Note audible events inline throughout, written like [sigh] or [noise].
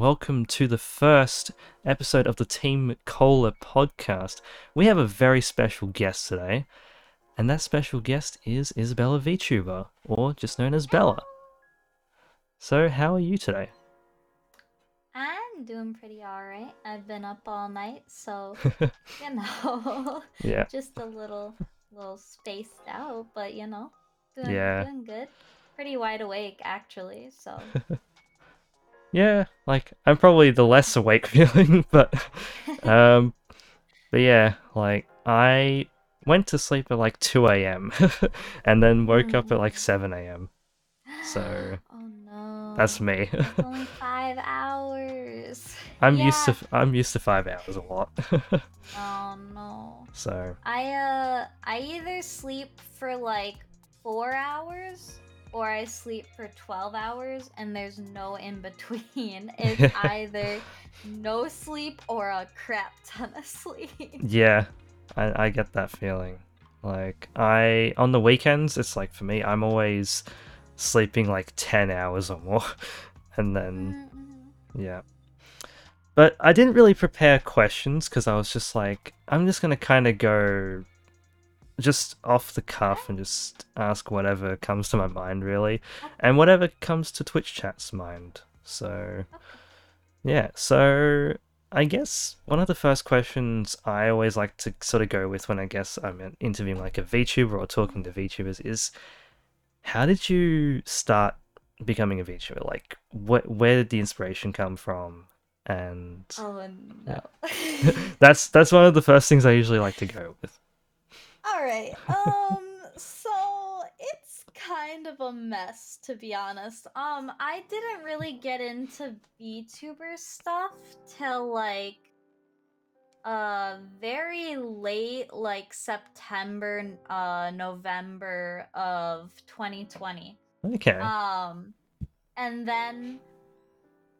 welcome to the first episode of the Team Cola podcast. We have a very special guest today, and that special guest is Isabella VTuber, or just known as Bella. So, how are you today? I'm doing pretty alright. I've been up all night, so [laughs] you know, [laughs] Yeah, just a little, little spaced out, but you know, doing, Yeah. doing good. Pretty wide awake actually. So [laughs] yeah, like I'm probably the less awake [laughs] feeling, but um, but yeah, like I went to sleep at like 2 a.m. [laughs] and then woke up at like 7 a.m. So [gasps] oh no, that's me. Only [laughs] five hours. I'm used to I'm used to five hours a lot. Oh no. so I uh I either sleep for like four hours or I sleep for twelve hours and there's no in between. [laughs] It's [laughs] either no sleep or a crap ton of sleep. [laughs] yeah, I, I get that feeling. Like I on the weekends, it's like for me, I'm always sleeping like 10 hours or more, and then Mhm. Yeah. But I didn't really prepare questions because I was just like, I'm just going to kind of go just off the cuff and just ask whatever comes to my mind, really. And whatever comes to Twitch chat's mind. So, yeah. So, I guess one of the first questions I always like to sort of go with when I guess I'm interviewing like a VTuber or talking to VTubers is how did you start becoming a VTuber? Like, wh- where did the inspiration come from? And Oh no. [laughs] that's that's one of the first things I usually like to go with. All right. [laughs] Um so it's kind of a mess to be honest. Um I didn't really get into VTuber stuff till like uh very late like September uh November of 2020. Okay. Um and then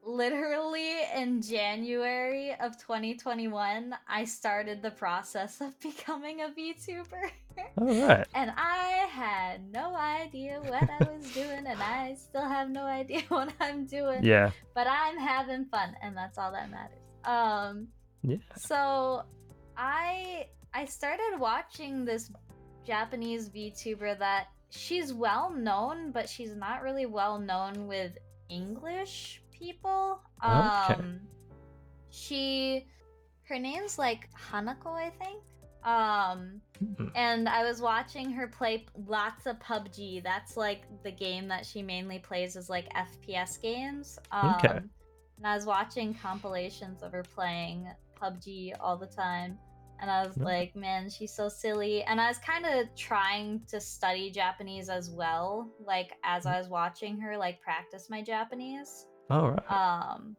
literally in January of 2021 I started the process of [laughs] becoming a VTuber. All right. [laughs] And I had no idea what I was doing, and I still have no idea [laughs] what I'm doing. Yeah. But I'm having fun, and that's all that matters. Um, Yeah. so I I started watching this Japanese VTuber that she's well known, but she's not really well known with English people. Okay. Um, she her name's like Hanako, I think. Um, Hmm. and I was watching her play lots of PUBG. That's like the game that she mainly plays is like FPS games. Um, Okay. And I was watching compilations of her playing PUBG all the time. And I was Okay. like, man, she's so silly. And I was kind of trying to study Japanese as well, like as I was watching her, like practice my Japanese. All right. Um,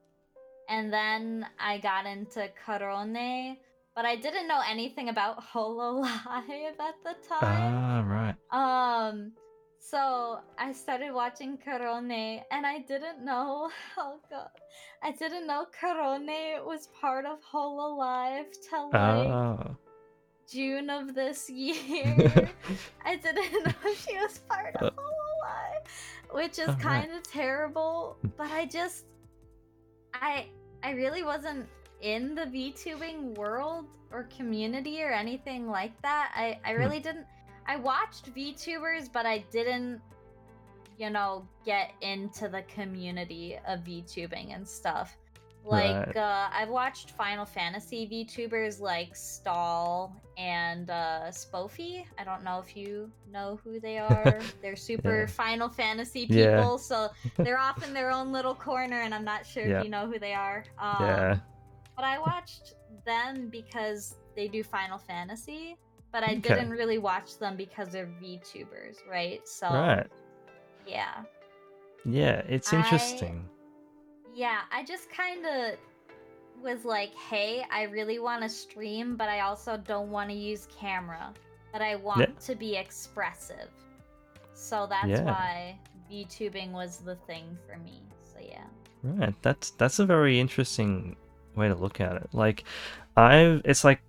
and then I got into Korone, but I didn't know anything about [laughs] Hololive at the time. Ah, right. Um, so I started watching Korone, and I didn't know. [laughs] Oh god, I didn't know Korone was part of Hololive till like Ah. June of this [laughs] year. I didn't know she was part of Uh, Hololive, which is alright. kind of terrible. But I just, I, I really wasn't in the VTubing world or community or anything like that. I, I Hmm. really didn't. I watched VTubers, but I didn't, you know, get into the community of VTubing and stuff. Like, Right. uh, I've watched Final Fantasy VTubers like Stall and uh, Spoofy. I don't know if you know who they [laughs] are. They're super Yeah. Final Fantasy Yeah. people, so [laughs] they're off in their own little corner, and I'm not sure Yeah. if you know who they are. Um, Yeah. But I watched them because they do Final Fantasy, but I Okay. didn't really watch them because they're VTubers, right? So, Right. yeah. Yeah. It's I- interesting. Yeah, I just kind of was like, hey, I really want to stream, but I also don't want to use camera, but I want to be expressive. So that's Yeah. why VTubing was the thing for me. So yeah. Right. That's that's a very interesting way to look at it. Like, I've it's like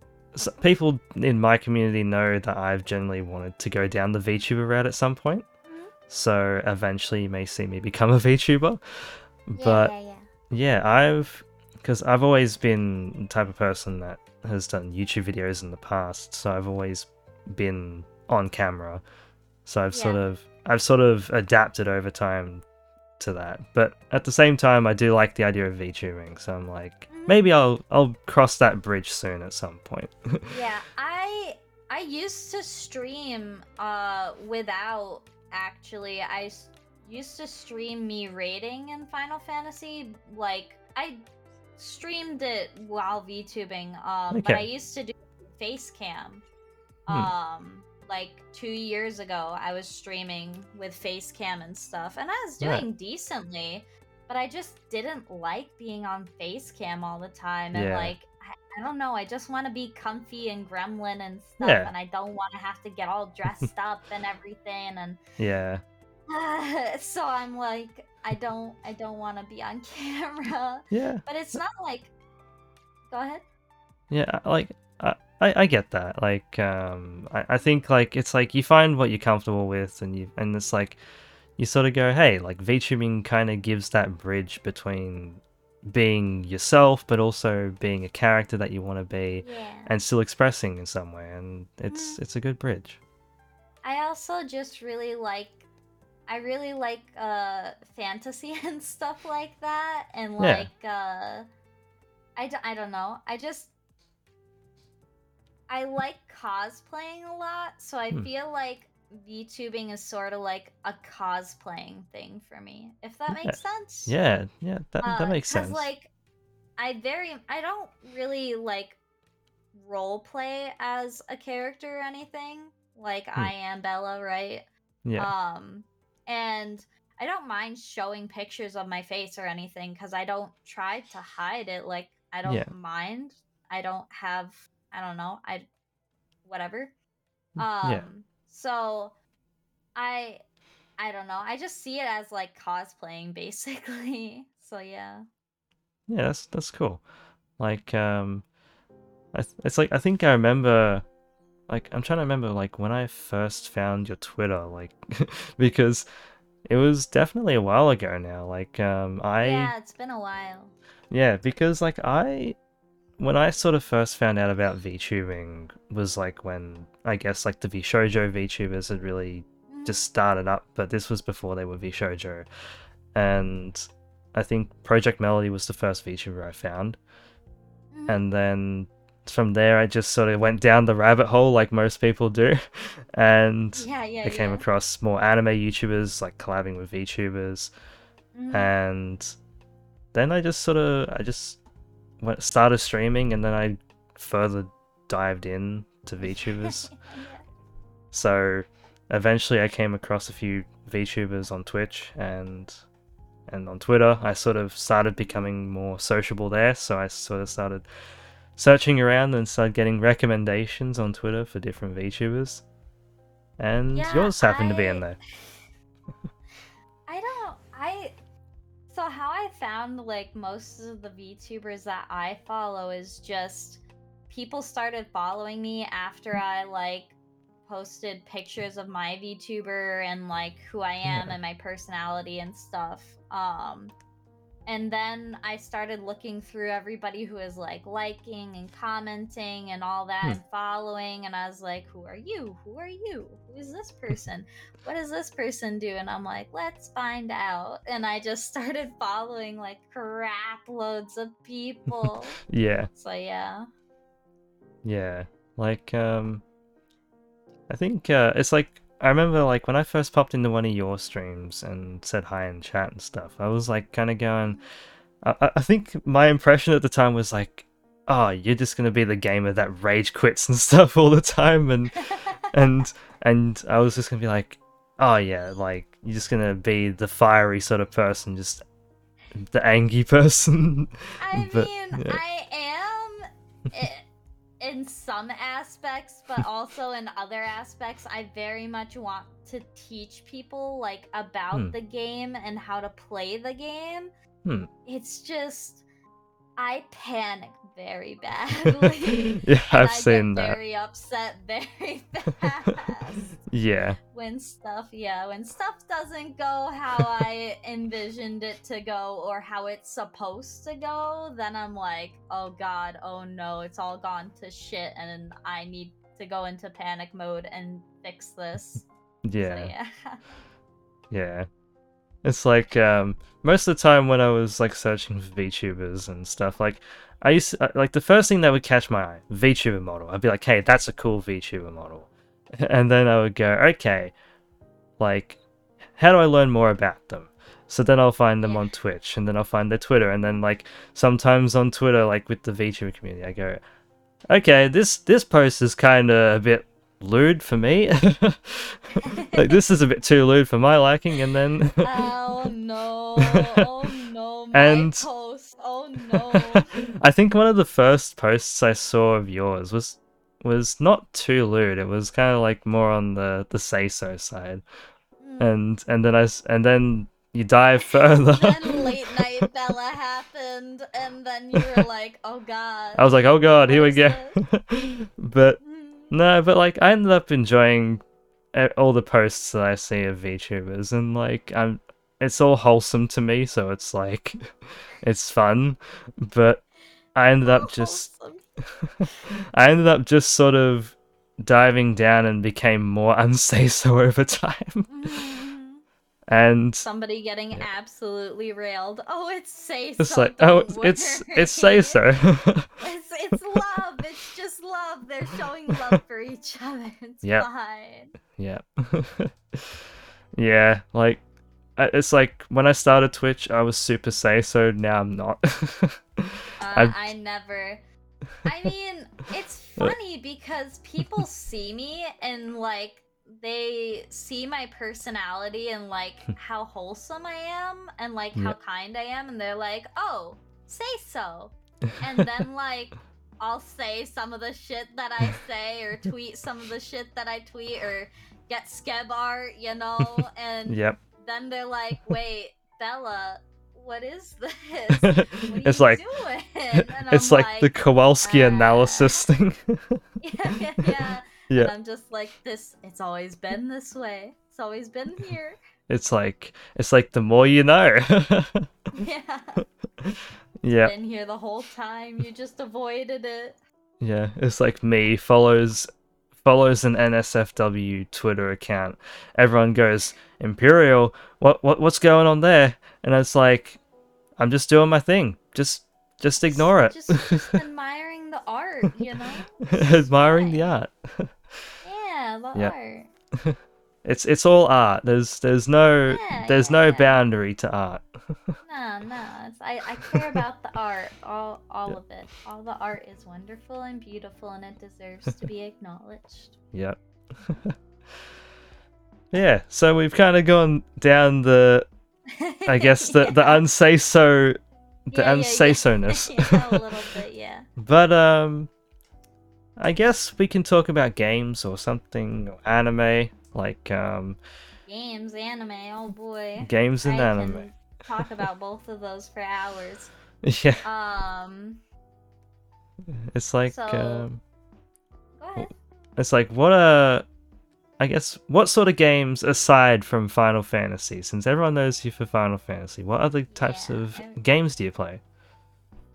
people in my community know that I've generally wanted to go down the VTuber route at some point. Mhm. So eventually you may see me become a [laughs] VTuber. Yeah, But yeah, yeah. Yeah, I've because I've always been the type of person that has done YouTube videos in the past, so I've always been on camera. So I've sort of I've sort of adapted over time to that. But at the same time I do like the idea of VTubing, so I'm like Mhm. maybe I'll I'll cross that bridge soon at some point. [laughs] yeah, I I used to stream uh without actually I used to stream me raiding in Final Fantasy like I streamed it while VTubing um but I used to do face cam Hmm. um like 2 years ago I was streaming with face cam and stuff and I was Right. doing decently but I just didn't like being on face cam all the time and Yeah. like I, I don't know I just want to be comfy and gremlin and stuff Yeah. and I don't want to have to get all dressed up and everything and yeah. [laughs] so I'm like I don't I don't want to be on [laughs] camera Yeah. but it's not like go ahead Yeah, like I, I get that. Like um I, I think like it's like you find what you're comfortable with and you and it's like you sort of go, hey, like VTubing kind of gives that bridge between being yourself but also being a character that you want to be yeah and still expressing in some way and it's it's a good bridge. I also just really like I really like uh fantasy [laughs] and stuff like that and like Yeah. uh I, d- I don't know. I just I like cosplaying a lot, so I Hmm. feel like VTubing is sort of like a cosplaying thing for me. If that Yeah. makes sense. Yeah, yeah, that that Uh, makes 'cause, sense. like I very I don't really like role play as a character or anything. Like Hmm. I am Bella, right? yeah. Um and I don't mind showing pictures of my face or anything cuz I don't try to hide it like I don't Yeah. mind. I don't have I don't know. I whatever. Mm, Um yeah. so I I don't know. I just see it as like cosplaying [laughs] basically. So yeah. Yeah, that's that's cool. Like um I th- it's like I think I remember like I'm trying to remember like when I first found your Twitter like [laughs] because it was definitely a while ago now. Like um I yeah, it's been a while. yeah, because like I when I sort of first found out about VTubing was like when I guess like the VShojo VTubers had really just started up, but this was before they were VShojo. And I think Project Melody was the first VTuber I found. Mhm. And then from there, I just sort of went down the rabbit hole like most people do. [laughs] And yeah, yeah, I came yeah. across more anime YouTubers like collabing with VTubers. Mhm. And then I just sort of, I just went, started streaming and then I further dived in to VTubers. [laughs] So eventually I came across a few VTubers on Twitch and and on Twitter. I sort of started becoming more sociable there, so I sort of started searching around and started getting recommendations on Twitter for different VTubers. And Yeah, yours happened to be in there. [laughs] I don't I so how I found like most of the VTubers that I follow is just people started following me after I like posted pictures of my VTuber and like who I am Yeah. and my personality and stuff. Um and then I started looking through everybody who is like liking and commenting and all that Hmm. and following and I was like, who are you? Who are you? Who is this person? what does this person do? And I'm like, let's find out. And I just [laughs] started following like crap loads of people. [laughs] Yeah, so yeah. yeah. Like um I think uh, it's like I remember like when I first popped into one of your streams and said hi in chat and stuff. I was like kind of going. I, I- think my impression at the time was like, "Oh, you're just gonna be the gamer that rage quits and [laughs] stuff all the time," and [laughs] and and I was just gonna be like, "Oh yeah, like you're just gonna be the fiery sort of person, just the angry [laughs] person." I But, mean, yeah. I am i- in some aspects, but [laughs] also in other aspects, I very much want to teach people like about Hmm. the game and how to play the game. Hmm. It's just I panic very [laughs] [laughs] badly. yeah, I've seen that. very upset [laughs] very fast. Yeah, when stuff yeah when stuff doesn't go how i envisioned it to go or how it's supposed to go then i'm like oh god oh no it's all gone to shit and i need to go into panic mode and fix this So, yeah, yeah yeah. It's like um, most of the time when I was like searching for VTubers and stuff, like I used to, uh, like the first thing that would catch my eye, VTuber model. I'd be like, hey, that's a cool VTuber model, [laughs] and then I would go, okay, like how do I learn more about them? So then I'll find them on Twitch, and then I'll find their Twitter, and then like sometimes on Twitter, like with the VTuber community, I go, okay, this this post is kind of a bit lewd for me. [laughs] like this is a bit too lewd for my liking, and then [laughs] oh no oh [laughs] no my And- post oh no I think one of the first posts I saw of yours was was not too lewd. It was kind of like more on the the say so side, Mm. and and then I and then you dive further. then late night Bella happened, and then you were like, "Oh God." I was like, oh god, here we go. but. No, but like I ended up enjoying e- all the posts that I see of VTubers, and like I'm, it's all wholesome to me, so it's like, [laughs] it's fun. But I ended up [laughs] just, [laughs] I ended up just sort of diving down and became more unsay so over time, Mhm. and Somebody getting Yeah. absolutely railed. Oh, it's say it's so. like, oh, it's it's say so. It's it's love. It's just love. They're [laughs] showing love for each other. [laughs] It's Yep. fine. Yeah. [laughs] yeah, like it's like when I started Twitch, I was super say so. Now I'm not. Uh, I never. I mean, it's funny because people see me and like they see my personality and like how wholesome I am and like how Yeah. kind I am, and they're like, "Oh, say so," and then like. I'll say some of the shit that I say, or tweet some of the shit that I tweet, or get skeb art, you know, [laughs] and yep. then they're like, [laughs] "Wait, Bella, what is this? [laughs] What are it's you like doing?" And it's I'm like, the Kowalski "Uh, analysis thing. yeah, yeah, yeah. Yeah. And I'm just like this. It's always been this way. It's always been here. it's like it's like the more you know. Yeah, yeah. been here the whole time. You just avoided it. Yeah. It's like me follows follows an NSFW Twitter account. Everyone goes, Imperial, what what what's going on there? And it's like I'm just doing my thing. Just just ignore it. Just, just [laughs] admiring the art, you know. [laughs] Admiring the art. [laughs] Yeah, the Yeah. art. It's it's all art. There's there's no Yeah, there's yeah, no boundary to art. [laughs] No, no. I, I care about the art, all all of it. All the art is wonderful and beautiful, and it deserves to be acknowledged. [laughs] Yep. [laughs] yeah, so we've kind of gone down the I guess the the unsay so the Yeah, so-ness. a little bit, yeah. but um I guess we can talk about games or something or anime like um Games, anime, oh boy. games and I anime. talk [laughs] about both of those for hours. Yeah, Um, it's like So- um go ahead. it's like what uh I guess what sort of games aside from Final Fantasy since everyone knows you for Final Fantasy what other types Yeah, of I- games do you play?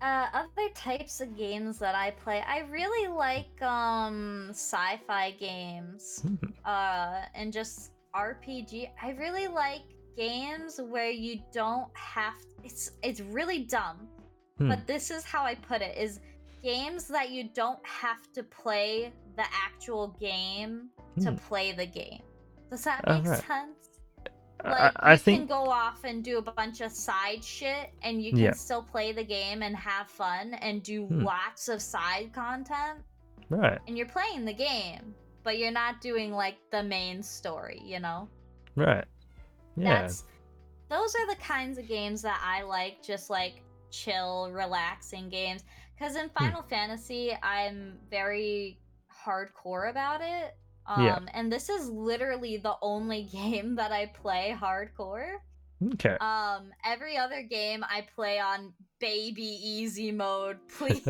Uh, other types of games that I play, I really like um sci-fi games. Hmm. uh and just RPG. I really like games where you don't have it's it's really dumb. Hmm. But this is how I put it is games that you don't have to play the actual game to Hmm. play the game. Does that make right. sense? I, Like I you think can go off and do a bunch of side shit and you can Yeah. still play the game and have fun and do Hmm. lots of side content right, and you're playing the game, but you're not doing like the main story, you know? right, yeah, That's those are the kinds of games that I like, just like chill, relaxing games. Because in Hmm. Final Fantasy, I'm very hardcore about it. Um, Yeah. and this is literally the only [laughs] game that I play hardcore. Okay. Um, every other game I play on baby easy mode. [laughs] Please,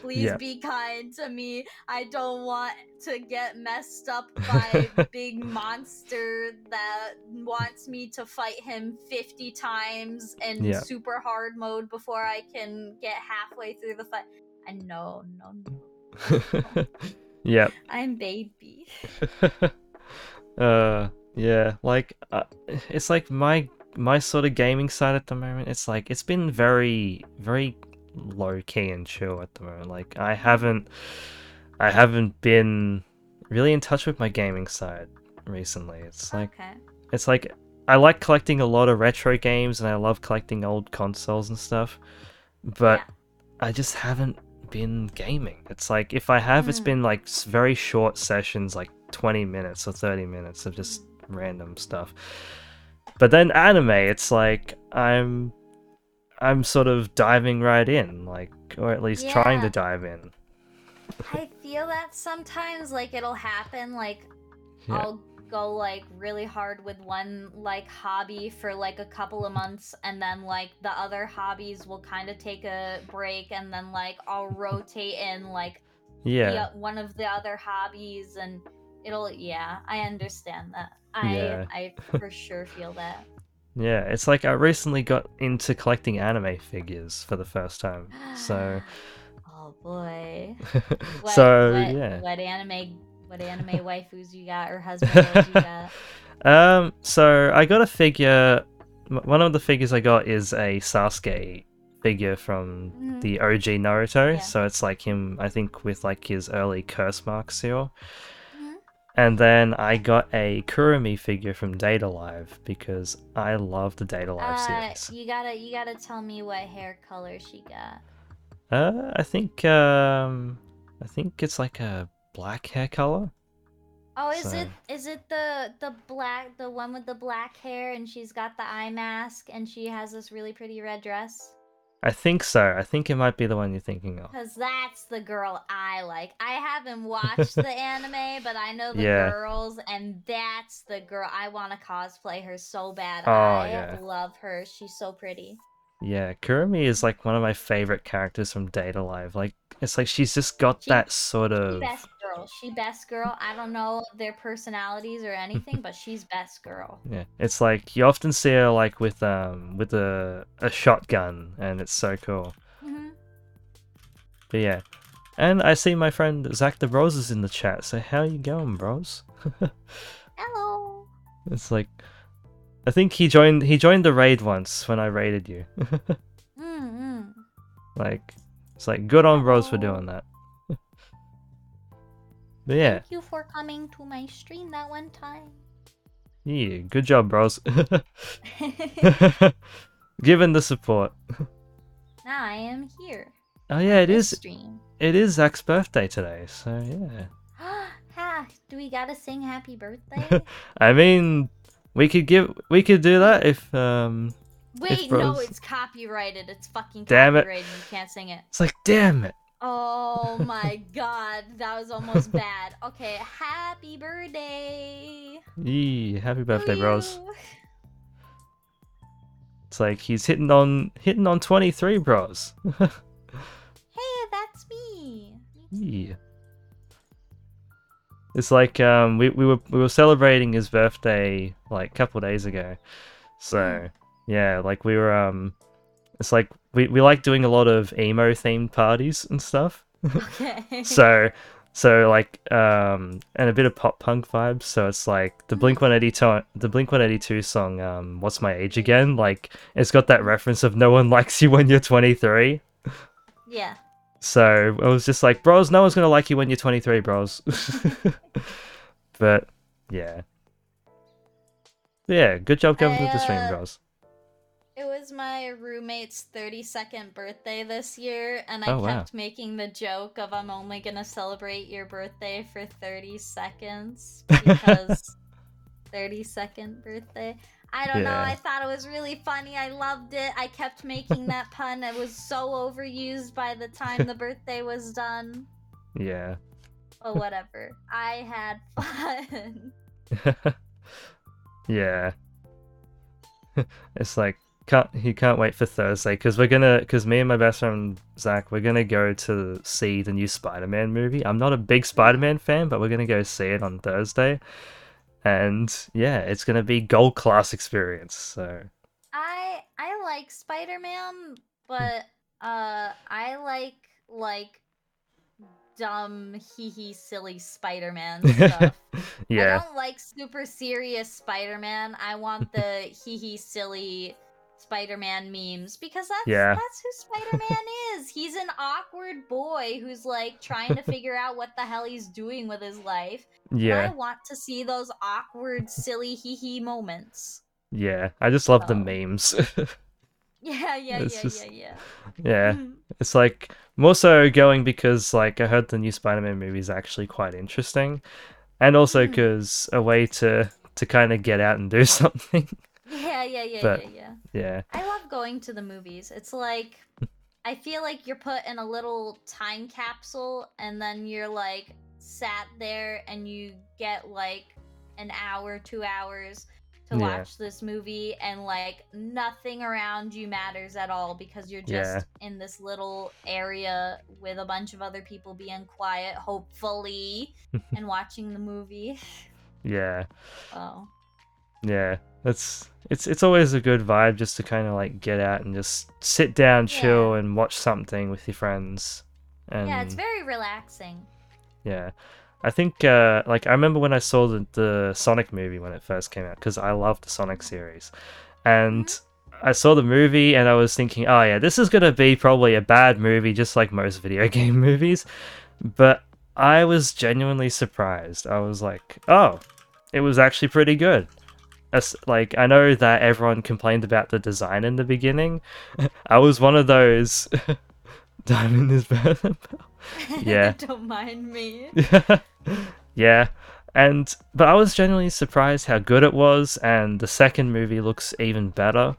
please Yeah. be kind to me. I don't want to get messed up [laughs] by big monster that wants me to fight him 50 times in Yeah. super hard mode before I can get halfway through the fight. I know, no, no. Yep. I'm baby. [laughs] uh yeah like uh, it's like my my sort of gaming side at the moment it's like it's been very very low key and chill at the moment like i haven't i haven't been really in touch with my gaming side recently it's like okay. it's like i like collecting a lot of retro games and i love collecting old consoles and stuff but Yeah. i just haven't been gaming. It's like if i have it's been like very short sessions like 20 minutes or 30 minutes of just Mm. random stuff. But then anime it's like i'm i'm sort of diving right in like or at least trying to dive in. I feel that sometimes like it'll happen like [laughs] yeah. I'll go like really hard with one like hobby for like a couple of months and then like the other hobbies will kind of take a break and then like I'll rotate in like yeah the, one of the other hobbies and it'll yeah, I understand that. I Yeah. I for sure feel that. yeah it's like i recently got into collecting anime figures for the first time so [gasps] oh boy. [laughs] What, so what, yeah What anime what anime waifus you got or husbands you got? [laughs] Um, so I got a figure. One of the figures I got is a Sasuke figure from Mhm. the OG Naruto. Yeah. So it's like him, I think, with like his early curse mark seal. Mhm. And then I got a Kurumi figure from Date A Live because I love the Date A Live Uh, series. you gotta you gotta tell me what hair color she got. Uh, I think um, I think it's like a black hair color. Oh, is So- it is it the the black the one with the black hair and she's got the eye mask and she has this really pretty red dress? I think so. I think it might be the one you're thinking of. Cause that's the girl I like. I haven't watched the [laughs] anime, but I know the Yeah. girls, and that's the girl I want to cosplay her so bad. Oh, I yeah. love her. She's so pretty. Yeah, Kurumi is like one of my favorite characters from Date A Live. Like, it's like she's just got She- that sort of. best girl. She best girl. I don't know their personalities or anything, but she's best girl. [laughs] Yeah, it's like you often see her like with um with a a shotgun, and it's so cool. hmm But yeah, and I see my friend Zach the Bros is in the chat. So how you going, bros? [laughs] Hello. It's like, I think he joined he joined the raid once when I raided you. [laughs] Mm-hmm. like, it's like good on bros for doing that. But yeah, Thank you for coming to my stream that one time. yeah, good job, bros. [laughs] [laughs] Given the support. now I am here. Oh yeah, it is. Stream. It is Zach's birthday today, so yeah. [gasps] ha! Do we gotta sing happy birthday? [laughs] I mean, we could give, we could do that if um. Wait, no, Bros- it's copyrighted. It's fucking Damn it. copyrighted. You can't sing it. It's like, damn it. Oh my god, that was almost bad. Okay, happy birthday. Yee, happy birthday, bros. It's like he's hitting on hitting on twenty three, bros. [laughs] Hey, that's me. Yee. It's like um we, we were we were celebrating his birthday like a couple days ago. So yeah, like we were um it's like we, we like doing a lot of emo themed parties and stuff. Okay. [laughs] so so like um and a bit of pop punk vibes. So it's like the blink 182 the blink 182 song um what's my age again? Like it's got that reference of no one [laughs] likes you when you're 23 yeah. so i was just like bros no one's gonna like you when you're 23 bros. [laughs] But yeah. Yeah good job coming to the stream I, uh, bros It was my roommate's 32nd birthday this year, and I Oh, wow. kept making the joke of I'm only gonna celebrate your birthday for 30 seconds [laughs] because 32nd birthday. I don't know, I thought it was really funny. I loved it. I kept making that [laughs] pun. It was so overused by the time the birthday was done. yeah But whatever. I had [laughs] fun. yeah it's like can't he can't wait for Thursday because we're gonna because me and my best friend Zach we're gonna go to see the new Spider-Man movie. I'm not a big Spider-Man fan, but we're gonna go see it on Thursday, and yeah, it's gonna be gold class experience. So I I like Spider-Man, but uh I like like dumb hee hee silly Spider-Man [laughs] stuff. yeah, I don't like super serious Spider-Man. I want the [laughs] hee hee silly Spider-Man memes because that's Yeah. that's who Spider-Man [laughs] is. He's an awkward boy who's like trying to figure out what the hell he's doing with his life. And I want to see those awkward, silly hee hee moments. yeah. I just love the Oh. memes. [laughs] Yeah, yeah, [laughs] It's yeah, just- yeah, yeah. yeah. It's like more so going because like I heard the new Spider-Man movie is actually quite interesting, and also hmm. because a way to to kind of get out and do something. Yeah, yeah, yeah, But- yeah, yeah. Yeah, I love going to the movies. It's like [laughs] I feel like you're put in a little time capsule and then you're like sat there and you get like an hour, 2 hours to Yeah. watch this movie and like nothing around you matters at all because you're Yeah. just in this little area with a bunch of other people being quiet, hopefully, [laughs] and watching the movie. yeah, [laughs] Oh. Yeah. That's it's it's always a good vibe just to kind of like get out and just sit down, chill, Yeah. and watch something with your friends. And Yeah, it's very relaxing. Yeah. I think, uh, like, I remember when I saw the, the Sonic movie when it first came out, because I love the Sonic series. And I saw the movie and I was thinking, oh, yeah, this is going to be probably a bad movie, just like most video [laughs] game movies. But I was genuinely surprised. I was like, oh, it was actually pretty good. As, like, I know that everyone complained about the design in the beginning. I was one of those. [laughs] Diamond is better. [laughs] Yeah. Don't mind me. [laughs] yeah. And but I was genuinely surprised how good it was, and the second movie looks even better.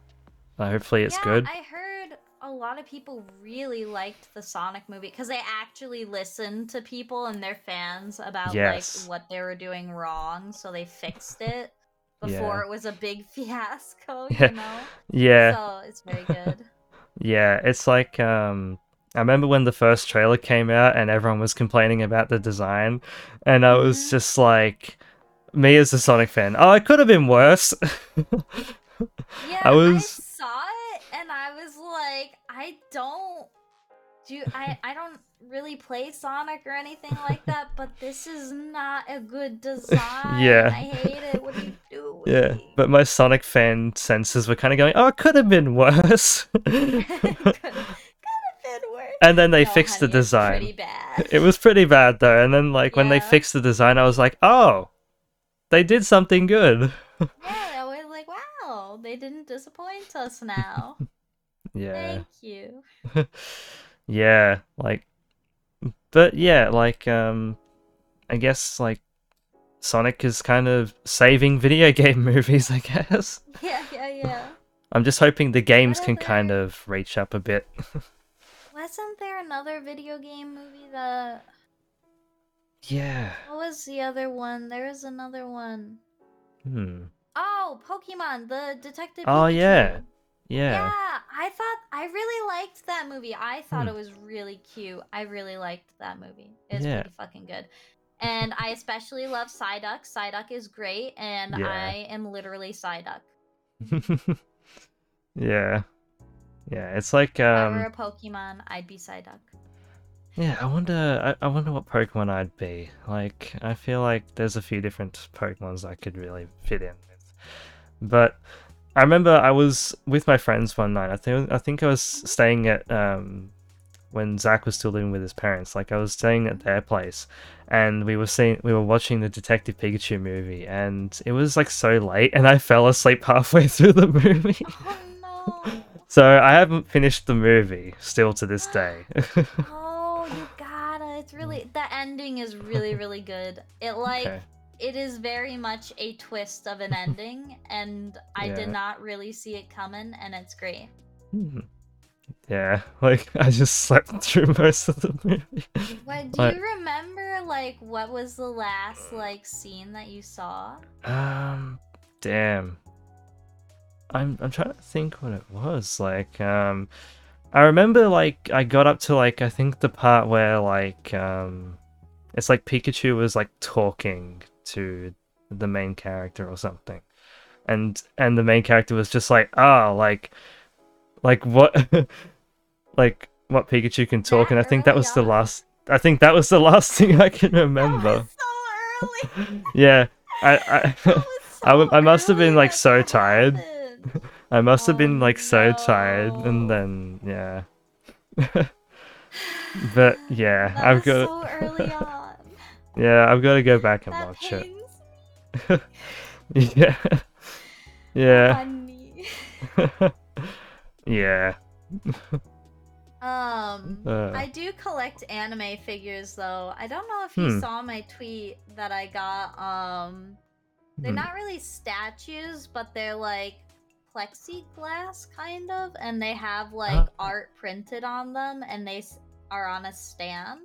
Uh, hopefully, it's yeah, good. I heard a lot of people really liked the Sonic movie because they actually listened to people and their fans about Yes. like what they were doing wrong, so they fixed it before Yeah. it was a big [laughs] fiasco. Yeah. You know, Yeah, so it's very good. [laughs] yeah. It's like um, I remember when the first trailer came out, and everyone was complaining about the design, and I was Mhm. just like, me as a Sonic fan, oh, it could have been worse. [laughs] Yeah, I was- saw it and I was like, I don't do I I don't really play Sonic or anything like [laughs] that, but this is not a good [laughs] design. Yeah. I hate it. What are you [laughs] doing? yeah, but my Sonic fan senses were kind of going, oh, it could have been worse. could have been worse. and then they No, fixed the honey, it's design. Pretty bad. It was pretty bad though, and then like when they fixed the design, I was like, oh, they did something good. yeah, I was like, wow, they didn't disappoint us now. Yeah, Thank you. Yeah, like, but yeah, like, um, I guess like Sonic is kind of saving video [laughs] game movies, I guess. [laughs] Yeah, yeah, yeah. I'm just hoping the games can kind of reach up a bit. [laughs] Wasn't there another video game movie that yeah. What was the other one? There was another one. Hmm. Oh, Pokemon, the Detective. Oh. Pikachu. Yeah. Yeah, Yeah, I thought I really liked that movie. I thought Hmm. it was really cute. I really liked that movie. It was Yeah. pretty fucking good. And I especially love Psyduck. Psyduck is great, and Yeah. I am literally Psyduck. [laughs] yeah. Yeah. It's like if I were um. a Pokemon, I'd be Psyduck. Yeah, I wonder. I, I wonder what Pokemon I'd be. Like, I feel like there's a few different Pokemons I could really fit in with. But I remember I was with my friends one night. I think I think I was staying at um when Zach was still living with his parents. Like I was staying at their place, and we were seeing we were watching the Detective Pikachu movie, and it was like so late, and I [laughs] fell asleep halfway through the movie. [laughs] Oh no! so I haven't finished the movie still to this day. [gasps] [laughs] oh, you gotta. It's really the ending is really really good. It like okay. It is very much a twist of an [laughs] ending, and I Yeah. did not really see it coming, and it's great. Hmm. Yeah, [laughs] like I just slept [laughs] through most of the movie. What do But- you remember? Like, what was the last like scene that you saw? Um, damn. I'm I'm trying to think what it was like. Um, I remember like I got up to like I think the part where like um, it's like Pikachu was like talking to the main character or something, and and the main character was just like ah like like what [laughs] like what Pikachu can talk, That and I think that was the last. I think that was the [laughs] last thing I can remember. so early. [laughs] Yeah, I I. Was I so I must have been, like, so tired. happened. I must have Oh, been like so tired, and then yeah. but yeah, That I've got so early on. Yeah, I've got to go back and That watch it. pains [laughs] Yeah, yeah, me. [laughs] yeah. Um, Uh. I do collect anime figures though. I don't know if you Hmm. saw my tweet that I got. Um, they're Hmm. not really statues, but they're like plexiglass kind of, and they have like Ah. art printed on them, and they are on a stand.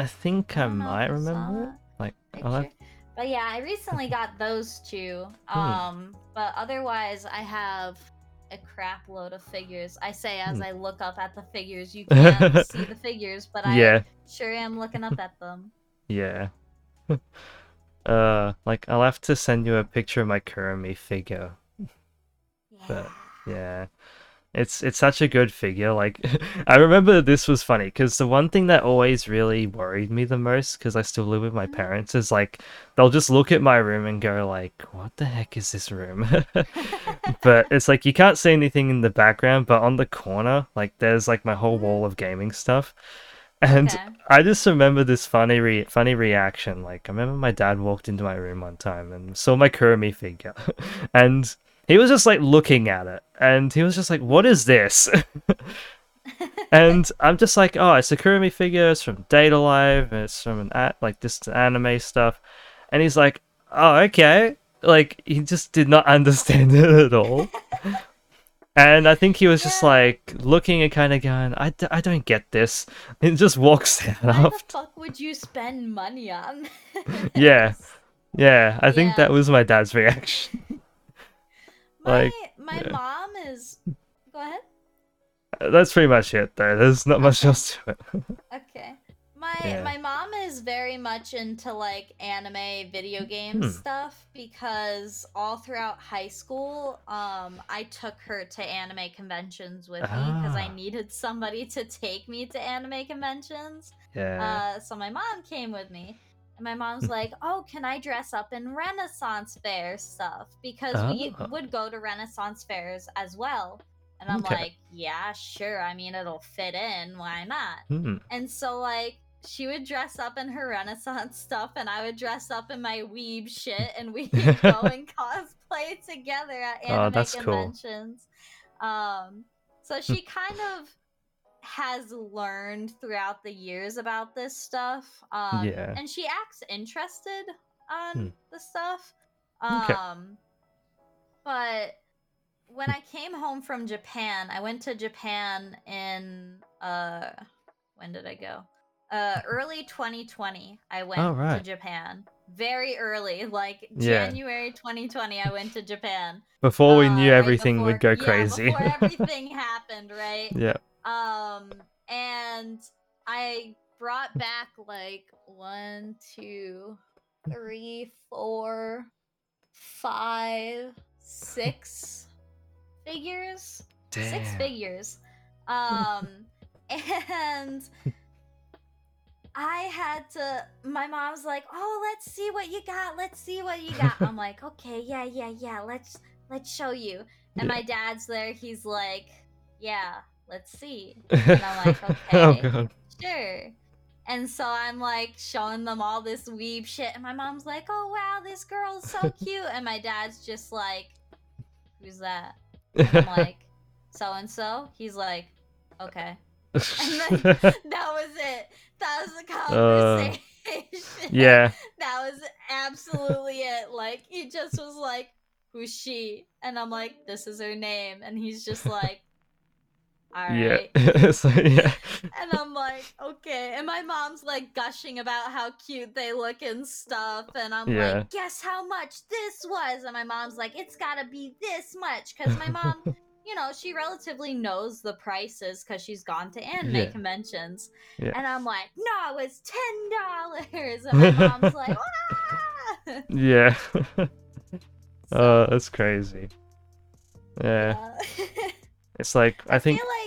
I think I if might remember it. Like, have- But yeah, I recently got those two. [laughs] Hmm. Um, but otherwise, I have a crap load of figures. I say as Hmm. I look up at the figures. You [laughs] can't see the figures, but I yeah, sure am looking up at them. [laughs] yeah. uh, like I'll have to send you a picture of my Kurumi figure. But- Yeah. It's it's such a good figure. Like [laughs] I remember this was funny because the one thing that always really worried me the most because I still live with my Mhm. parents is like they'll just look at my room and go like, "What the heck is this room?" [laughs] but it's like you can't see anything in the background, but on the corner, like there's like my whole wall of gaming stuff. And Okay. I just remember this funny re- funny reaction. Like I remember my dad walked into my room one time and saw my Kurumi figure, [laughs] and he was just like looking at it, and he was just like, "What is this?" [laughs] and I'm just like, "Oh, it's a Kurumi figure. It's from Date A Live. It's from an at like this anime stuff." And he's like, "Oh, okay." Like he just did not [laughs] understand it at all. And I think he was just like looking and kind of going, I, d- I don't get this. [laughs] And just walks out Why the fuck would you spend money on? Yeah. Yeah, I think Yeah. that was my dad's reaction. My Like, my yeah. mom is. Go ahead. That's pretty much it, though. There's not much else to it. [laughs] Okay. My Yeah. my mom is very much into like anime video game Hmm. stuff because all throughout high school, um, I took her to anime conventions with me because I Ah. needed somebody to take me to anime conventions. Yeah. Uh, so my mom came with me. And my mom's [laughs] like, "Oh, can I dress up in Renaissance fair stuff?" Because we Oh. would go to Renaissance fairs as well. And I'm Okay. like, "Yeah, sure. I mean, it'll fit in. Why not?" Hmm. And so like she would dress up in her [laughs] Renaissance stuff, and I would dress up in my weeb shit, and we [laughs] would go and cosplay together at Oh, anime that's cool. conventions. Um, so she kind of has learned throughout the years about this stuff. Um, Yeah. and she acts interested on Hmm. the stuff. Okay. Um, but when I came home from Japan, I went to Japan in uh when did I go? Uh [laughs] early 2020 I went Oh, to. Japan. Very early, [laughs] like Yeah. January 2020 I went to Japan. Before we uh, knew right everything would go before- yeah, crazy. before [laughs] everything happened, right? yeah. Um, and I brought back like one, two, three, four, five, six figures. Six figures. Um, [laughs] and I had to. My mom's like, "Oh, let's see what you got. Let's see what you got." I'm like, [laughs] "Okay, yeah, yeah, yeah. Let's let's show you." And Yeah. my dad's there. He's like, "Yeah, let's see." And I'm like, [laughs] oh "Okay." god. Sure. And so I'm like showing them all this weeb shit, and my mom's like, "Oh wow, this girl's so [laughs] cute," and my dad's just like, "Who's that?" I'm [laughs] like, "So and so." He's like, "Okay." And then that was it. That was the Uh, conversation. yeah. that was absolutely it. Like he just was like, "Who's she?" And I'm like, "This is her name," and he's just like, All Yeah. [laughs] so, yeah. And I'm like, okay. And my mom's like gushing about how cute they look and stuff. And I'm Yeah. like, guess how much this was? And my mom's like, it's gotta be this much. Because my mom, [laughs] you know, she relatively knows the prices because she's gone to anime Yeah. conventions. Yeah. And I'm like, no, it was $10. And my mom's like, [laughs] ah! Yeah. So, oh, that's crazy. Yeah. uh, It's like I think feel like.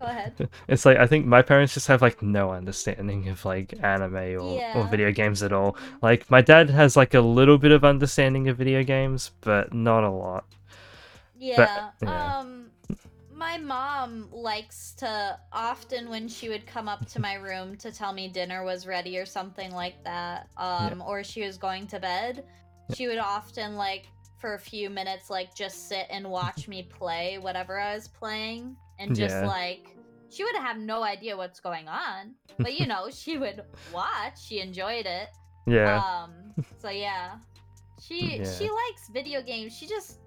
Go ahead. [laughs] it's like I think my parents just have like no understanding of like anime or, or video games at all. Like my dad has like a little bit of understanding of video games, but not a lot. Yeah. yeah. Um my mom likes to often when she would come up to my room to tell me dinner was ready or something like that, um or she was going to bed, she would often like for a few minutes like just sit and watch me play whatever I was playing and just Yeah. like she would have no idea what's going on, but you know, she would [laughs] watch, she enjoyed it. Yeah. Um. So yeah, she Yeah. she likes video games. She just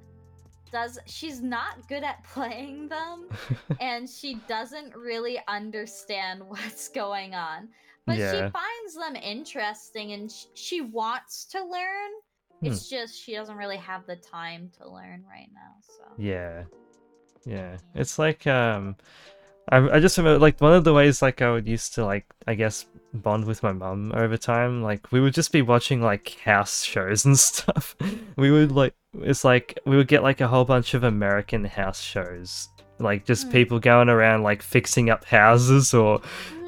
does. She's not good at playing them, [laughs] and she doesn't really understand [laughs] what's going on. But Yeah. she finds them interesting, and sh- she wants to learn. Hmm. It's just she doesn't really have the time to learn right now. So Yeah. Yeah. It's like um I I just remember like one of the ways like I would used to like I guess bond with my mum over time like we would just be watching like house shows and [laughs] stuff. We would like it's like we would get like a whole bunch of American house shows. Like just Hmm. people going around like fixing up houses or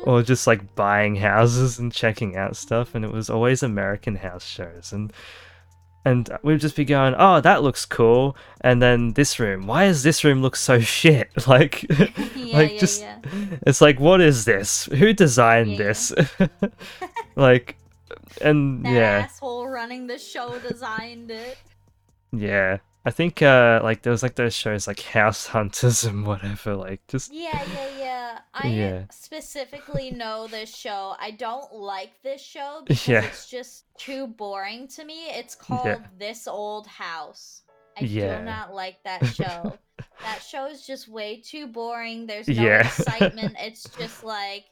or just like buying houses and checking out stuff and it was always American house shows and and we'd just be going, "Oh, that looks cool." And then this room, why does this room look so [laughs] shit? [laughs] Like [laughs] yeah, like yeah, just yeah. it's like what is this? Who designed this? like and That yeah, asshole running the show designed it. yeah. I think uh like there was like those shows like House Hunters and whatever like just Yeah, yeah, yeah. I Yeah. specifically know this show. I don't like this show [laughs] because Yeah. it's just too boring to me. It's called Yeah. This Old House. I do not like that [laughs] show. that show is just way too boring. There's no [laughs] excitement. It's just like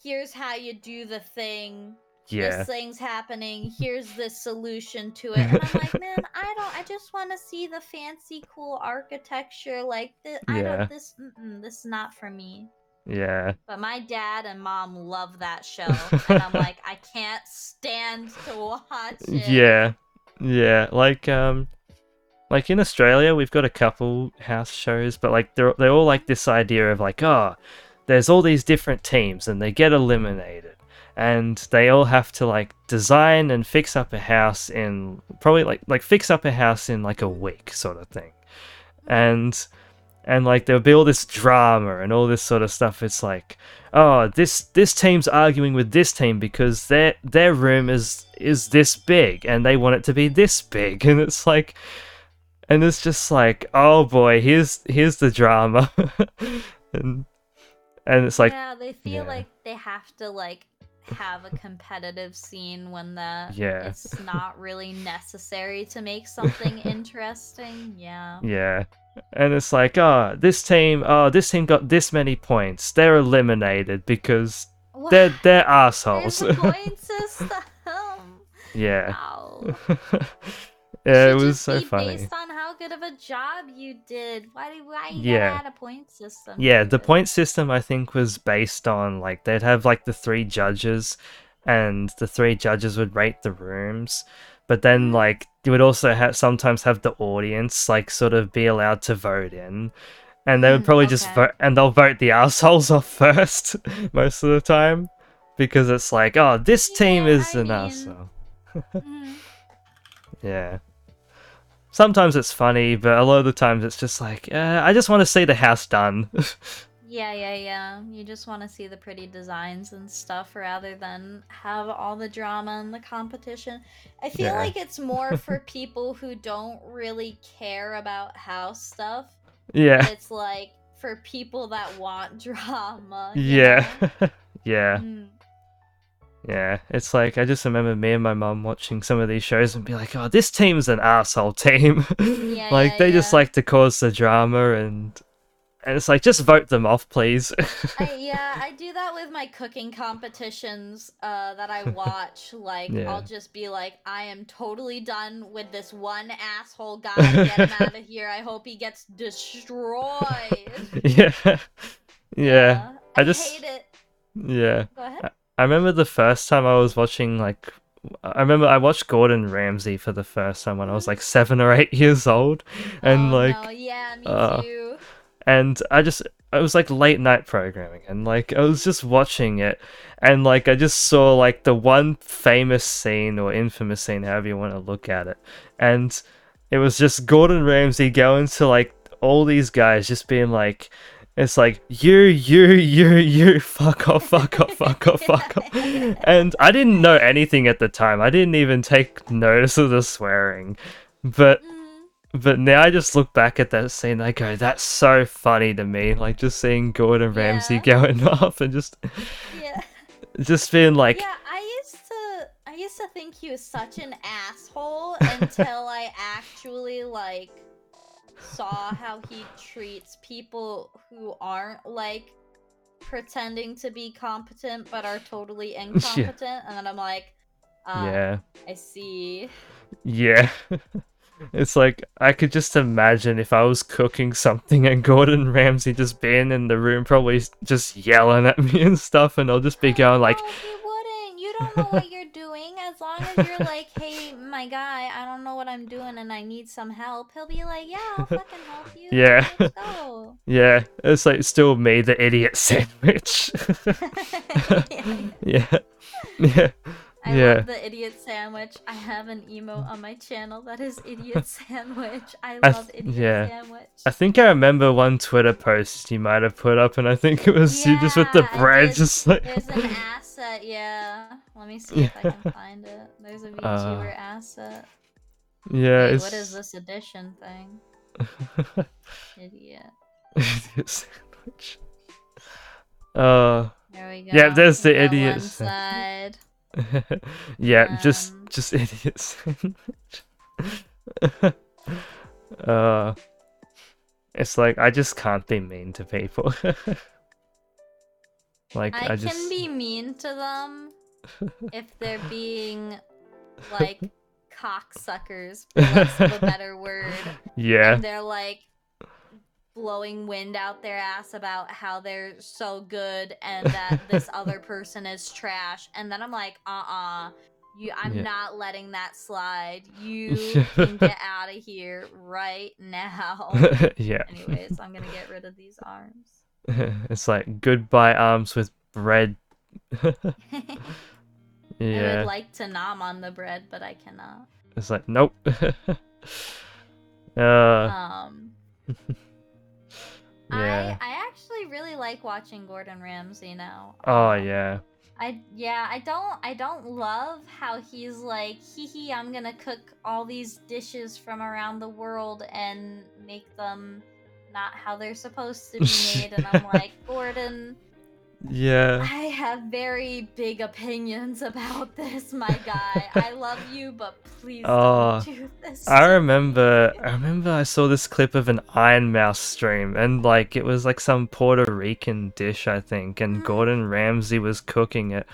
here's how you do the thing. Yeah. This thing's happening. Here's the solution to it. And I'm like, [laughs] man, I don't. I just want to see the fancy, cool architecture. Like this. I don't. This. This is not for me. Yeah. But my dad and mom love that show, [laughs] and I'm like, I can't stand to watch it. Yeah. Yeah. Like um like in Australia we've got a couple house shows, but like they're they're all like this idea of like, oh, there's all these different teams and they get eliminated. And they all have to like design and fix up a house in probably like like fix up a house in like a week sort of thing. And and like there'll be all this drama and all this sort of stuff. It's like, oh, this this team's arguing with this team because their their room is is this big and they want it to be this big, [laughs] and it's like, and it's just like, oh boy, here's here's the drama, [laughs] and and it's like, yeah, they feel yeah. like they have to like have a competitive scene when the Yeah. it's [laughs] not really necessary to make something interesting. Yeah. Yeah. And it's like, oh, this team, oh, this team got this many points. They're eliminated because What? they're they're There's assholes. a point [laughs] system. yeah. Wow. [laughs] yeah, it was so funny. Based on how good of a job you did. Why do why you Yeah. add a point system? Yeah, the point system I think was based on like they'd have like the three judges and the three judges would rate the rooms. But then Mhm. like you would also have sometimes have the audience like sort of be allowed to vote in. And they would Mm, probably just vote and they'll vote the [laughs] assholes off first [laughs] most of the time. Because it's like, oh, this team is I an mean- asshole. [laughs] Mhm. Yeah. Sometimes it's funny, but a lot of the times it's just like, uh, I just want to see the house done. [laughs] Yeah, yeah, yeah. You just want to see the pretty designs and stuff rather than have all the drama and the competition. I feel Yeah. like it's more [laughs] for people who don't really care about house stuff. yeah. It's like for people that want [laughs] drama. Yeah. yeah. Mm. Yeah. It's like I just remember me and my mum watching some of these shows and be like, "Oh, this team's an asshole team." Yeah, [laughs] like yeah, they just like to cause the drama and and it's like just vote them off, please. I, [laughs] yeah, I do that with my cooking competitions uh, that I [laughs] watch. Like, Yeah. I'll just be like, I am totally done with this one asshole guy. Get him out of here. I hope he gets destroyed. yeah, yeah, I, I just- hate it. yeah. Go ahead. I remember the first time I was watching like I remember I watched Gordon Ramsay for the first time when I was like seven or eight [laughs] years old, and oh, like no, yeah, me uh, too. and I just it was like late night programming. And like I was just watching it. And like I just saw like the one famous scene or infamous scene however you want to look at it. And it was just Gordon Ramsay going to like all these guys just being like it's like you you you you fuck off fuck off fuck off fuck off [laughs] and I didn't know anything at the time I didn't even take notice of the swearing but Mm, but now I just look back at that scene, I go, that's so funny to me. Like just seeing Gordon Ramsay Yeah. going [laughs] off and just yeah. just being like yeah, I used to I used to think he was such an asshole until I [laughs] actually like saw how he treats people who aren't like pretending to be competent but are totally [laughs] incompetent and then I'm like uh, Yeah. I see. Yeah. [laughs] It's like I could just imagine if I was cooking something and [laughs] Gordon Ramsay just being in the room probably just yelling at me and stuff and I'll just be going like No, he wouldn't. You don't know what you're doing. As long as you're like, hey, my guy, I don't know what I'm doing and I need some help. He'll be like, yeah, I'll [laughs] fucking help you. Yeah. [laughs] Yeah, it's like still me, the idiot [laughs] sandwich. Yeah. yeah. Yeah. I Yeah. love the idiot sandwich. I have an emote on my channel that is idiot sandwich. I I love th- idiot yeah. sandwich. I think I remember one Twitter post you might have put up, and I think it was you just with the bread, just like. There's an asset, yeah. Let me see if I can find it. There's a [laughs] VTuber asset. yeah, Wait, it's. what is this edition thing? [laughs] Idiot. idiot sandwich. [laughs] Uh, There we go. Yeah, there's the idiot side. yeah, just Um, just idiot sandwich. uh, it's like I just can't be mean to people. like I, I, just can be mean to them if they're being like cocksuckers, for a better word. yeah And they're like blowing wind out their ass about how they're so good and that this [laughs] other person is trash. And then I'm like, uh-uh. You, I'm Yeah. not letting that slide. You [laughs] can get out of here right now. [laughs] yeah. Anyways, I'm gonna get rid of these arms. it's like goodbye arms with bread. I would like to nom on the bread, but I cannot. It's like nope. [laughs] uh Um, [laughs] yeah. I I actually really like watching Gordon Ramsay now. Oh Um, yeah. I yeah, I don't I don't love how he's like, hee hee, I'm gonna cook all these dishes from around the world and make them not how they're supposed to be made, and I'm [laughs] like, Gordon, Yeah. I have very big opinions about this, my guy. [laughs] I love you, but please Oh, don't do this. I remember me." I remember I saw this clip of an Iron Mouse stream and like it was like some Puerto Rican dish I think and Mm. Gordon Ramsay was cooking it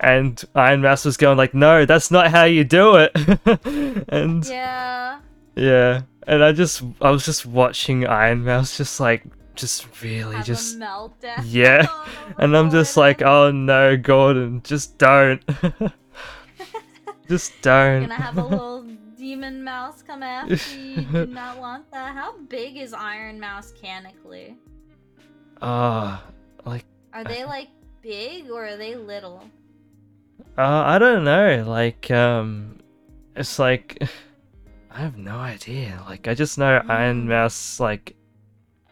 and Iron Mouse was going like no that's not how you do it [laughs] and Yeah. yeah and I just I was just watching Iron Mouse just like just really Have just meltdown. [laughs] yeah [laughs] over and I'm just like oh no Gordon just don't [laughs] just You're don't gonna have a little demon mouse come after you. Do not want that. How big is Iron Mouse canically? ah like Are they like big or are they little? Uh, I don't know. Like, um, it's like I have no idea. Like, I just know Iron Mm. Mouse, like,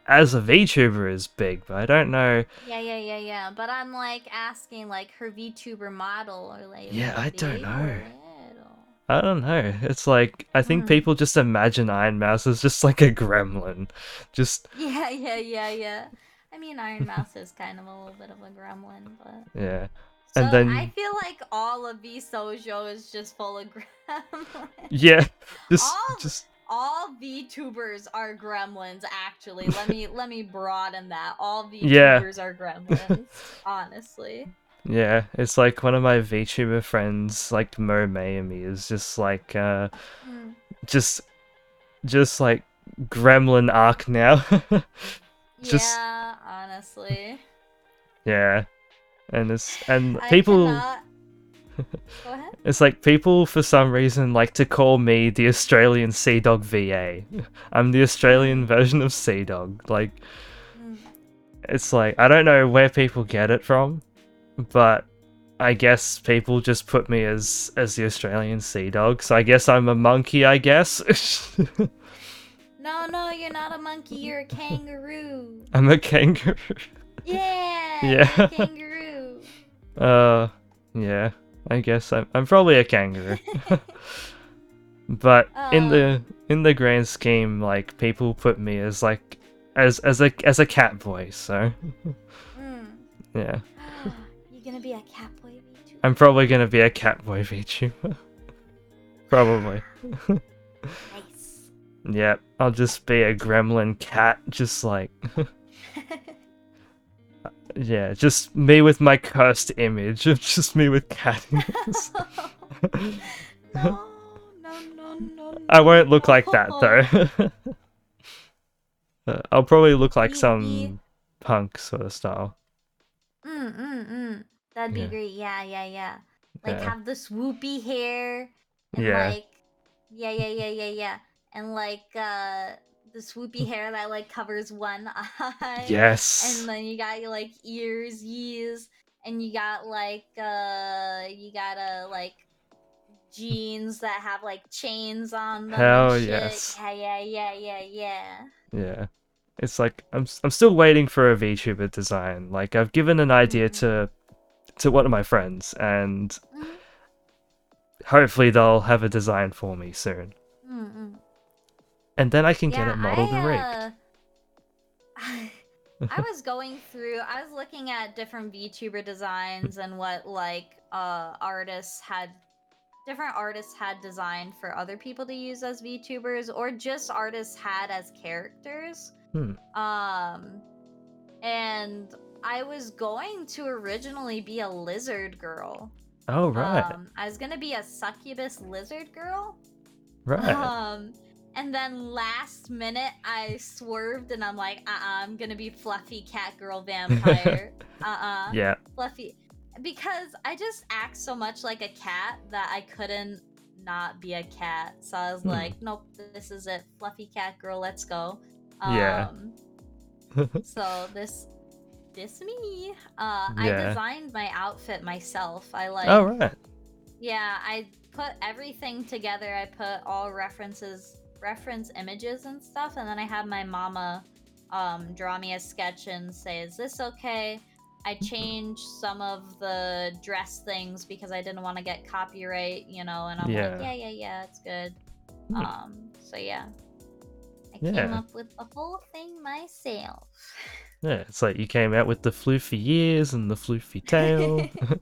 as a VTuber is big, but I don't know. Yeah, yeah, yeah, yeah. But I'm like asking like her VTuber model or like Yeah, I don't know. I don't know. It's like I think Mm. people just imagine Iron Mouse as just like a gremlin, just [laughs] Yeah, yeah, yeah, yeah. I mean, Iron [laughs] Mouse is kind of a little bit of a gremlin, but yeah, so And then- I feel like all of VShojo is just full of [laughs] gremlins. yeah, just All- just all VTubers are gremlins. Actually, let me let me broaden that. All [laughs] Yeah. VTubers are gremlins. [laughs] honestly. Yeah, it's like one of my VTuber friends, like Mo Mayumi, is just like uh Mm. just just like gremlin arc now. [laughs] Just- Yeah, honestly. yeah. And it's and I people cannot- Go ahead. it's like people for some reason like to call me the Australian CDawgVA. I'm the Australian version of CDawg. Like Mm. it's like I don't know where people get it from, but I guess people just put me as as the Australian CDawg. So I guess I'm a monkey. I guess No, no, you're not a monkey. You're a kangaroo. I'm a kangaroo. Yeah. [laughs] Yeah. a kangaroo. Uh, yeah. I guess I'm I'm probably a kangaroo. [laughs] [laughs] but in the in the grand scheme, like people put me as like as as a as a cat boy. So Mm. [laughs] yeah, [gasps] You're gonna be a cat boy VTuber. I'm probably gonna be a cat boy VTuber. probably. Nice. Yeah, I'll just be a gremlin cat, just like yeah, just me with my cursed image of [laughs] just me with cat [laughs] ears. no, no, no, no. I won't look like that though. [laughs] Uh, I'll probably look like some punk sort of style. Mm, mm, mm. That'd be Yeah. great. Yeah, yeah, yeah. Like Yeah. have the swoopy hair. And Yeah. like yeah, yeah, yeah, yeah, yeah. And like uh the swoopy hair that like covers one [laughs] eye. Yes. And then you got your like ears, years, and you got like uh you got a like jeans that have like chains on them. Hell yes. Yeah, yeah, yeah, yeah, yeah. Yeah. It's like I'm I'm still waiting for a VTuber design. Like I've given an idea Mhm. to to one of my friends and Mhm. hopefully they'll have a design for me soon. Mm-mm. And then I can get Yeah, it modeled and I, rigged. uh, [laughs] I was going through I was looking at different VTuber designs and what like uh artists had different artists had designed for other people to use as VTubers or just artists had as characters. Hmm. Um and I was going to originally be a lizard girl. Oh right. Um I was going to be a succubus lizard girl. right. Um, and then last minute I swerved and I'm like, uh uh-uh, I'm gonna be fluffy cat girl vampire. [laughs] uh uh yeah. Fluffy. Because I just act so much like a cat that I couldn't not be a cat. So I was Hmm. like, nope, this is it. Fluffy cat girl, let's go. Yeah. Um, [laughs] so this this me. Uh I designed my outfit myself. I like oh right. yeah, I put everything together. I put all references, reference images and stuff, and then I had my mama um, draw me a sketch and say, "Is this okay?" I changed some of the dress things because I didn't want to get copyright, you know, and I'm Yeah. like, "Yeah, yeah, yeah, it's good." Hmm. Um, so yeah, I came up with the whole thing myself. [laughs] Yeah, it's like you came out with the floofy ears and the floofy tail. [laughs] [laughs]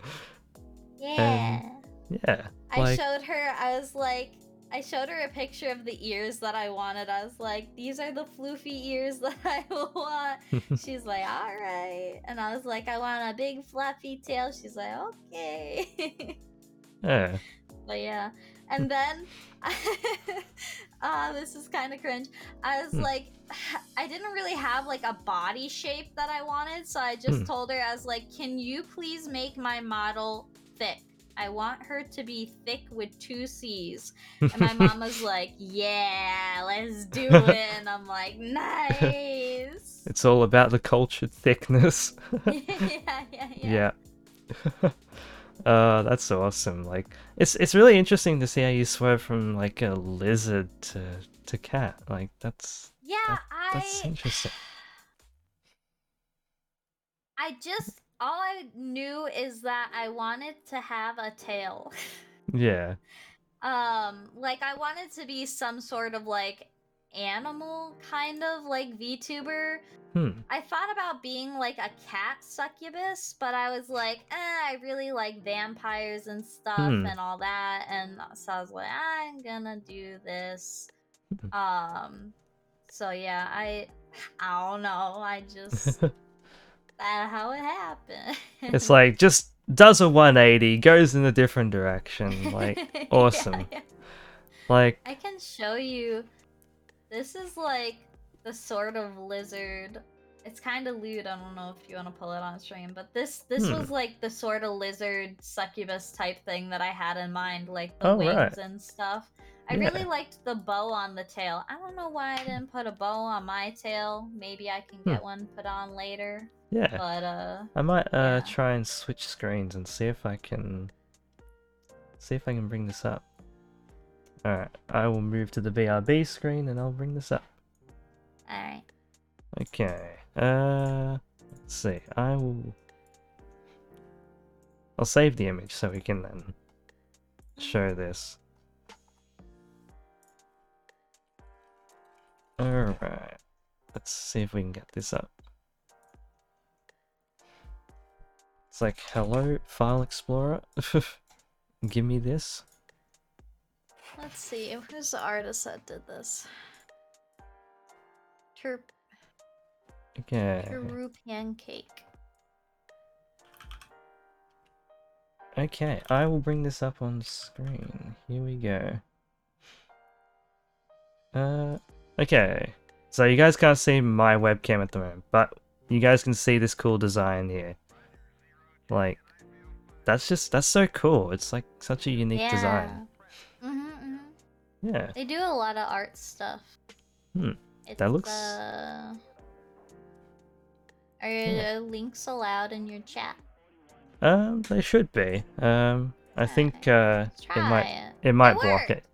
Yeah. yeah. I Like showed her, I was like, I showed her a picture of the ears that I wanted. I was like, these are the floofy ears [laughs] that I want. [laughs] She's like, all right. And I was like, I want a big fluffy tail. She's like, okay. [laughs] yeah. but yeah. And then, uh, this is kind of cringe. I was Hmm. like, [sighs] I didn't really have like a body shape that I wanted. So I just Hmm. told her, I was like, can you please make my model thick? I want her to be thick with two C's. And my mom was [laughs] like, yeah, let's do it. And I'm like, [laughs] nice. It's all about the cultured thickness. [laughs] yeah, yeah, yeah. yeah. uh, that's so awesome. Like, it's it's really interesting to see how you swerve from like a lizard to to cat. Like, that's Yeah, that's I that's interesting. [sighs] I just all I knew is that I wanted to have a tail. Yeah. um, like I wanted to be some sort of like animal kind of like VTuber. Hmm. I thought about being like a cat succubus, but I was like, eh, I really like vampires and stuff Hmm. and all that, and so I was like, I'm gonna do this Um, so yeah, I I don't know. I [laughs] just that's how it happened. it's like just does a 180, goes in a different direction. Like [laughs] awesome. yeah. like I can show you. This is like the sort of lizard. It's kind of lewd. I don't know if you want to pull it on stream, but this this Hmm. was like the sort of lizard succubus type thing that I had in mind, like the Oh, wings right. and stuff. I Yeah. really liked the bow on the tail. I don't know why I didn't put a bow on my tail. Maybe I can Hmm. get one put on later. Yeah. But uh, I might uh Yeah. try and switch screens and see if I can see if I can bring this up. Alright, I will move to the VRB screen and I'll bring this up. all right. Okay. Uh let's see. I will I'll save the image so we can then show this. Alright. Let's see if we can get this up. It's like, hello, File Explorer. [laughs] Give me this. Let's see. Who's the artist that did this? Ter- Okay. Peru pancake. Okay, I will bring this up on screen. Here we go. Uh, okay. So you guys can't see my webcam at the moment, but you guys can see this cool design here. Like, that's just that's so cool. It's like such a unique design. Mm-hmm, mm-hmm. Yeah. They do a lot of art stuff. Hmm, It's, that looks- Uh... Are Yeah. uh, links allowed in your chat? Um, they should be. Um, I think uh, it might it. it might block it.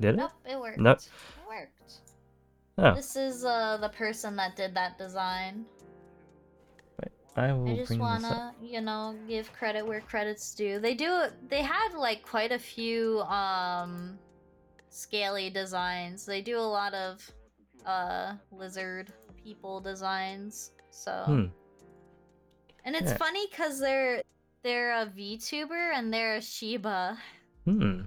Did it? Nope, it worked. Nope. It worked. Oh, This is uh the person that did that design. I will I just wanna, you know, give credit where credit's due. They do. They had like quite a few um scaly designs. They do a lot of uh lizard people designs. So Hmm. and it's Yeah. funny because they're they're a VTuber and they're a Shiba. Hmm.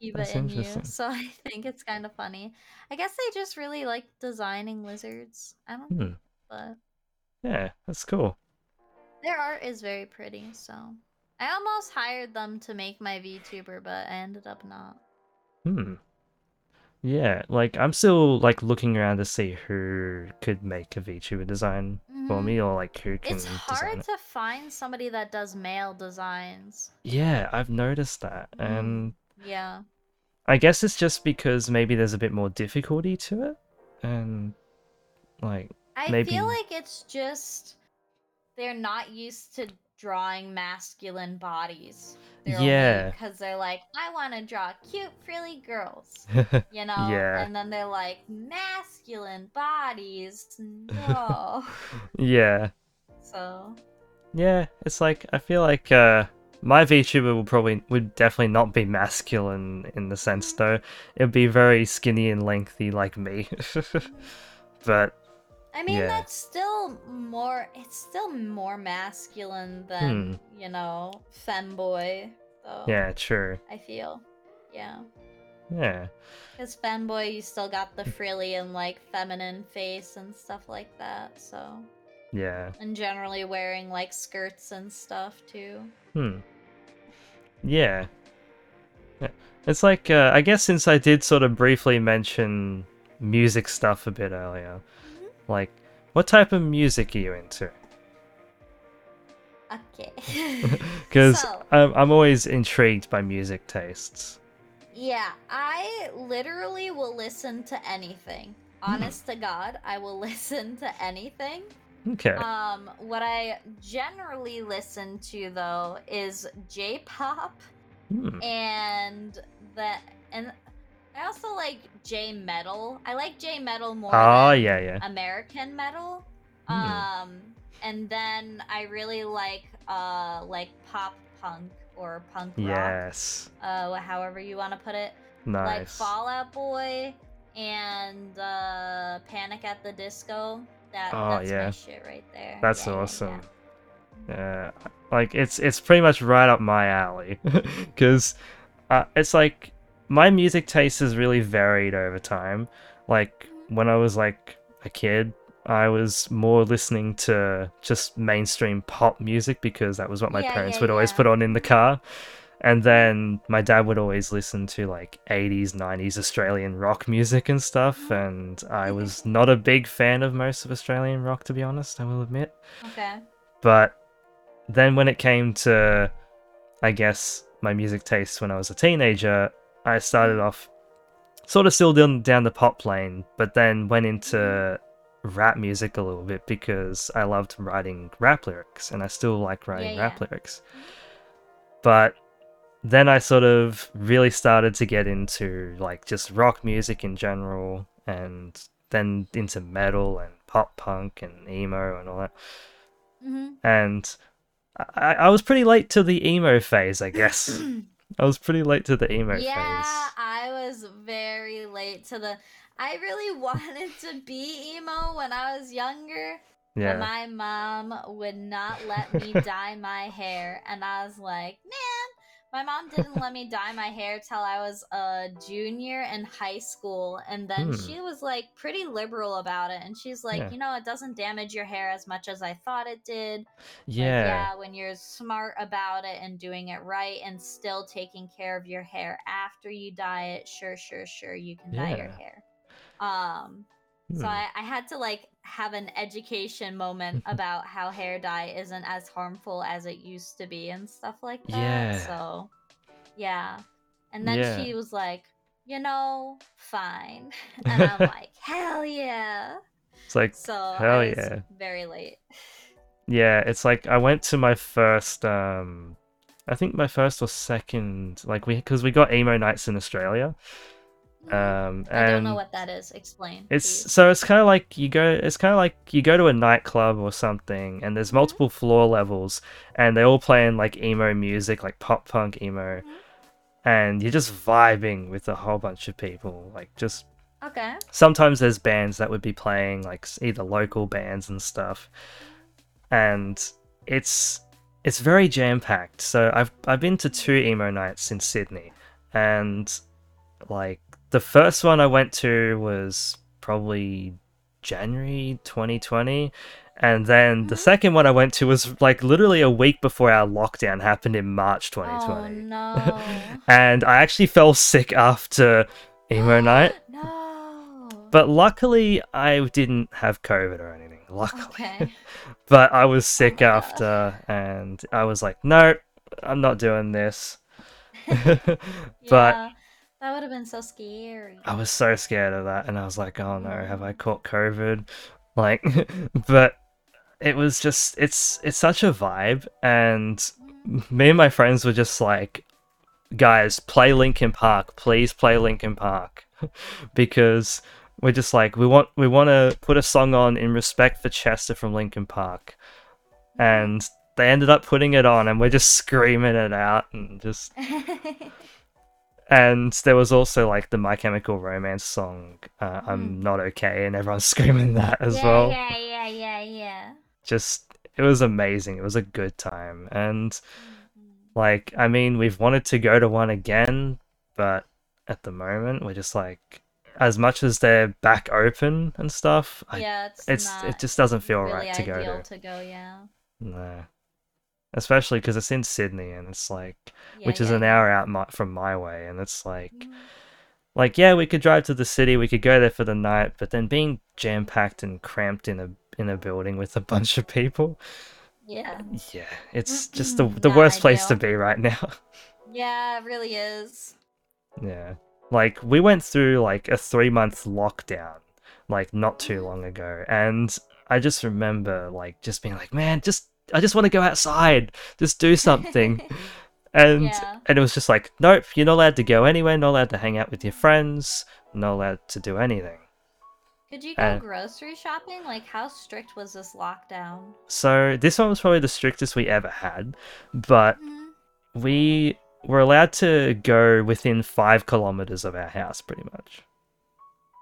Shiba That's Inu. interesting. [laughs] So I think it's kind of funny. I guess they just really like designing lizards. I don't know, Hmm. but Yeah, that's cool. Their art is very pretty, so I almost hired them to make my VTuber, but I ended up not. Hmm. Yeah, like I'm still like looking around to see who could make a VTuber design for Mhm. me or like who can It's hard it. to find somebody that does male designs. Yeah, I've noticed that. Mhm. And Yeah. I guess it's just because maybe there's a bit more difficulty to it. And like I Maybe- feel like it's just they're not used to drawing masculine bodies. Yeah. Because they're like, I want to draw cute, frilly girls. [laughs] You know? Yeah. And then they're like, masculine bodies. No. [laughs] yeah. so. Yeah, it's like I feel like uh my VTuber will probably would definitely not be masculine in the sense though. It'd be very skinny and lengthy like me. [laughs] but I mean, Yeah. that's still more. It's still more masculine than you know, femboy. Though. Hmm. yeah, true. I feel. Yeah, Yeah. because femboy, you still got the frilly and like feminine face and stuff like that. So, Yeah. and generally wearing like skirts and stuff too. Hmm. Yeah. Yeah. It's like uh, I guess since I did sort of briefly mention music stuff a bit earlier, like what type of music are you into? Okay. [laughs] Because So- I'm I'm always intrigued by music tastes. Yeah, I literally will listen to anything. Honest to God, I will [laughs] listen to anything. Okay. Um, what I generally listen to though is J-pop Hmm. and the and I also like J metal. I like J metal more Oh than yeah, yeah. American metal. Hmm. Um, and then I really like uh like pop punk or punk rock. Yes. Uh, however you want to put it Nice. like. Fall Out Boy and uh, Panic at the Disco. That, Oh, that's yeah. my shit right there. That's yeah, awesome. yeah. Yeah, like it's it's pretty much right up my alley, [laughs] because uh, it's like my music taste has really varied over time. Like when I was like a kid, I was more listening to just mainstream pop music because that was what my Yeah, parents yeah, would always put on in the car. And then my dad would always listen to like 80s, 90s Australian rock music and stuff. Oh, and I was not a big fan of most of Australian rock, to be honest, I will admit. Okay. But then when it came to, I guess, my music taste when I was a teenager, I started off sort of still down, down the pop lane, but then went into rap music a little bit because I loved writing rap lyrics and I still like writing Yeah, rap yeah. lyrics. But then I sort of really started to get into like just rock music in general and then into metal and pop punk and emo and all that hmm and I, I was pretty late to the emo phase, I guess. [clears throat] I was pretty late to the emo yeah, phase. I was very late to the. I really [laughs] wanted to be emo when I was younger, Yeah, my mom would not let me [laughs] dye my hair, and I was like, man. My mom didn't let me dye my hair till I was a junior in high school, and then Hmm. she was like pretty liberal about it. And she's like, Yeah. you know, it doesn't damage your hair as much as I thought it did. Yeah, yeah, when you're smart about it and doing it right and still taking care of your hair after you dye it, sure, sure, sure, you can dye your hair. Um, so. I, I had to like have an education moment [laughs] about how hair dye isn't as harmful as it used to be and stuff like that. Yeah. So, yeah. And then Yeah. she was like, you know, fine. [laughs] And I'm [laughs] like, hell yeah. It's like, So hell yeah. very late. yeah, it's like I went to my first, um, I think my first or second, like we, because we got emo nights in Australia. Um, I don't know what that is. Explain. It's please. so it's kind of like you go. It's kind of like you go to a nightclub or something, and there's multiple floor levels, and they all playing like emo music, like pop punk emo, Mhm. and you're just vibing with a whole bunch of people. Like just Okay. sometimes there's bands that would be playing like either local bands and stuff, and it's it's very jam packed. So I've I've been to two emo nights in Sydney, and like the first one I went to was probably January 2020. And then the Mhm. second one I went to was like literally a week before our lockdown happened in March Oh 2020. no. [laughs] And I actually fell sick after emo [gasps] night. No. But luckily, I didn't have COVID or anything. Luckily. okay. [laughs] But I was sick my God. after, and I was like, nope, I'm not doing this. [laughs] but yeah, that would have been so scary. I was so scared of that, and I was like, oh no, have I caught COVID? [laughs] Like, [laughs] but it was just, it's it's such a vibe, and Mhm. me and my friends were just like, guys, play Linkin Park, please play Linkin Park, [laughs] because we're just like we want we want to put a song on in respect for Chester from Linkin Park, and they ended up putting it on, and we're just screaming it out, and just and there was also like the My Chemical Romance song, uh, "I'm Not Okay," and everyone's [laughs] screaming that as yeah, well. Yeah, yeah, yeah, yeah. Just it was amazing. It was a good time, and Mhm. like I mean, we've wanted to go to one again, but at the moment we're just like, as much as they're back open and stuff, yeah, it's it's not it just doesn't feel really right to go to. to go. Yeah. No. Especially because it's in Sydney and it's like, yeah which is an hour out my, from my way, and it's like, Mhm. like yeah, we could drive to the city, we could go there for the night, but then being jam packed and cramped in a in a building with a [laughs] bunch of people, Yeah. yeah, it's just the the Not worst place to be right now. [laughs] Yeah, it really is. yeah, like we went through like a three month lockdown, like not too Mhm. long ago, and I just remember like just being like, man, just I just want to go outside, just do something. [laughs] and Yeah. and it was just like nope you're not allowed to go anywhere not allowed to hang out with your friends not allowed to do anything Could you go Uh, grocery shopping? Like, how strict was this lockdown? so this one was probably the strictest we ever had but Mhm. we were allowed to go within five kilometers of our house pretty much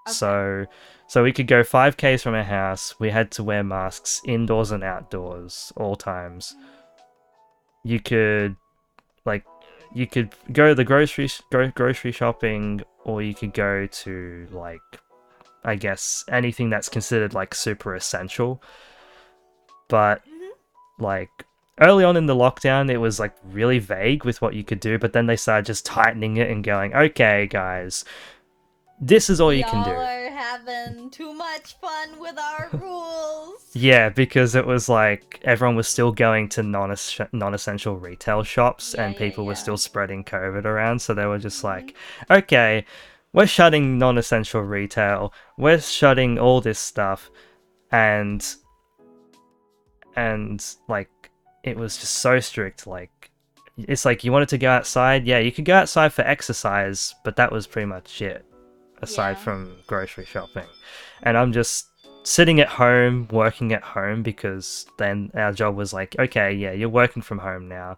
Okay. so so we could go 5ks from our house we had to wear masks indoors and outdoors all times you could like you could go to the grocery gro- grocery shopping, or you could go to like, I guess anything that's considered like super essential. But like early on in the lockdown, it was like really vague with what you could do. But then they started just tightening it and going, okay, guys, this is all you can do. Having too much fun with our rules. Yeah, because it was like everyone was still going to non non-essential retail shops Yeah, and yeah, people were still spreading COVID around. So they were just Mhm. like, okay, we're shutting non-essential retail. We're shutting all this stuff, and and like it was just so strict. Like it's like you wanted to go outside. Yeah, you could go outside for exercise, but that was pretty much it. Aside Yeah. from grocery shopping, and I'm just sitting at home, working at home because then our job was like, okay, yeah, you're working from home now.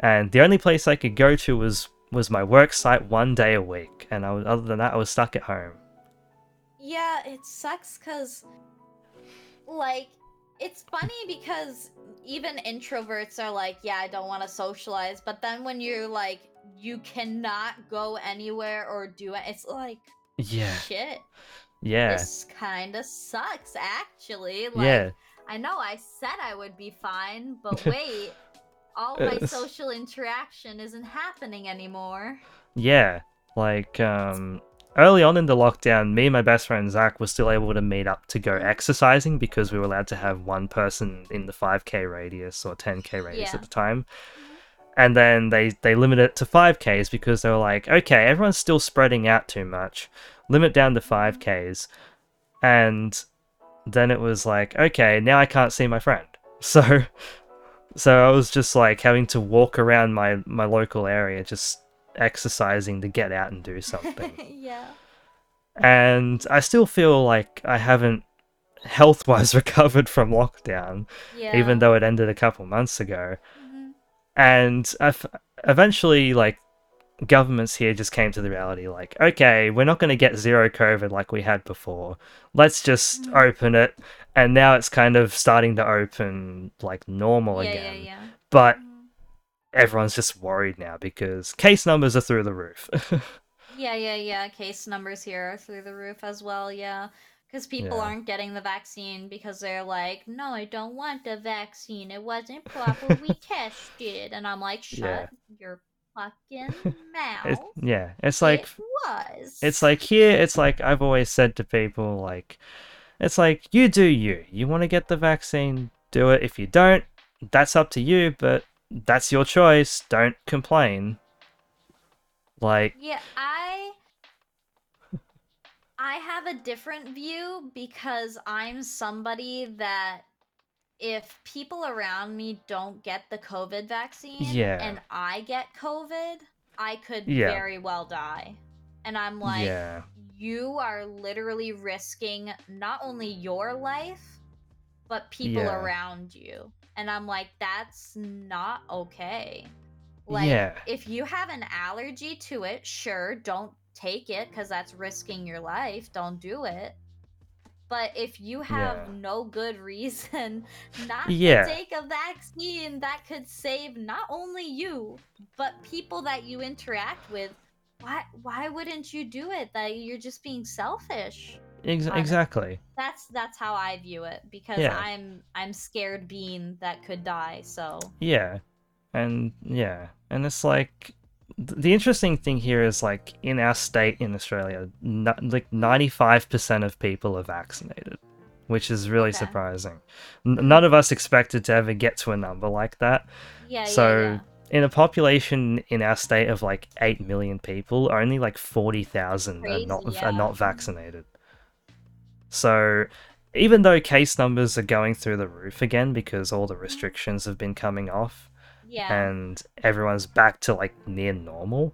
And the only place I could go to was was my work site one day a week, and I was other than that I was stuck at home. Yeah, it sucks because, like, it's funny because even introverts are like, yeah, I don't want to socialize. But then when you're like, you cannot go anywhere or do it, it's like, Yeah, shit, yeah, this kind of sucks, actually. Like, yeah, I know I said I would be fine, [laughs] but wait, all my social interaction isn't happening anymore. yeah. Like um, early on in the lockdown, me and my best friend Zach were still able to meet up to go exercising because we were allowed to have one person in the 5k radius or 10k radius Yeah. at the mm-hmm. time. And then they they limit it to 5ks because they were like, okay, everyone's still spreading out too much. Limit down to mm-hmm. 5ks. And then it was like, okay, now I can't see my friend. [laughs] So so I was just like having to walk around my my local area just exercising to get out and do [laughs] something. yeah. and I still feel like I haven't health wise [laughs] recovered from lockdown, Yeah. even though it ended a couple months ago. Mhm. And I f- eventually, like, governments here just came to the reality like, okay, we're not going to get zero COVID like we had before. Let's just Mhm. open it. And now it's kind of starting to open like normal yeah, again. yeah, yeah. But Mhm. Everyone's just worried now because case numbers are through the roof. [laughs] Yeah, yeah, yeah. Case numbers here are through the roof as well, yeah. Because people Yeah. aren't getting the vaccine because they're like, no, I don't want the vaccine. It wasn't properly [laughs] tested. And I'm like, shut Yeah. your fucking [laughs] mouth. It- yeah, it's like it was. It's like here, it's like I've always said to people, like, it's like you do you. You want to get the vaccine, do it. If you don't, that's up to you, but that's your choice. Don't complain. Like, Yeah, I I have a different view because I'm somebody that if people around me don't get the COVID vaccine Yeah. and I get COVID, I could Yeah. very well die. And I'm like, yeah, you are literally risking not only your life, but people around you. And I'm like, that's not okay. Like, yeah, if you have an allergy to it, sure, don't take it because that's risking your life. Don't do it. But if you have Yeah. no good reason [laughs] not Yeah. to take a vaccine that could save not only you, but people that you interact with, why why wouldn't you do it? That you're just being selfish. Ex- exactly. That's that's how I view it because Yeah. I'm I'm scared being that could die. So Yeah, and yeah, and it's like the interesting thing here is like in our state in Australia, no, like ninety five percent of people are vaccinated, which is really Okay. surprising. N- none of us expected to ever get to a number like that. yeah, So, yeah, yeah. In a population in our state of like eight million people, only like forty thousand are not Crazy, are not vaccinated. So, even though case numbers are going through the roof again because all the restrictions have been coming off, Yeah. and everyone's back to like near normal.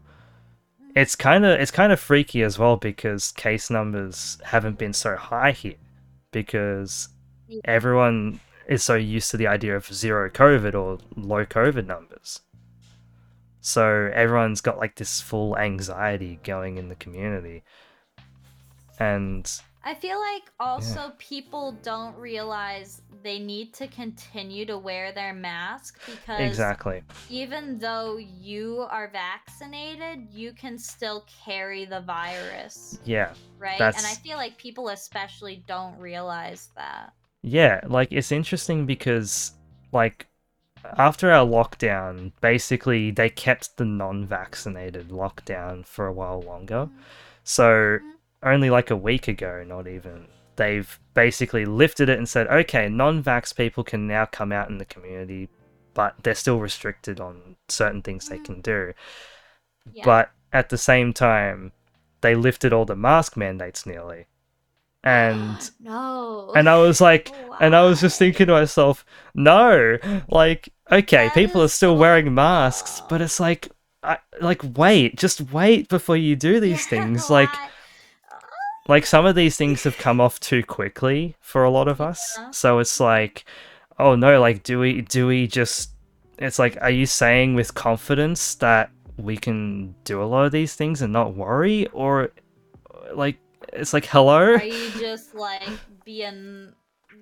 It's kind of it's kind of freaky as well because case numbers haven't been so high here because Yeah. everyone is so used to the idea of zero COVID or low COVID numbers. So everyone's got like this full anxiety going in the community. And I feel like also people don't realize they need to continue to wear their mask because Exactly. even though you are vaccinated, you can still carry the virus, Yeah. right? And I feel like people especially don't realize that. Yeah, like it's interesting because like after our lockdown, basically they kept the non-vaccinated lockdown for a while longer. So Mhm. Only like a week ago, not even, they've basically lifted it and said, okay, non-vax people can now come out in the community, but they're still restricted on certain things they can do. Yeah. But at the same time, they lifted all the mask mandates nearly. And [gasps] no. and I was like, [laughs] and I was just thinking to myself, no, like, okay, That people are still so wearing masks, but it's like, I, like, wait, just wait before you do these [laughs] things. Like? Like some of these things have come off too quickly for a lot of us. Yeah. So it's like, oh no, like, do we, do we just? It's like, are you saying with confidence that we can do a lot of these things and not worry, or like, it's like, hello? Are you just like being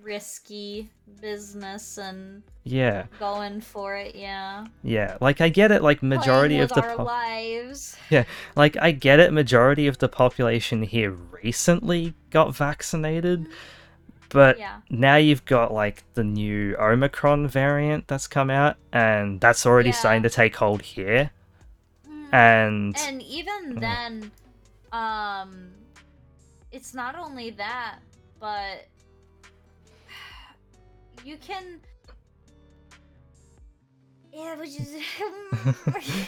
risky business and Yeah, going for it? Yeah. yeah. Like I get it. Like majority of the po- lives. [laughs] like I get it. Majority of the population here recently got vaccinated, but Yeah. now you've got like the new Omicron variant that's come out, and that's already Yeah. starting to take hold here. Mm. And And even then, um, it's not only that, but you can. Yeah, which is. [laughs]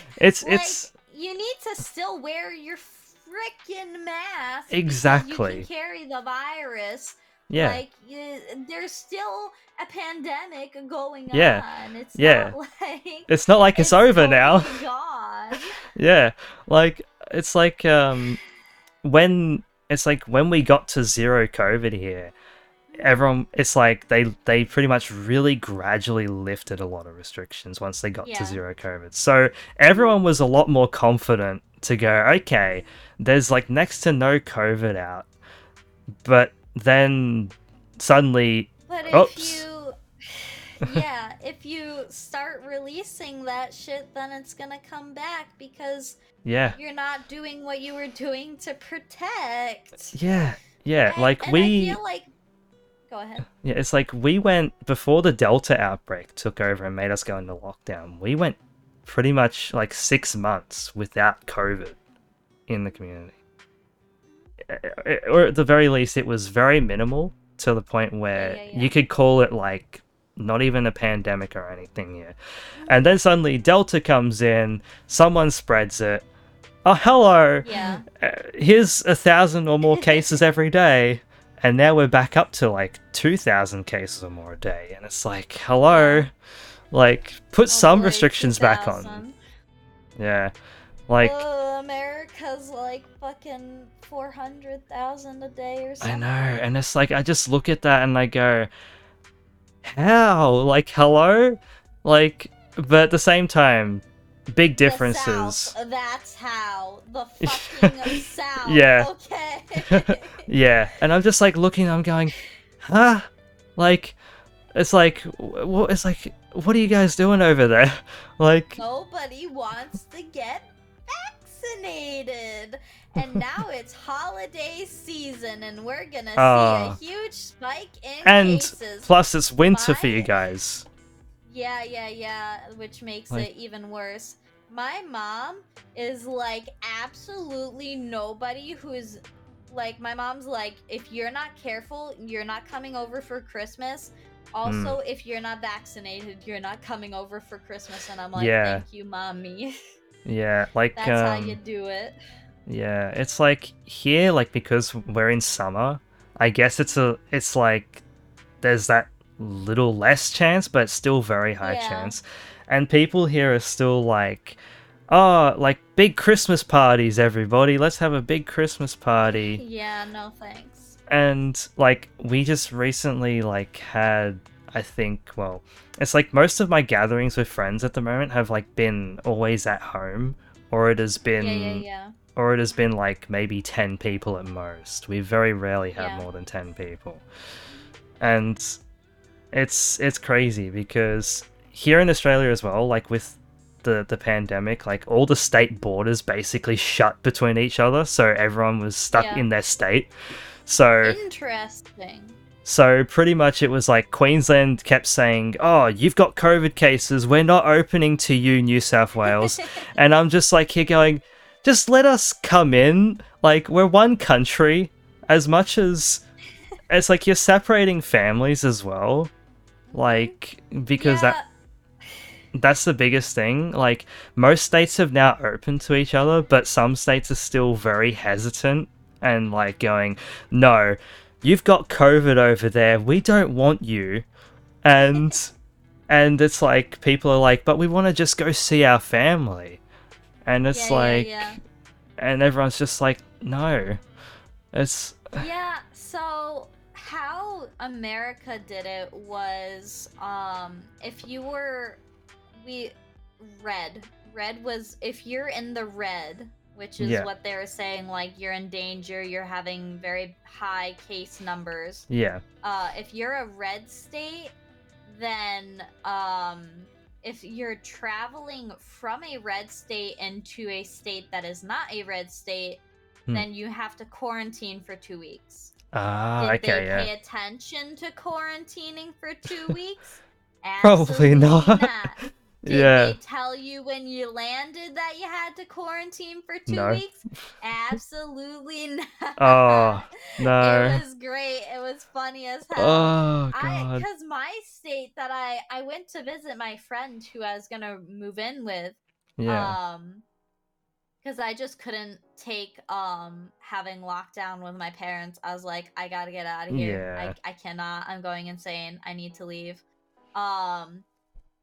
[laughs] it's like, it's you need to still wear your freaking mask. because Exactly. You can carry the virus. yeah. Like you, there's still a pandemic going Yeah. on. It's Yeah. not [laughs] like it's not like it's, over now. totally Gone. yeah like it's like um when it's like when we got to zero covid here everyone it's like they they pretty much really gradually lifted a lot of restrictions once they got Yeah. to zero covid so everyone was a lot more confident to go okay there's like next to no covid out but then suddenly But if Oops. you [sighs] Yeah, if you start releasing that shit then it's going to come back because yeah you're not doing what you were doing to protect. yeah yeah And- like and we I feel like Go ahead. Yeah, it's like we went before the Delta outbreak took over and made us go into lockdown. We went pretty much like six months without COVID in the community. Uh, Or at the very least, it was very minimal to the point where yeah, yeah. you could call it like not even a pandemic or anything yet. And then suddenly Delta comes in, someone spreads it. Oh, hello! Yeah. uh, here's a thousand or more [laughs] cases every day and now we're back up to like 2000 cases or more a day. And it's like hello? Like put some Hopefully restrictions back on. yeah. Like America's like fucking 400,000 a day or something i know. and it's like i just look at that and i go how? Like hello? Like but at the same time big differences South, that's how. The [laughs] fucking South. Yeah. Okay. [laughs] yeah and i'm just like looking i'm going huh like it's like what it's like what are you guys doing over there [laughs] like Nobody wants to get vaccinated. And now it's holiday season, and we're gonna Ah. see a huge spike in and cases. plus it's winter for you guys Yeah, yeah, yeah, which makes Like- it even worse. My mom is like absolutely nobody who's like my mom's like if you're not careful, you're not coming over for Christmas. Also, Hmm. if you're not vaccinated, you're not coming over for Christmas and I'm like, Yeah. "Thank you, mommy." [laughs] yeah like That's um, how you do it. yeah it's like here like because we're in summer i guess it's a it's like there's that little less chance but still very high Yeah. chance and people here are still like oh like big christmas parties everybody let's have a big christmas party Yeah, no thanks. and like we just recently like had i think well it's like most of my gatherings with friends at the moment have like been always at home or it has been Yeah, yeah, yeah. or it has been like maybe 10 people at most. We very rarely have Yeah. more than 10 people. And it's it's crazy because here in Australia as well, like with the the pandemic, like all the state borders basically shut between each other, so everyone was stuck Yeah. in their state. So Interesting. so pretty much it was like Queensland kept saying, "Oh, you've got COVID cases. We're not opening to you, New South Wales." [laughs] and I'm just like here going, "Just let us come in. Like we're one country. As much as [laughs] it's like you're separating families as well. Like because that that's the biggest thing. Like most states have now opened to each other, but some states are still very hesitant and like going, "No, you've got COVID over there. We don't want you." And and it's like people are like, "But we want to just go see our family." And it's yeah, like yeah. and everyone's just like, "No." It's Yeah, so how America did it was um if you were we red. Red was if you're in the red, which is Yeah. what they were saying like you're in danger, you're having very high case numbers. yeah. Uh if you're a red state, then um if you're traveling from a red state into a state that is not a red state, Hmm. then you have to quarantine for two weeks. Ah, Did okay, they yeah. pay attention to quarantining for two [laughs] weeks? Probably Absolutely not. Did yeah. they tell you when you landed that you had to quarantine for two No. weeks? [laughs] Absolutely [laughs] not. Oh, no. It was great. It was funny as hell. Oh god. because my state that I I went to visit my friend who I was gonna move in with. Yeah. Um, because I just couldn't take um having lockdown with my parents. I was like, I gotta get out of here. Yeah. I I cannot. I'm going insane. I need to leave. Um,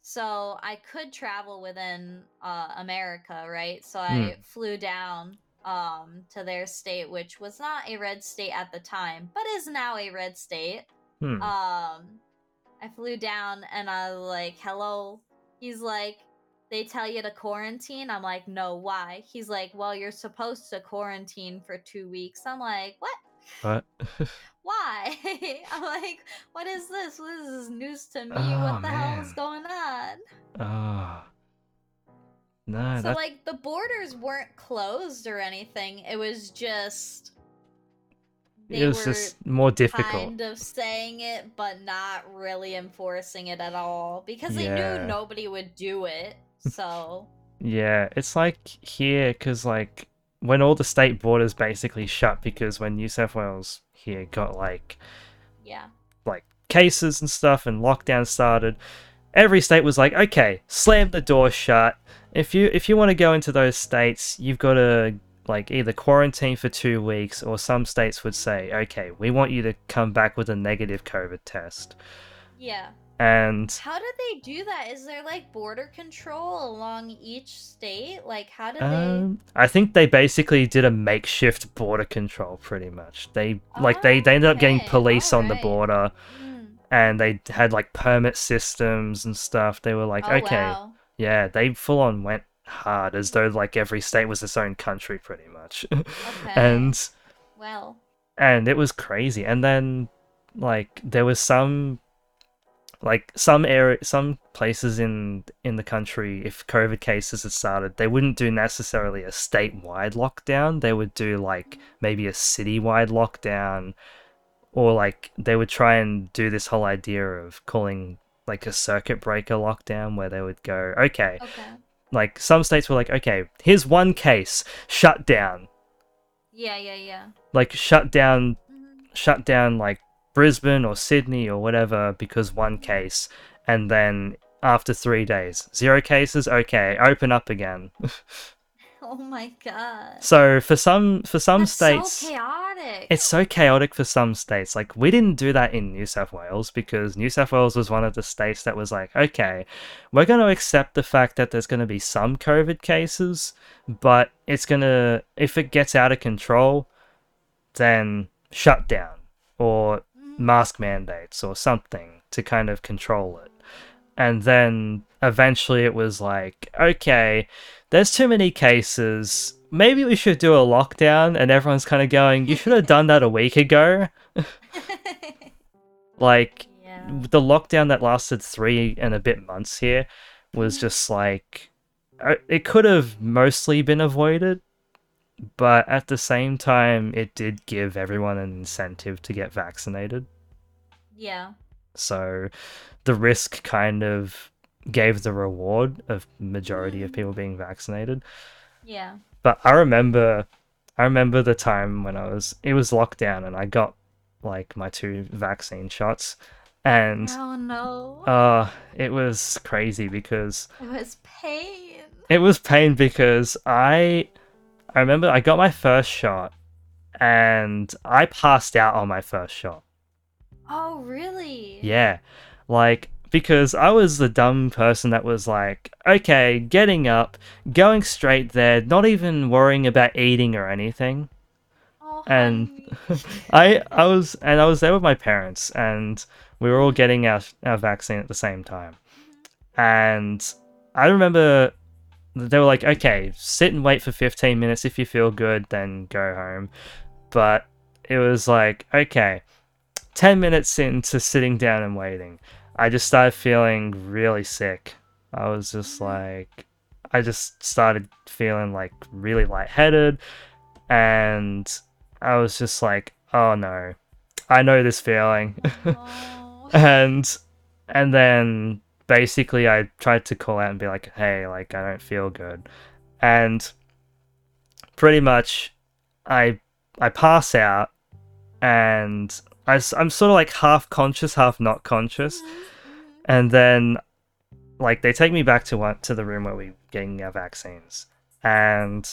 so I could travel within uh America, right? So I Hmm. flew down um to their state, which was not a red state at the time, but is now a red state. Hmm. Um, I flew down and I was like, "Hello." He's like, "They tell you to quarantine." I'm like, "No, why?" He's like, "Well, you're supposed to quarantine for two weeks." I'm like, "What? what? [laughs] Why?" [laughs] I'm like, "What is this? This is news to me. Oh, what the hell man. going on?" Ah. oh. No, so that like the borders weren't closed or anything. It was just it was just more difficult. kind of saying it but not really enforcing it at all because they Yeah. knew nobody would do it so [laughs] Yeah, it's like here because like when all the state borders basically shut because when New South Wales here got like yeah like cases and stuff and lockdown started, every state was like, okay, slam the door shut. If you if you want to go into those states, you've got to like either quarantine for two weeks, or some states would say, okay, we want you to come back with a negative COVID test. yeah And how did they do that is there like border control along each state like how did um, I think they basically did a makeshift border control, pretty much. They like they they ended up getting Okay, police on the border, they Hmm. And they had like permit systems and stuff. They were like, oh, okay. wow. Yeah, they full on went hard as though like every state was its own country pretty much. [laughs] okay and well and it was crazy. And then like there was some like some area some places in in the country if covid cases had started they wouldn't do necessarily a statewide lockdown they would do like maybe a citywide lockdown or like they would try and do this whole idea of calling like a circuit breaker lockdown where they would go okay. Okay. Like some states were like okay here's one case shut down. Yeah yeah yeah. Like shut down Mhm. shut down like brisbane or sydney or whatever because one case. And then after three days zero cases? Okay open up again [laughs] [laughs] oh my god so for some for some That's states so chaotic it's so chaotic for some states. Like we didn't do that in New South Wales because New South Wales was one of the states that was like, okay, we're going to accept the fact that there's going to be some COVID cases, but it's going to if it gets out of control, then shut down or Mhm. mask mandates or something to kind of control it. And then eventually it was like, okay, there's too many cases. Maybe we should do a lockdown. And everyone's kind of going, you should have done that a week ago. [laughs] Like, yeah. the lockdown that lasted three and a bit months here was Mhm. just like uh, it could have mostly been avoided but at the same time it did give everyone an incentive to get vaccinated Yeah. so the risk kind of gave the reward of majority of Mhm. people being vaccinated Yeah. but i remember i remember the time when i was it was lockdown and i got like my two vaccine shots and Oh no. uh it was crazy because it was pain. it was pain because i i remember i got my first shot and i passed out on my first shot Oh really? yeah like because i was the dumb person that was like okay getting up going straight there not even worrying about eating or anything Oh, and. [laughs] I I was and I was there with my parents and we were all getting our our vaccine at the same time. And I remember they were like, "Okay, sit and wait for 15 minutes if you feel good, then go home." But it was like, "Okay, 10 minutes into sitting down and waiting, I just started feeling really sick. I was just mm-hmm. like I just started feeling like really lightheaded and I was just like, oh no, I know this feeling. [laughs] And and then basically I tried to call out and be like, hey, like I don't feel good. And pretty much I I pass out and I, am sort of like half conscious, half not conscious. And then like they take me back to one to the room where we're getting our vaccines. And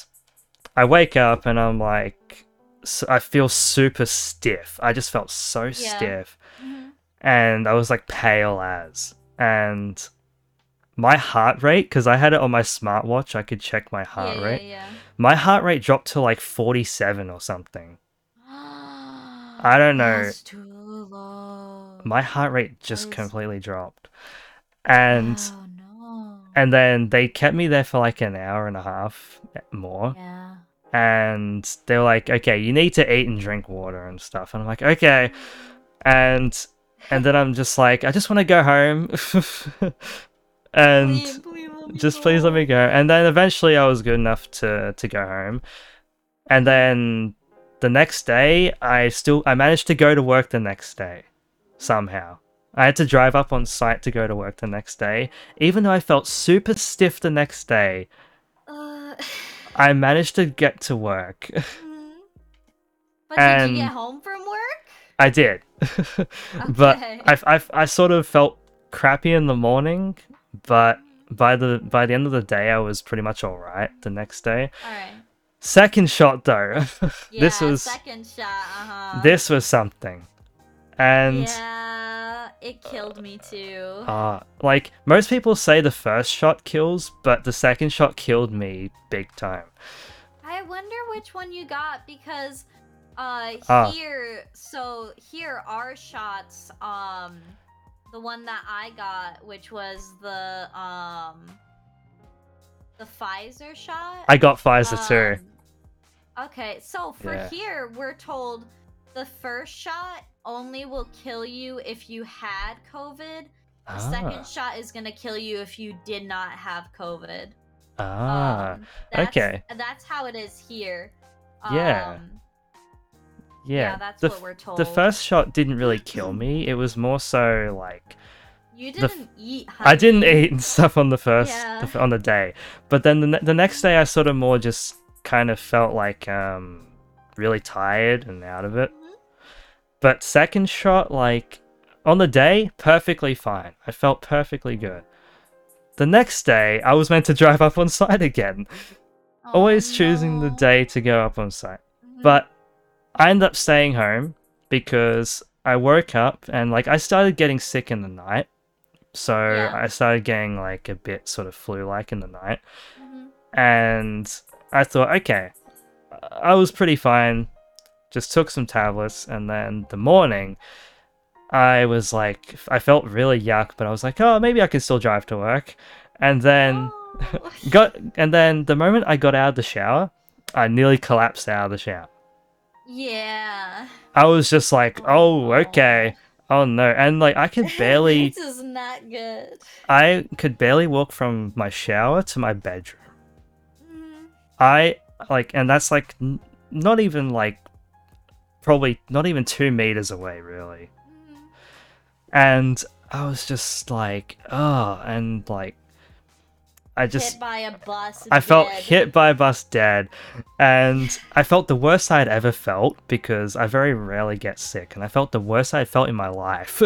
I wake up and I'm like I feel super stiff. I just felt so Yeah. stiff mhm. and I was like pale as. And my heart rate, because I had it on my smartwatch, I could check my heart yeah, rate. Yeah, My heart rate dropped to like 47 or something. I don't know. My heart rate just completely dropped. And Oh no. and then they kept me there for like an hour and a half eh, more. yeah. And they were like, okay, you need to eat and drink water and stuff. And I'm like, okay. And and then I'm just like, I just want to go home. [laughs] and Please, please just please let me go and then eventually i was good enough to to go home and then the next day i still i managed to go to work the next day somehow. I had to drive up on site to go to work the next day. Even though i felt super stiff the next day Uh, [laughs] i managed to get to work. Mhm. but did you And- get home from work? i did. [laughs] But I, I i sort of felt crappy in the morning but by the by the end of the day i was pretty much all right the next day. All right. Second shot though [laughs] Yeah, this was second shot. Uh huh. this was something and Yeah, it killed me too. uh like most people say the first shot kills but the second shot killed me big time I wonder which one you got because uh Ah. here so here are shots um the one that I got which was the um the Pfizer shot. i got pfizer too Um, Okay, so for Yeah. here we're told the first shot only will kill you if you had COVID. The ah, second shot is gonna kill you if you did not have COVID. ah Um, that's- okay. That's how it is here. Yeah. Um, yeah, that's the, what we're told. the first shot didn't really kill me it was more so like You didn't eat. I didn't eat and [laughs] stuff on the first Yeah. the on the day, but then the the next day I sort of more just kind of felt like um really tired and out of it. Mhm. But second shot, like on the day, perfectly fine. I felt perfectly good. The next day, I was meant to drive up on site again. Oh, Always choosing the day to go up on site. Mhm. But I ended up staying home because I woke up and like I started getting sick in the night. So Yeah. I started getting like a bit sort of flu like in the night. Mhm. And I thought, okay, I was pretty fine. Just took some tablets and then the morning I was like, I felt really yuck, but I was like, oh, maybe I can still drive to work. And then Oh. [laughs] got, and then the moment I got out of the shower, I nearly collapsed out of the shower. yeah. I was just like, oh, oh okay. Oh no. And like I could [laughs] barely this is not good. I could barely walk from my shower to my bedroom. I like and that's like n- not even like probably not even 2 meters away really. mm. And I was just like, oh, and like I just hit by a bus. I felt hit by a bus dead, and I felt the worst I'd ever felt because I very rarely get sick, and I felt the worst I'd felt in my life.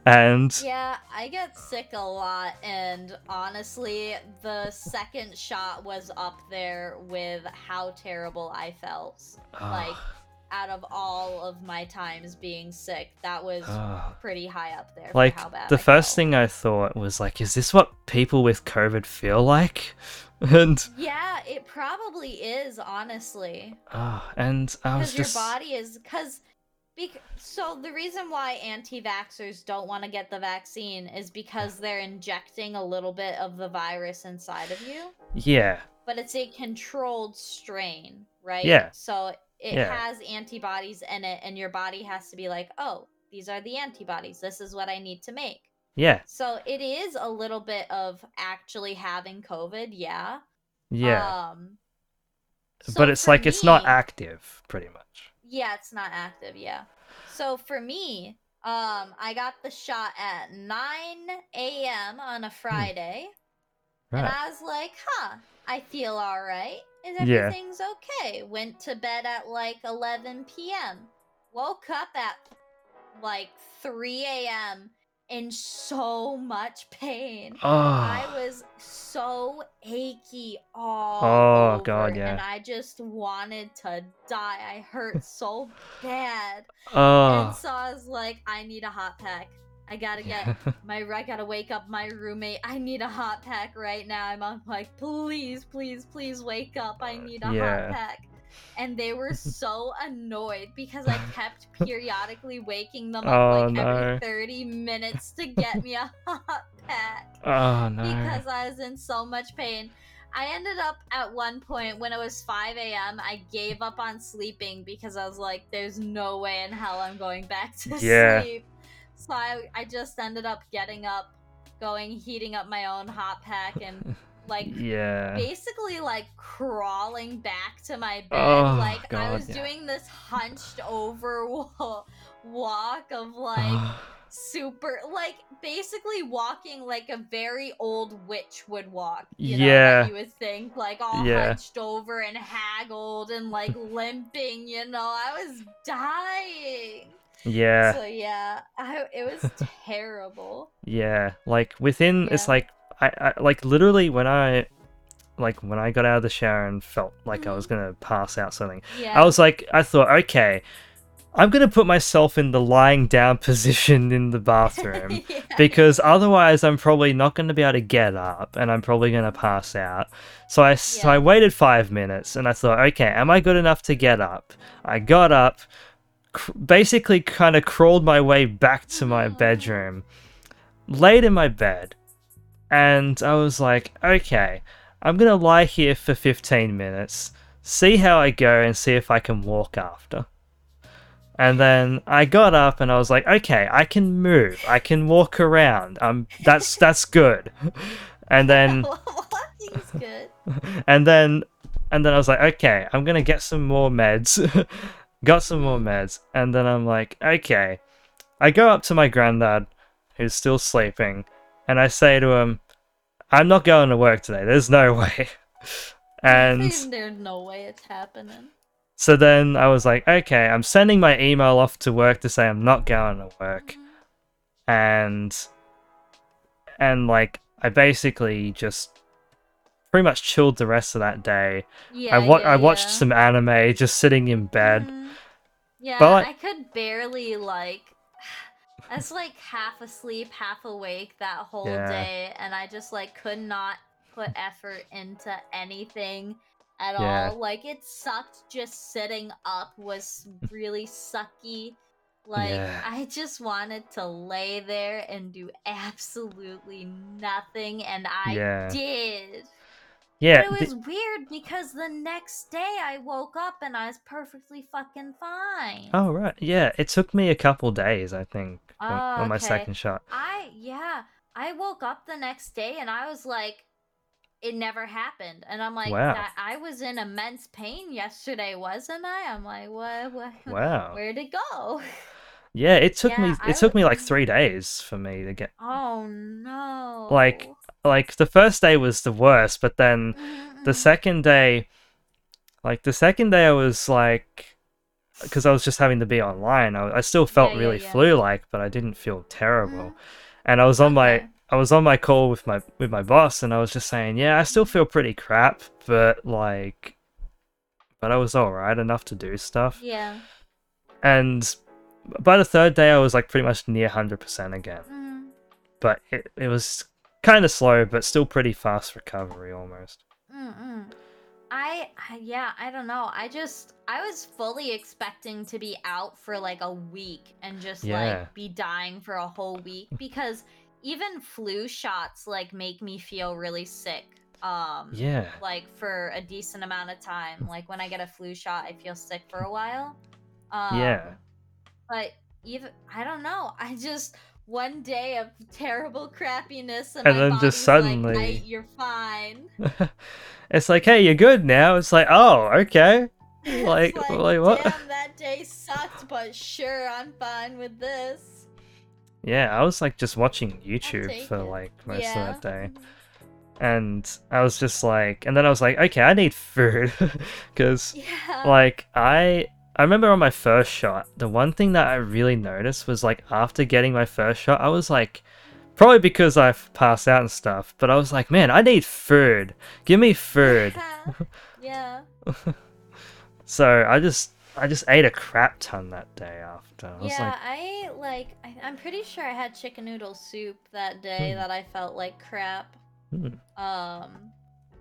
[laughs] and Yeah, I get sick a lot, and honestly, the second shot was up there with how terrible I felt. Ah. Like, out of all of my times being sick, that was ah. pretty high up there. like for how bad the I first felt. thing I thought was like, is this what people with COVID feel like? [laughs] And Yeah, it probably is, honestly. oh, and I was just. Because your body is. Because. Bec- so the reason why anti-vaxxers don't want to get the vaccine is because they're injecting a little bit of the virus inside of you. yeah, but it's a controlled strain, right? Yeah. So it Yeah. has antibodies in it, and your body has to be like, oh, these are the antibodies. This is what I need to make. yeah, So it is a little bit of actually having COVID, yeah. yeah. Um, but it's like it's not active, pretty much. Yeah, it's not active, yeah. So for me, um, I got the shot at 9 a.m. on a Friday. And Right. I was like, huh, I feel all right. And Yeah. everything's okay. Went to bed at like 11 p.m. Woke up at like 3 a.m. in so much pain. I Oh, was so achy all Oh, over, God, yeah. and I just wanted to die. I hurt so bad, and oh. so I was like, I need a hot pack. I gotta get [laughs] my I gotta wake up my roommate. I need a hot pack right now. I'm I'm like, please, please, please wake up. I uh, need a Yeah. hot pack. And they were [laughs] so annoyed because I kept [laughs] periodically waking them up Oh, like no. every 30 minutes to get me a hot pack oh no. because I was in so much pain. I ended up at one point when it was 5 a.m. I gave up on sleeping because I was like, there's no way in hell I'm going back to Yeah. sleep. So I, I just ended up getting up, going, heating up my own hot pack, and [laughs] like yeah. basically like crawling back to my bed. Oh, like I was yeah. doing this hunched over [laughs] walk of like ah. super like basically walking like a very old witch would walk you know Yeah. that you would think like all Yeah. hunched over and haggled and like limping you know i was dying yeah. so yeah I, it was [laughs] terrible Yeah, like within it's like I, I like literally when I like when I got out of the shower and felt like I was mm-hmm. gonna pass out something. yeah I was like I thought, okay, I'm gonna put myself in the lying down [laughs] position in the bathroom [laughs] Yeah. because otherwise I'm probably not gonna be able to get up and I'm probably gonna pass out. So I so I waited five minutes and I thought, okay, am I good enough to get up? I got up, cr- basically kind of crawled my way back to my bedroom, laid in my bed, and I was like, okay, I'm gonna lie here for 15 minutes, see how I go, and see if I can walk after. And then I got up and I was like, okay, I can move, I can walk around. Um, that's [laughs] that's good. And then [laughs] good [laughs] and then and then I was like, okay, I'm gonna get some more meds. Got some more meds, and then I'm like, okay. I go up to my granddad, who's still sleeping, and I say to him, I'm not going to work today. There's no [laughs] way. And [laughs] there's no way it's happening so then I was like, okay, I'm sending my email off to work to say I'm not going to work. And and like I basically just pretty much chilled the rest of that day. yeah I wa- yeah, I watched yeah. some anime just sitting in bed. Mhm. Yeah, But- I could barely like. [sighs] I was like half asleep, half awake that whole Yeah. day, and I just like could not put effort into anything at Yeah. all. Like it sucked just sitting up was really sucky. Like Yeah. I just wanted to lay there and do absolutely nothing and I did. Yeah, But it the- was weird because the next day I woke up and I was perfectly fucking fine. oh right, yeah. It took me a couple days, I think, on, Oh, on my okay. second shot. I yeah, I woke up the next day and I was like it never happened. And I'm like Wow. that I was in immense pain yesterday, wasn't I? I'm like, what what Wow. where'd it go? Yeah, it took me. Yeah, I It took w- me like [laughs] three days for me to get. Oh no. Like, Like the first day was the worst, but then the second day, like the second day, I was like, because I was just having to be online. I, I still felt Yeah, yeah, really yeah. flu-like, but I didn't feel terrible. Mhm. And I was on my I was on my call with my with my boss, and I was just saying, yeah, I still feel pretty crap, but like, but I was all right enough to do stuff. Yeah. And by the third day, I was like pretty much near hundred percent again. Mm. But it it was kind of slow, but still pretty fast recovery almost. Mm-mm. I, I yeah, I don't know. I just I was fully expecting to be out for like a week and just Yeah. like be dying for a whole week [laughs] because even flu shots like make me feel really sick. Um Yeah. like for a decent amount of time. Like when I get a flu shot, I feel sick for a while. Um, Yeah. But even I don't know. I just one day of terrible crappiness and, And then just suddenly- "Mate, you're fine. [laughs] it's like, hey, you're good now. It's like, oh, okay. [laughs] It's Like, like what? Damn, that day sucked, but sure, I'm fine with this. Yeah, I was like just watching YouTube for like most yeah. of that day. And I was just like, and then I was like, okay, I need food. [laughs] Because, Yeah. like, I. I remember on my first shot, the one thing that I really noticed was like after getting my first shot, I was like, probably because I've passed out and stuff, but I was like, man, I need food. Give me food. [laughs] yeah. [laughs] So I just, I just ate a crap ton that day after. I was yeah, like, I like. I, I'm pretty sure I had chicken noodle soup that day Hmm. that I felt like crap. hmm. Um,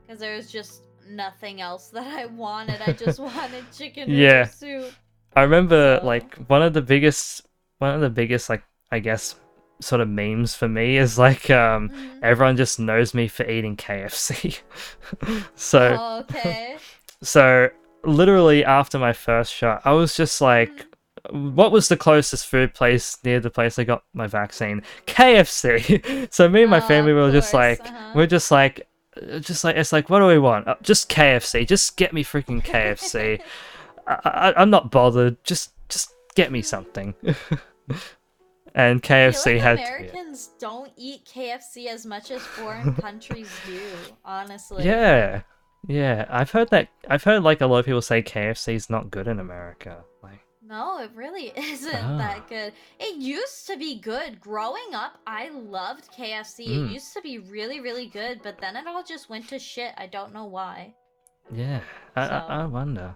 because there was just nothing else that I wanted. I just [laughs] wanted chicken Yeah. soup. I remember So- like one of the biggest one of the biggest like I guess sort of memes for me is like um Mhm. everyone just knows me for eating KFC. [laughs] so Oh, okay. [laughs] so literally after my first shot, I was just like what was the closest food place near the place I got my vaccine? KFC. so me and my Oh, family were just like uh-huh. we're just like just like it's like what do we want? Uh, just KFC. Just get me freaking KFC. [laughs] I, I, I'm not bothered. Just just get me something. [laughs] and KFC like had to be it. Americans don't eat KFC as much as foreign [laughs] countries do. Honestly. Yeah, yeah. I've heard that. I've heard like a lot of people say KFC is not good in America. Like, No, it really [laughs] isn't Ah. that good. It used to be good. Growing up, I loved KFC. Mm. It used to be really, really good, but then it all just went to shit. I don't know why. yeah, I, I, I wonder.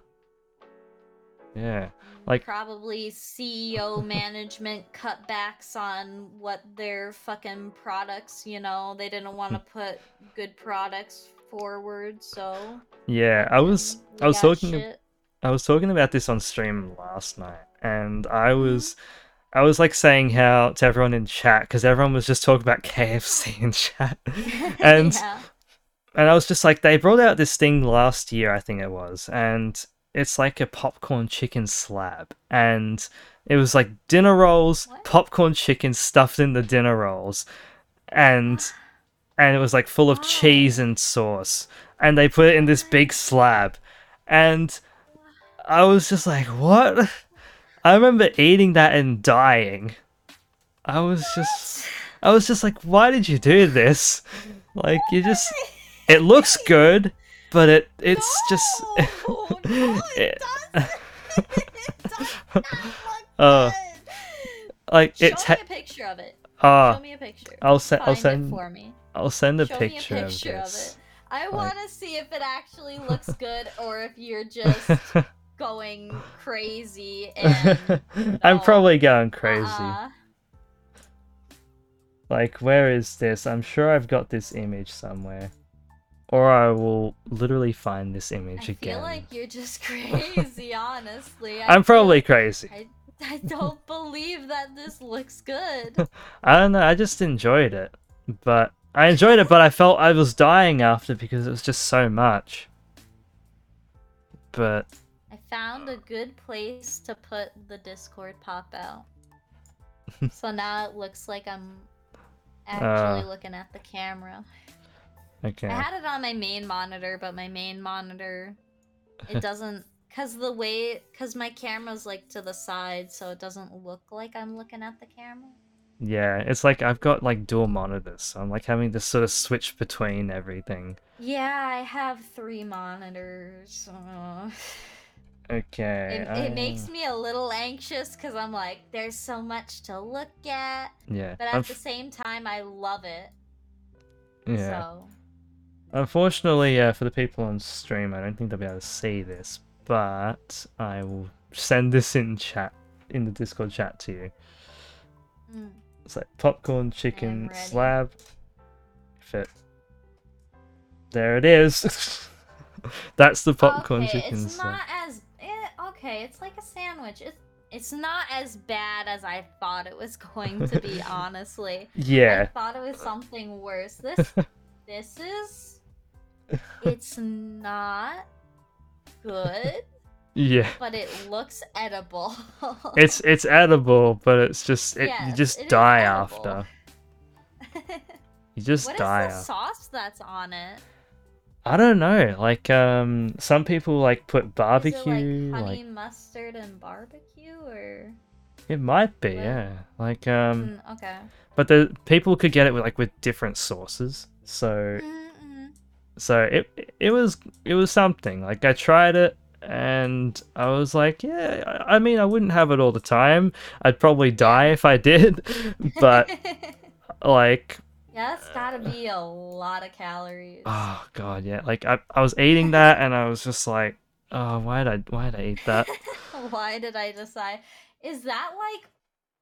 Yeah, Like- probably CEO [laughs] management cutbacks on what their fucking products, you know, they didn't want to Hmm. put good products forward, so yeah. I was I was talking shit. I was talking about this on stream last night, and I Mm-hmm. was I was like saying how to everyone in chat because everyone was just talking about [laughs] KFC in chat, [laughs] and yeah. and I was just like, they brought out this thing last year, I think it was, and it's like a popcorn chicken slab, and it was like dinner rolls, What? popcorn chicken stuffed in the dinner rolls, and [gasps] and it was like full of cheese and sauce, and they put it in this big slab, and I was just like, what? I remember eating that and dying. I was just, I was just like, why did you do this? Like, you just, it looks good, but it, it's just, No, no, it [laughs] it- doesn't. [laughs] it does not look [laughs] Uh, like Show it. me a picture of it. uh, Show me a picture. I'll send, I'll send, for me. I'll send a Show picture, me a picture of of, it. I Like- want to see if it actually looks good or if you're just going crazy [laughs] and I'm probably um, going crazy. uh-uh. Like, where is this? I'm sure I've got this image somewhere. Or I will literally find this image I again. I feel like you're just [laughs] crazy, honestly. I I'm feel probably crazy. I, I don't believe that this looks good. [laughs] I don't know. I just enjoyed it, but I enjoyed it, but I felt I was dying after because it was just so much. But found a good place to put the Discord pop out. [laughs] so now it looks like I'm actually Uh. looking at the camera. okay, I had it on my main monitor, but my main monitor it [laughs] doesn't cuz the way cuz my camera's like to the side so it doesn't look like I'm looking at the camera. yeah, it's like I've got like dual monitors, so I'm like having to sort of switch between everything. Yeah, I have 3 monitors. Okay, it, it makes me a little anxious cuz I'm like there's so much to look at, yeah, but at unf- the same time I love it. yeah. So, Unfortunately, uh, for the people on stream, I don't think they'll be able to see this, but I will send this in chat in the Discord chat to you. mm. It's like popcorn chicken slab. Fit. There it is. [laughs] That's the popcorn okay, chicken it's slab. not as okay. It's like a sandwich. It's it's not as bad as I thought it was [laughs] going to be. [laughs] honestly, yeah. I thought it was something worse. This [laughs] this is it's not good, Yeah. but it looks edible. It's it's edible, but it's just it, you just it is die after. You just what is die the after. sauce that's on it? I don't know. Like um some people like put Is it barbecue like like mustard and barbecue or? it might be, What? yeah. Like um Mm, okay. but the people could get it with like with different sauces. So Mm-mm. so it it was it was something. Like I tried it and I was like, yeah, I mean I wouldn't have it all the time. I'd probably die if I did. [laughs] But [laughs] like yeah, that's gotta be a lot of calories. oh god, yeah. Like I I was eating that and I was just like, oh, why did I why did I eat that? [laughs] Why did I decide? Is that like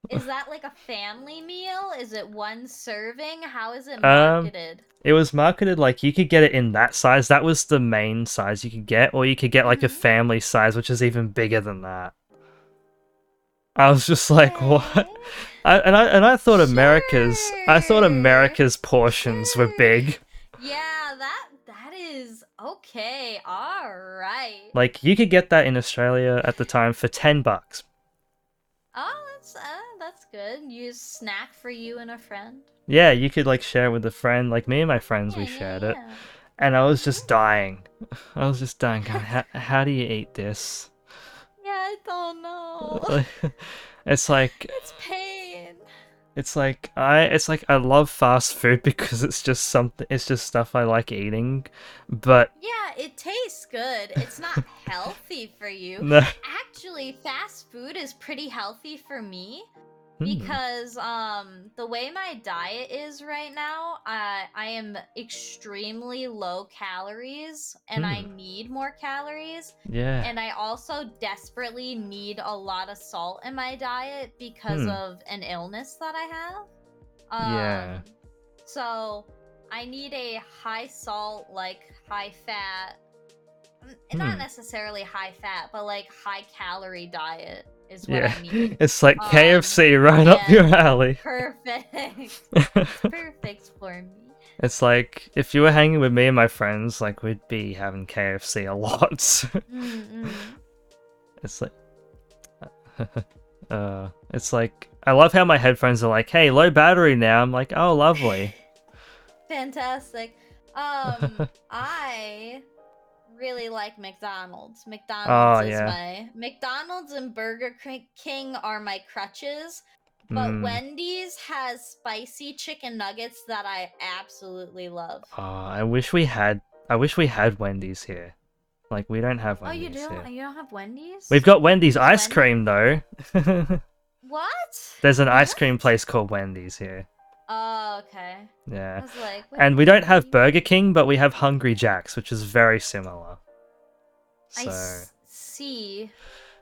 is that like a family meal? Is it one serving? How is it Um, marketed? It was marketed like you could get it in that size. That was the main size you could get, or you could get like a Mhm. family size, which is even bigger than that. I was just like, [laughs] what? I, and I and I thought America's I thought America's portions were big. Yeah, that that is okay. All right. Like you could get that in Australia at the time for ten bucks. Oh, that's uh, that's good. Use snack for you and a friend. Yeah, you could like share it with a friend. Like me and my friends, we Yeah, yeah, shared it, and I was just dying. [laughs] I was just dying. God, how, how do you eat this? Yeah, I don't know. [laughs] it's like it's pain. [laughs] It's like I it's like I love fast food [laughs] because it's just something it's just stuff I like eating. But Yeah, it tastes good. It's not [laughs] healthy for you. no Actually, fast food is pretty healthy for me. Because um the way my diet is right now, I I am extremely low calories and I need more calories yeah. and I also desperately need a lot of salt in my diet because Hmm. of an illness that I have. Um, Yeah. So I need a high salt, like high fat, n- not Hmm. necessarily high fat, but like high calorie diet is what Yeah. I need. [laughs] It's like Um, KFC right up your alley. Perfect. [laughs] Perfect for me. it's like if you were hanging with me and my friends, like we'd be having KFC a lot. [laughs] It's like uh it's like I love how my headphones are like, "Hey, low battery now." I'm like, "Oh, lovely." Fantastic. Um, I really like McDonald's. McDonald's Oh, is yeah. my McDonald's and Burger King are my crutches. But Mm. Wendy's has spicy chicken nuggets that I absolutely love. Oh, I wish we had I wish we had Wendy's here. Like we don't have Oh, Wendy's you do? here. You don't have Wendy's? We've got Wendy's There's ice cream though. [laughs] what? There's an ice cream place called Wendy's here. Oh, okay. I Yeah. was like, And we don't have Burger King, but we have Hungry Jack's, which is very similar. I So s- see.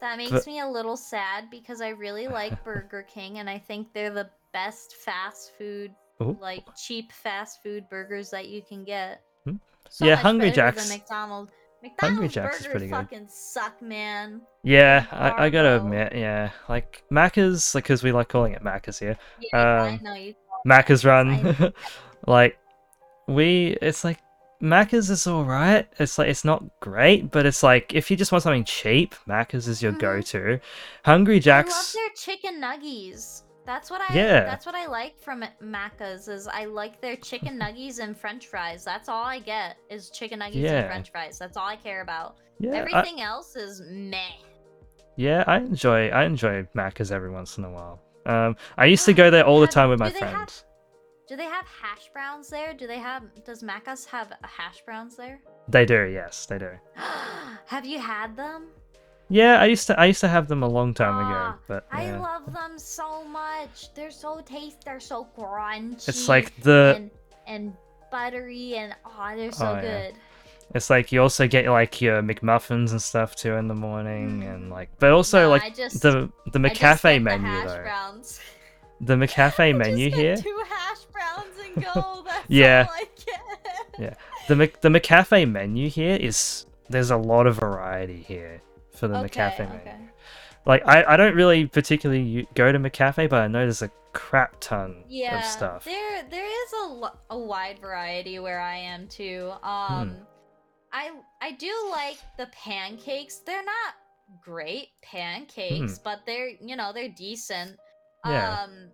That makes But- me a little sad because I really like [laughs] Burger King and I think they're the best fast food, Ooh. like cheap fast food burgers that you can get. Hmm. So Yeah, Hungry better than Jack's- McDonald's. McDonald's Jack's is burgers pretty good. fucking suck, man. Yeah, I, I gotta admit, yeah, like Macca's, like, cause we like calling it Macca's here. Yeah, I Um, know you. Macca's I- run, [laughs] like, we, it's like Macca's is alright. It's like it's not great, but it's like if you just want something cheap, Macca's is your Mhm. go-to. Hungry I love Jack's, their chicken nuggies. That's what I. Yeah. That's what I like from Macca's is I like their chicken nuggies and French fries. That's all I get is chicken nuggies Yeah. and French fries. That's all I care about. yeah, I, Everything else is meh. yeah, I enjoy, I enjoy Macca's every once in a while. Um, I used to go there all the time with my do they have- friends. Do they have hash browns there? Do they have? Does Macca's have hash browns there? They do, yes, they do. [gasps] have you had them? Yeah, I used to, I used to have them a long time ago, Ah, but I love them so much. They're so tasty. They're so crunchy. it's like the. and and buttery and oh, they're so Oh, yeah. It's like you also get like your McMuffins and stuff too in the morning, Mm. and like, but also Nah, like just- the the McCafe the menu hash though. browns. [laughs] The McCafe [laughs] menu here, two hash browns and [laughs] go. That's Yeah. all I get. Yeah. the Mc, the McCafe menu here is there's a lot of variety here for the Okay, McCafe menu. okay. Like I, I don't really particularly go to McCafe, but I know there's a crap ton Yeah, of stuff. there there is a, lo- a wide variety where I am too. Hmm. I I do like the pancakes. They're not great pancakes, but they're you know they're decent. Yeah. Um,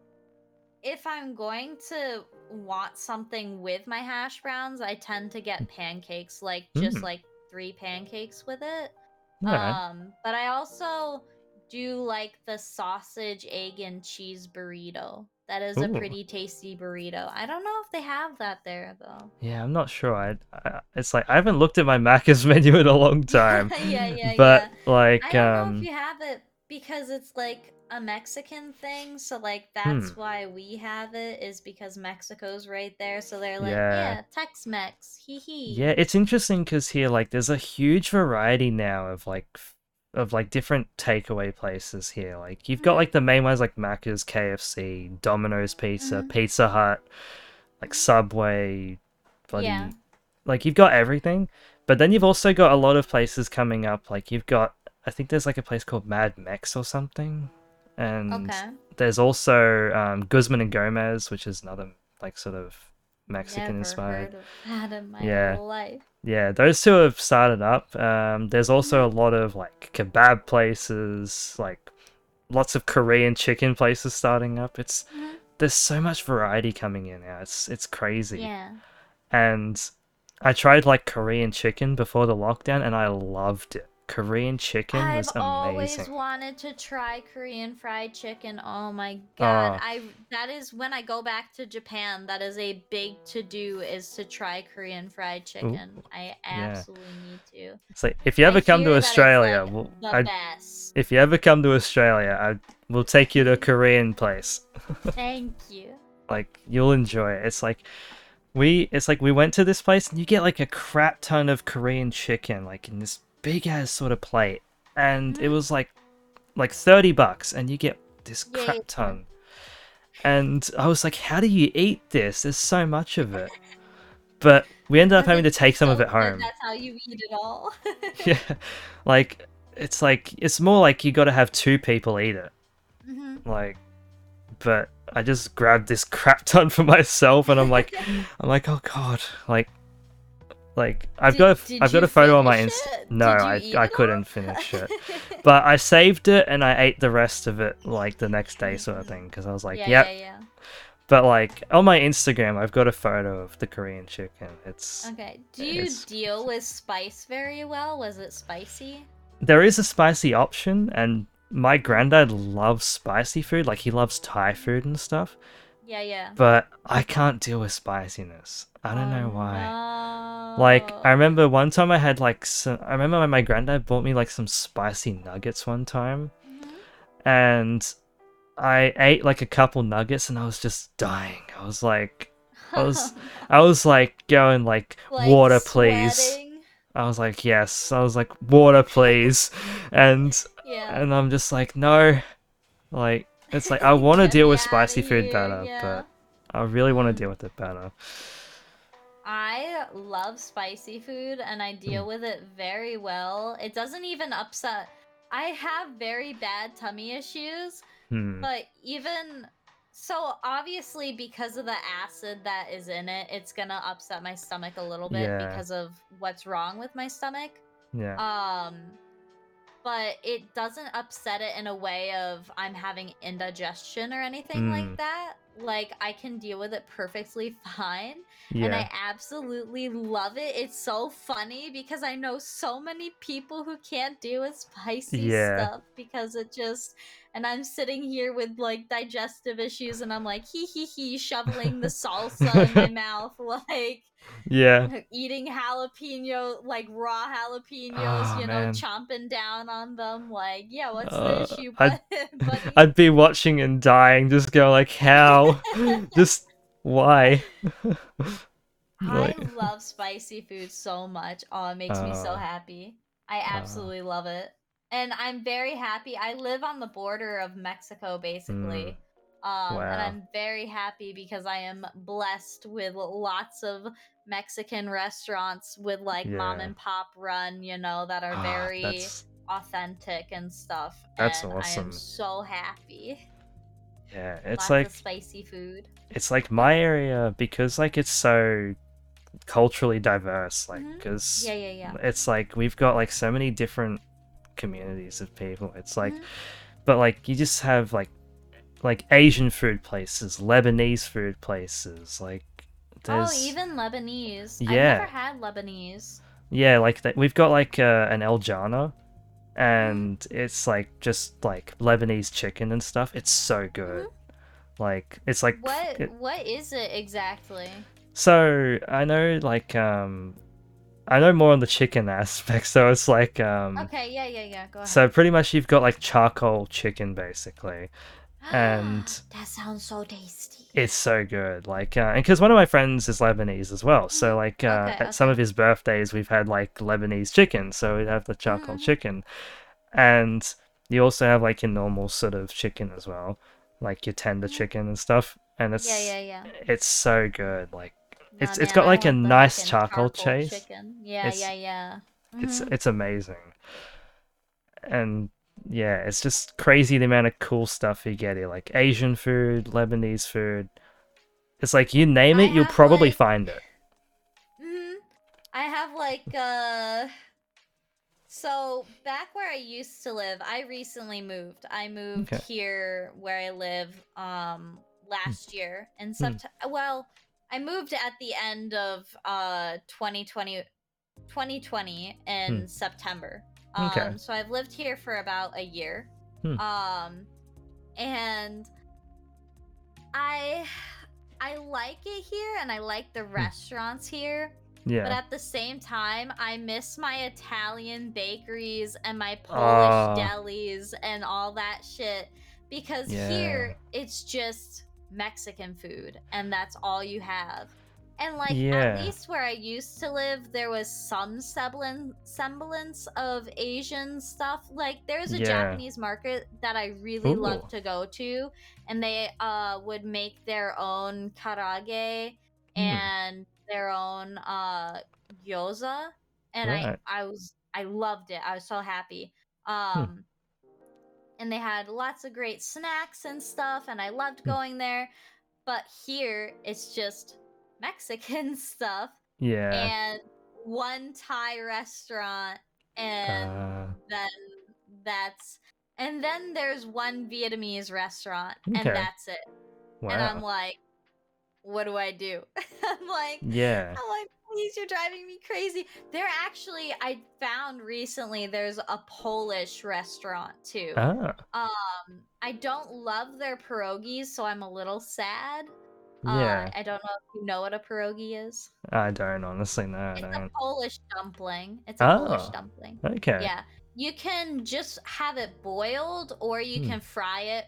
if I'm going to want something with my hash browns, I tend to get pancakes, like just Mm. like three pancakes with it. Um, but I also do like the sausage, egg, and cheese burrito. That is a pretty tasty burrito. I don't know if they have that there though. yeah, I'm not sure. I, I it's like I haven't looked at my Macca's [laughs] menu in a long [laughs] time. yeah, yeah, but yeah. like I don't know um if you have it because it's like a Mexican thing. So like that's Hmm. why we have it is because Mexico's right there. So they're like, Yeah. yeah, Tex-Mex, hee hee. Yeah, it's interesting because here, like, there's a huge variety now of like, of like different takeaway places here. Like, you've got Mhm. like the main ones like Macca's, KFC, Domino's Pizza, Mhm. Pizza Hut, like Subway, bloody, Yeah. like you've got everything. But then you've also got a lot of places coming up. Like, you've got, I think there's like a place called Mad Mex or something, and Okay. there's also um, Guzman and Gomez, which is another like sort of Mexican Never inspired. heard in my Yeah. life. Yeah, those two have started up. Um, there's also a lot of like kebab places, like lots of Korean chicken places starting up. It's Mhm. there's so much variety coming in now. It's it's crazy. Yeah. And I tried like Korean chicken before the lockdown, and I loved it. Korean chicken was amazing. I've always wanted to try Korean fried chicken. Oh my god. Oh. I that is when I go back to Japan, that is a big to do is to try Korean fried chicken. I absolutely need to. It's like if you ever I come to hear that it's, Australia, like, we'll, I, best. if you ever come to Australia, I will take you to a Korean place. [laughs] Thank you. like you'll enjoy it. It's like we it's like we went to this place and you get like a crap ton of Korean chicken like in this big ass sort of plate and it Mhm. was like like 30 bucks and you get this crap yeah. ton. And I was like how do you eat this? There's so much of it. But we ended up having to take some of it home. That's how you eat it all. [laughs] [laughs] yeah. Like it's like it's more like you got to have two people eat it. Mhm. like but i just grabbed this crap ton for [laughs] myself and i'm like i'm like oh god like like i've Did- got a, i've got a photo on my insta no i i couldn't [laughs] finish it but i saved it and i ate the rest of it like the next day sort of thing mm-hmm. because i was like yeah, yep yeah, yeah. but like on my instagram i've got a photo of the korean chicken it's Okay. Do you It's- deal with spice very well? Was it spicy? there is a spicy option and my granddad loves spicy food like he loves thai food and stuff Yeah, yeah. but I can't deal with spiciness. I don't know Oh, why. Like I remember one time I had like some. I remember when my granddad bought me like some spicy nuggets one time, Mhm. and I ate like a couple nuggets and I was just dying. I was like, I was- [laughs] I was like going like, Like water please. sweating. I was like yes. I was like water please, and Yeah. and I'm just like no, like it's like I want to deal with spicy food here, better, yeah. but I really want to Mm. deal with it better. I love spicy food and I deal Mm. with it very well. It doesn't even upset. I have very bad tummy issues, Hmm. but even so, obviously, because of the acid that is in it, it's gonna upset my stomach a little bit Yeah. because of what's wrong with my stomach. Yeah. Um, but it doesn't upset it in a way of I'm having indigestion or anything Mm. like that. Like I can deal with it perfectly [laughs] fine, and I absolutely love it. It's so funny because I know so many people who can't deal with spicy Yeah. stuff because it just and I'm sitting here with like digestive issues and I'm like hee hee hee shoveling the salsa in my [laughs] mouth [laughs] like Yeah. [laughs] eating jalapeno like raw jalapenos Oh, you know man. chomping down on them like yeah what's Uh, the issue I'd- [laughs] I'd be watching and dying, just go like, how? [laughs] just why? I love spicy food so much. Oh, it makes me so Uh, happy. I uh. absolutely love it. And I'm very happy. I live on the border of Mexico, basically. Um, Wow. And I'm very happy because I am blessed with lots of Mexican restaurants with like mom and pop run, you know, that are Ah, very that's authentic and stuff. That's and I awesome. am so happy. yeah. It's Lots like spicy food. it's like my area because like it's so culturally diverse. Like Mhm. because Yeah, yeah, yeah. it's like we've got like so many different communities of people. It's like, Mhm. but like you just have like like Asian food places, Lebanese food places, like there's Oh, even Lebanese. I've Yeah. never had Lebanese. yeah, like that. We've got like uh, an El Jannah, and it's like just like Lebanese chicken and stuff. It's so good. Like it's like What it- what is it exactly? so I know like um I know more on the chicken [laughs] aspect. So it's like um Okay, yeah, yeah, yeah. Go ahead. so pretty much you've got like charcoal chicken basically. And- [gasps] that sounds so tasty. It's so good. Like, uh, and because one of my friends is Lebanese as well, so like uh, Mm-hmm. Okay, at some of his birthdays, we've had like Lebanese chicken. So we'd have the charcoal Mhm. chicken, and you also have like your normal sort of chicken as well, like your tender Mhm. chicken and stuff. And it's Yeah, yeah, yeah. it's so good. Like It's- Nah, it's man, got, I like, a nice fucking charcoal chase. Chicken. Yeah, It's- yeah, yeah. it's Mhm. it's amazing, and yeah, it's just crazy the amount of cool stuff you get here, like Asian food, Lebanese food. It's like you name I it, you'll probably like- find it. Mhm. I have like uh so back where I used to live, I recently moved. I moved Okay. here where I live um last year in Hmm. September. Well, I moved at the end of uh 2020 2020 in September. Um Hmm. Okay. so I've lived here for about a year. Hmm. Um and I I like it here and I like the restaurants here. Yeah. But at the same time, I miss my Italian bakeries and my Polish Ah. delis and all that shit. Because Yeah. here, it's just Mexican food, and that's all you have. And like Yeah. at least where I used to live, there was some semblance semblance of Asian stuff. Like there's a Yeah. Japanese market that I really Ooh. love to go to, and they uh would make their own karaage Hmm. and their own uh gyoza and Right. I I was I loved it. I was so happy. Um and they had lots of great snacks and stuff and I loved Hmm. going there. But here it's just Mexican [laughs] stuff Yeah. and one Thai restaurant and Uh, then that's and then there's one Vietnamese restaurant and that's it. wow. And I'm like, what do I do? [laughs] I'm like, yeah. I'm like, please, you're driving me crazy. There actually, I found recently there's a Polish restaurant too. Ah. Um, I don't love their pierogies, so I'm a little sad. Yeah. Uh, I don't know if you know what a pierogi is. I don't honestly know. It's a. Polish dumpling. It's a Polish Oh. dumpling. Okay. Yeah. You can just have it boiled or you Hmm. can fry it.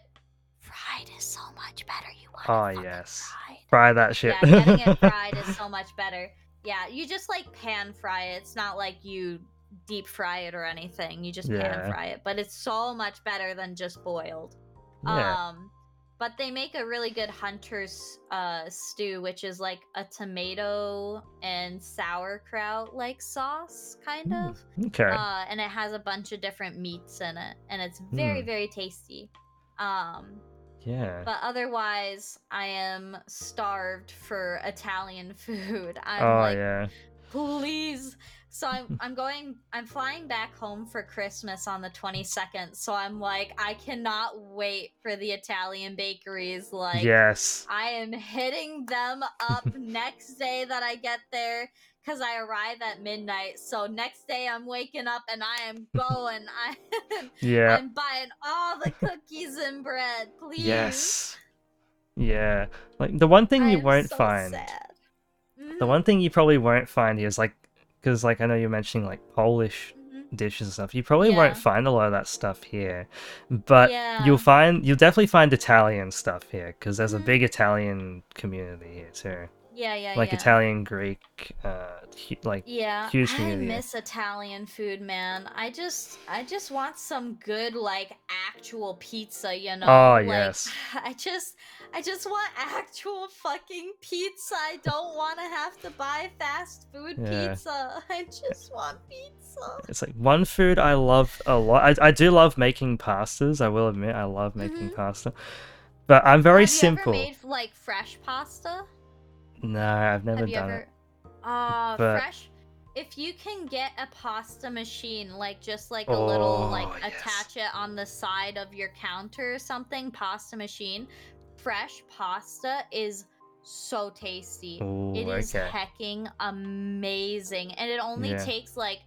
Fried is so much better. You want Oh, it fucking yes. fried. Fry that shit. Yeah, getting it [laughs] fried is so much better. Yeah, you just like pan fry it. It's not like you deep fry it or anything. You just Yeah. pan fry it, but it's so much better than just boiled. yeah. Um but they make a really good hunter's uh, stew, which is like a tomato and sauerkraut like sauce, kind of. Mm, Okay. Uh, and it has a bunch of different meats in it, and it's very Mm. very tasty. Um, yeah. but otherwise, I am starved for Italian [laughs] food. I'm oh like, yeah. please. So I'm [laughs] I'm going I'm flying back home for Christmas on the 22nd. So I'm like I cannot wait for the Italian bakeries like yes. I am hitting them up [laughs] next day that I get there cuz I arrive at midnight. So next day I'm waking up and I am [laughs] going. I Yeah. I'm buying all the cookies and bread. Please. Yes. Yeah. Like the one thing I you won't so find. sad. The Mhm, one thing you probably won't find is like, because like I know you're mentioning like Polish mhm. dishes and stuff. You probably Yeah. won't find a lot of that stuff here, but Yeah. you'll find you'll definitely find Italian stuff here because there's a Mhm. big Italian community here too. Yeah, yeah, Like yeah. Italian, Greek, uh, hu- like Yeah, huge I miss Italian food, man. I just, I just want some good, like, actual pizza. You know? Oh, like, yes. [laughs] I just, I just want actual fucking pizza. I don't want to have to buy fast food Yeah. pizza. [laughs] I just want pizza. It's like one food I love a lot. I, I do love making pastas. I will admit, I love making Mhm. pasta, but I'm very have simple. You ever made like fresh pasta? No, I've never have done ever? it. Uh, But- fresh. If you can get a pasta machine, like just like a little, like Oh, yes. attach it on the side of your counter or something, pasta machine, fresh pasta is so tasty. Ooh, It is okay. hecking amazing. And it only Yeah. takes like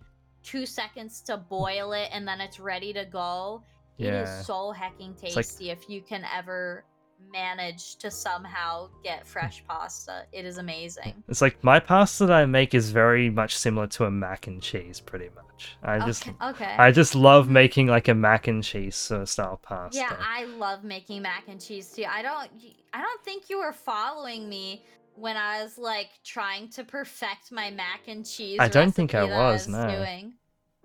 two seconds to boil it and then it's ready to go. It Yeah. is so hecking like- tasty if you can ever manage to somehow get fresh hmm. pasta. It is amazing. It's like my pasta that I make is very much similar to a mac and cheese, pretty much. I just, okay. okay. I just love making like a mac and cheese sort of style pasta. Yeah, I love making mac and cheese too. I don't I don't think you were following me when I was like trying to perfect my mac and cheese I don't think I was, no. doing.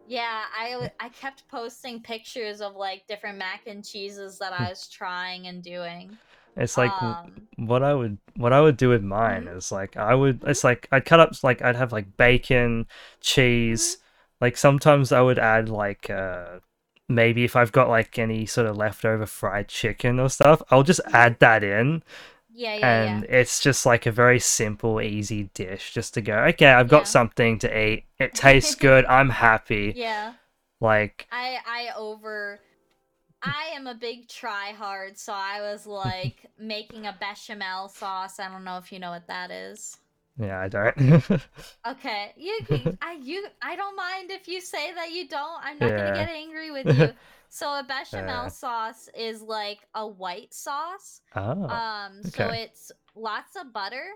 Yeah, I I kept posting pictures of like different mac and cheeses that I was trying and doing. It's like um, what I would what I would do with mine Mhm. is like I would it's like I'd cut up like I'd have like bacon, cheese. Mm-hmm. Like sometimes I would add like uh maybe if I've got like any sort of leftover fried chicken or stuff, I'll just add that in yeah, yeah, and it's just like a very simple easy dish just to go, okay, I've got Yeah. something to eat. It tastes [laughs] good. I'm happy. yeah. Yeah. Like I I over I am a big try hard, so I was like [laughs] making a bechamel sauce. I don't know if you know what that is. yeah, I don't. [laughs] Okay, you, you I you I don't mind if you say that you don't. I'm not Yeah. gonna get angry with you. So a bechamel Yeah. sauce is like a white sauce. oh. Um, so it's lots of butter,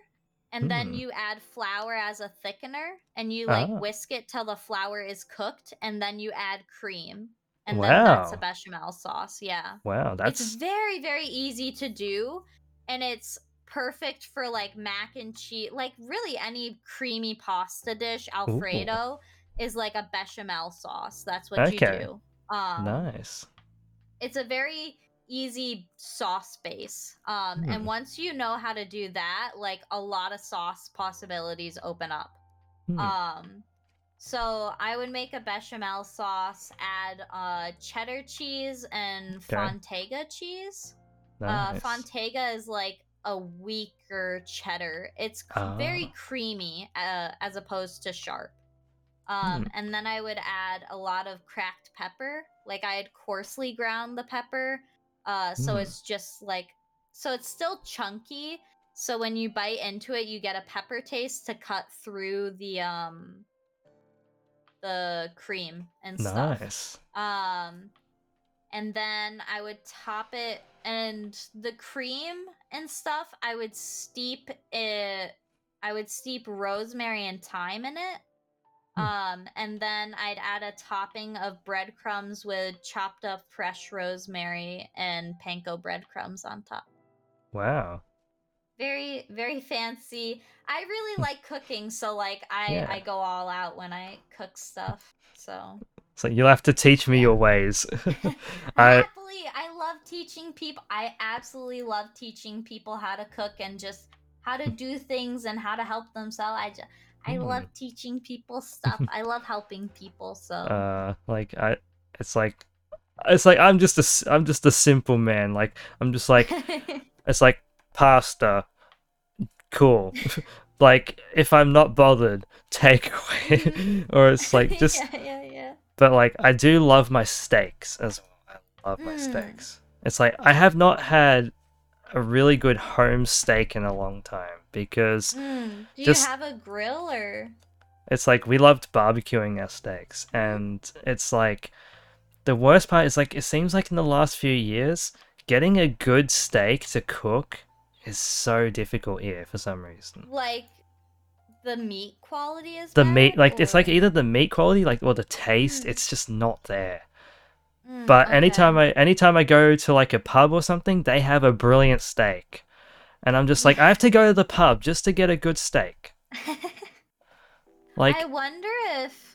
and then Hmm. you add flour as a thickener, and you like Ah. whisk it till the flour is cooked, and then you add cream, and then that's a bechamel sauce. Yeah, wow, it's that's very very easy to do, and it's perfect for like mac and cheese, like really any creamy pasta dish. Alfredo is like a bechamel sauce. That's what Okay. you do. Um, nice. it's a very easy sauce base um Hmm. and once you know how to do that like a lot of sauce possibilities open up Hmm. um so i would make a bechamel sauce add uh cheddar cheese and Okay. fontega cheese nice. uh fontega is like a weaker cheddar it's c- very Ah. creamy uh, as opposed to sharp um, Hmm. and then I would add a lot of cracked pepper. Like I had coarsely ground the pepper. Uh, so Hmm. it's just like, so it's still chunky. So when you bite into it, you get a pepper taste to cut through the um the cream and stuff. Nice. Um, and then I would top it, and the cream and stuff, I would steep it. I would steep rosemary and thyme in it. Hmm. Um, and then I'd add a topping of breadcrumbs with chopped up fresh rosemary and panko breadcrumbs on top. Wow. Very, very fancy. I really like cooking, so like I Hmm. Yeah. I go all out when I cook stuff. So So you'll have to teach me your ways. [laughs] [laughs] I Happily, I love teaching people. I absolutely love teaching people how to cook and just how to do things and how to help themselves. I just, I Hmm. love teaching people stuff. [laughs] I love helping people. So Uh, like I, it's like, it's like I'm just a, I'm just a simple man. Like I'm just like, [laughs] it's like pasta, cool. [laughs] like if I'm not bothered, take away, or it's like just. yeah, yeah, yeah. But like I do love my steaks as well. I love my Mm. steaks. It's like I have not had a really good home steak in a long time because Mm. Do Just- you have a grill or? it's like we loved barbecuing our steaks and it's like the worst part is like it seems like in the last few years getting a good steak to cook is so difficult here for some reason like the meat quality is the meat bad, like it's like either the meat quality like or the taste Mm. it's just not there Mm, but okay. anytime i anytime i go to like a pub or something they have a brilliant steak and i'm just like i have to go to the pub just to get a good steak [laughs] like I wonder if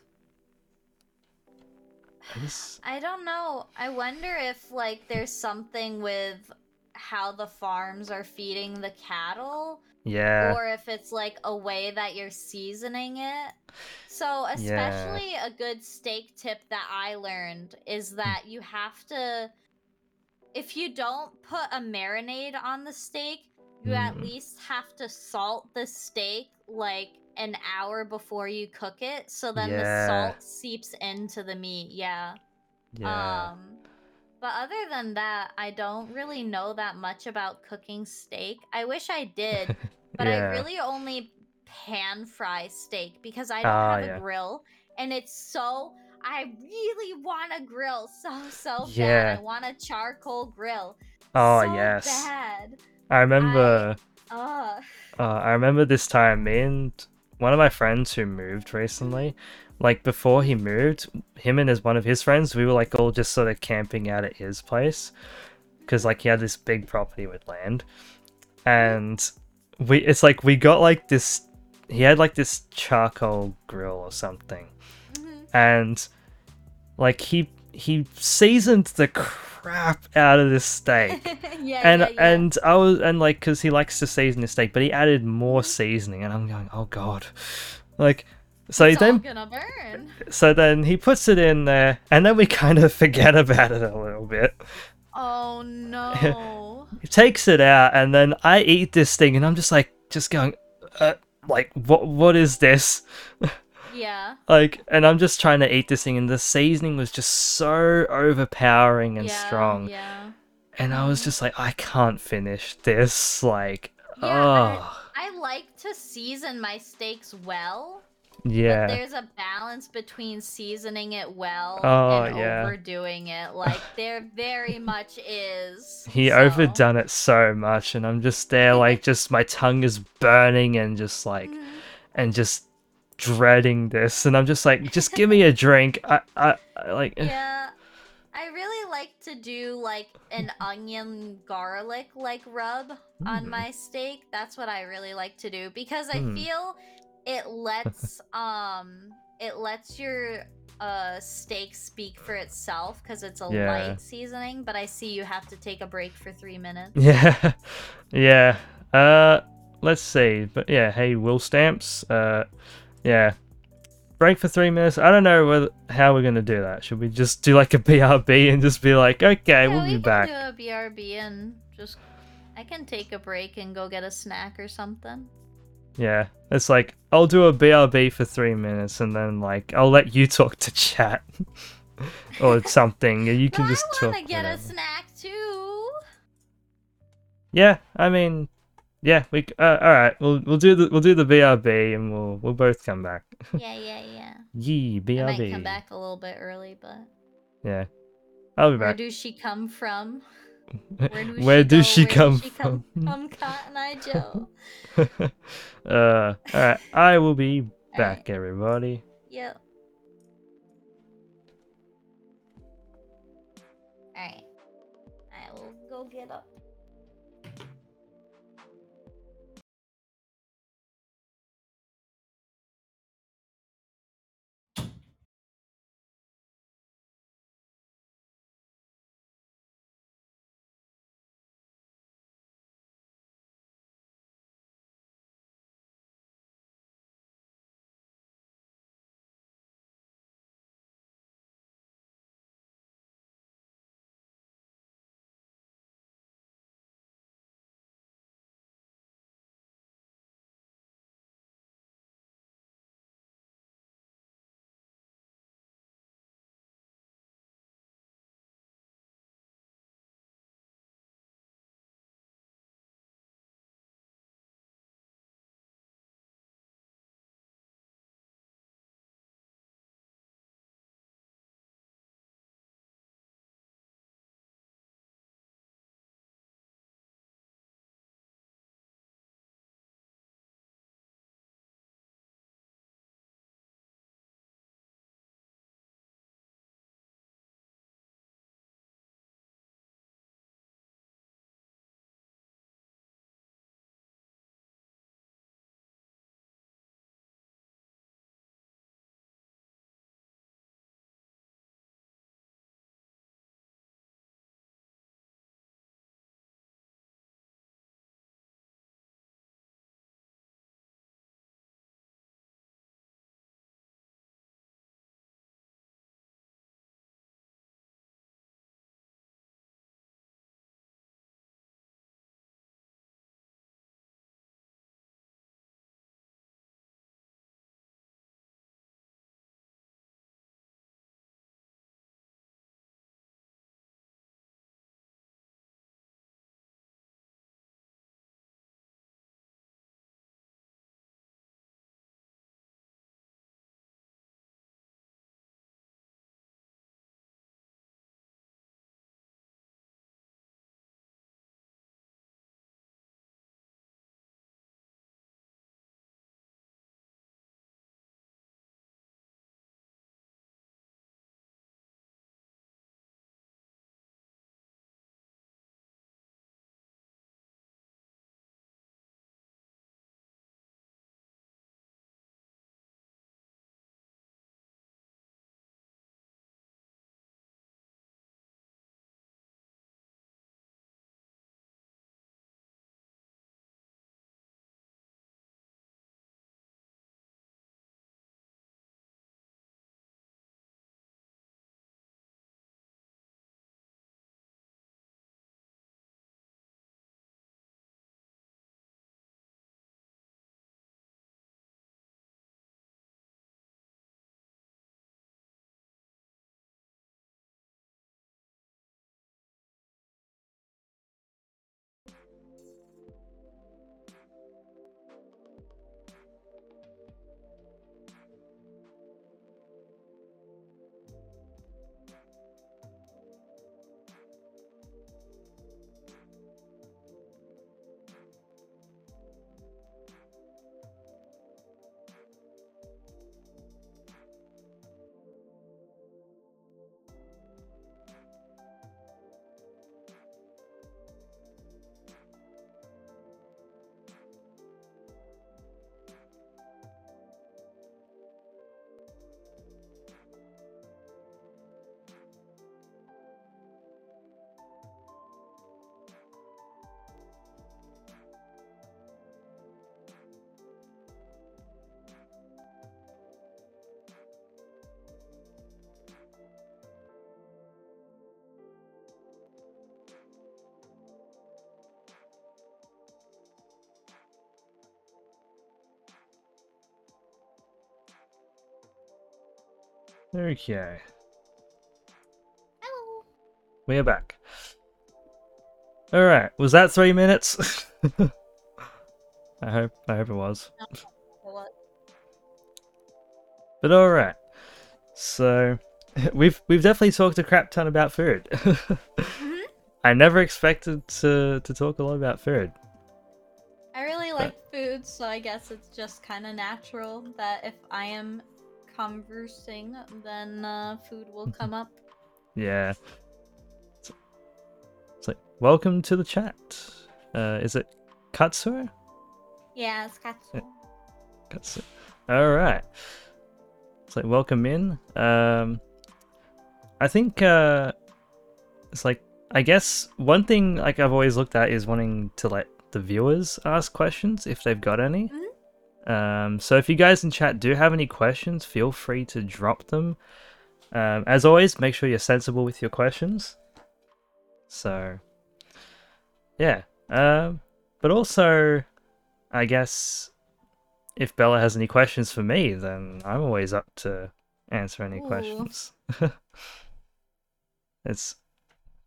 I don't know. I wonder if like there's something with how the farms are feeding the cattle yeah or if it's like a way that you're seasoning it. So, especially a good steak tip that I learned is hmm. that you have to if you don't put a marinade on the steak, you at Mm. least have to salt the steak like an hour before you cook it so then Yeah. the salt seeps into the meat. Yeah. yeah Um but other than that, I don't really know that much about cooking steak. I wish I did, [laughs] but I really only pan fry steak because I don't Ah, have yeah. a grill and it's so I really want a grill so so bad. I want a charcoal grill. oh so yes Bad. I remember Ugh. [laughs] Uh, I remember this time, me and one of my friends who moved recently, like before he moved, him and his one of his friends, we were like all just sort of camping out at his place because like he had this big property with land, and we it's like we got like this. He had like this charcoal grill or something, Mhm. and like he he seasoned the crap out of this steak [laughs] yeah, and yeah, yeah. and I was and like because he likes to season his steak, but he added more seasoning, and I'm going, oh god, like so it's then gonna burn. so then he puts it in there, and then we kind of [laughs] forget about it a little bit. Oh no. [laughs] He takes it out, and then I eat this thing, and I'm just like, just going, uh, like what what is this? Yeah. Like, and I'm just trying to eat this thing, and the seasoning was just so overpowering and yeah, strong, Yeah. and I was just like, I can't finish this, like. Yeah, I- oh, I like to season my steaks well, yeah. but there's a balance between seasoning it well Oh, and yeah. overdoing it. Like [laughs] there very much is. He so- overdone it so much, and I'm just there, [laughs] like, just my tongue is burning, and just like, Mhm. and just dreading this, and I'm just like, just give me a [laughs] drink. I, I, I like, Yeah. I really like to do like an onion garlic like rub on Mm. my steak. That's what I really like to do because I Mm. feel it lets [laughs] um it lets your uh steak speak for itself because it's a Yeah. light seasoning, but I see you have to take a break for three minutes. [laughs] yeah, yeah. Uh, let's see, but yeah, hey, Will Stamps. Uh, yeah. Break for three minutes. I don't know whether, how we're gonna do that. Should we just do like a [laughs] BRB and just be like, okay, yeah, we'll we be can back? do a BRB and just I can take a break and go get a snack or something. Yeah, it's like I'll do a BRB for three minutes and then like I'll let you [laughs] talk to chat [laughs] or something. and You can Well, just I talk. want to get a snack too. Yeah, I mean, yeah, we uh, all right. We'll we'll do the we'll do the BRB and we'll we'll both come back. [laughs] Yeah, yeah, yeah. Yee I might come back a little bit early, but Yeah, I'll be back. where back. do she come from? [laughs] Where do Where she, does she Where come does she come from? [laughs] from, Cotton Eye Joe. uh, all right. I will be back, everybody. Yep. Alright. I will go get up. Okay, Hello. we are back. All right, was that three minutes? [laughs] I hope. I hope it was. But all right. So [laughs] we've we've definitely talked a crap ton about food. Mhm. [laughs] I never expected to to talk a lot about food. I really like food, so I guess it's just kind of natural that if I am conversing, then uh, food will come up. [laughs] Yeah. It's, it's like welcome to the chat. Uh, is it Katsuo? Yeah, it's katsu. Katsuo. All right. It's like welcome in. Um, I think uh, it's like I guess one thing like I've always looked at is wanting to let the viewers ask questions if they've got any. Um, so if you guys in chat do have any questions, feel free to drop them. Um, as always, make sure you're sensible with your questions. So, yeah. Um, but also, I guess if Bella has any questions for me, then I'm always up to answer any Ooh. questions. [laughs] it's,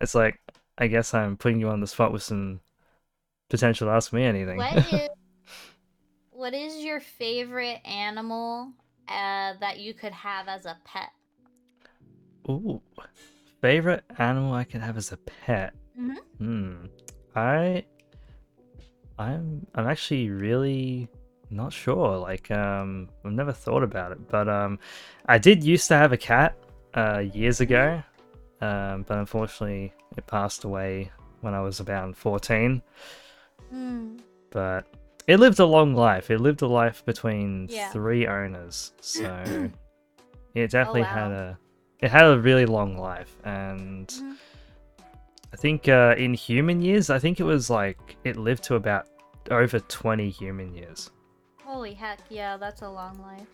it's like I guess I'm putting you on the spot with some potential to ask me anything. [laughs] What is your favorite animal uh, that you could have as a pet? Ooh, favorite animal I could have as a pet. Mhm. Hmm. I. I'm. I'm actually really not sure. Like, um, I've never thought about it, but um, I did used to have a cat, uh, years ago, um, but unfortunately it passed away when I was about 14. Hmm. But it lived a long life. It lived a life between Yeah. three owners, so [clears throat] it definitely had wow. a it had a really long life, and Mhm. I think uh, in human years, I think it was like it lived to about over twenty human years. Holy heck, yeah, that's a long life.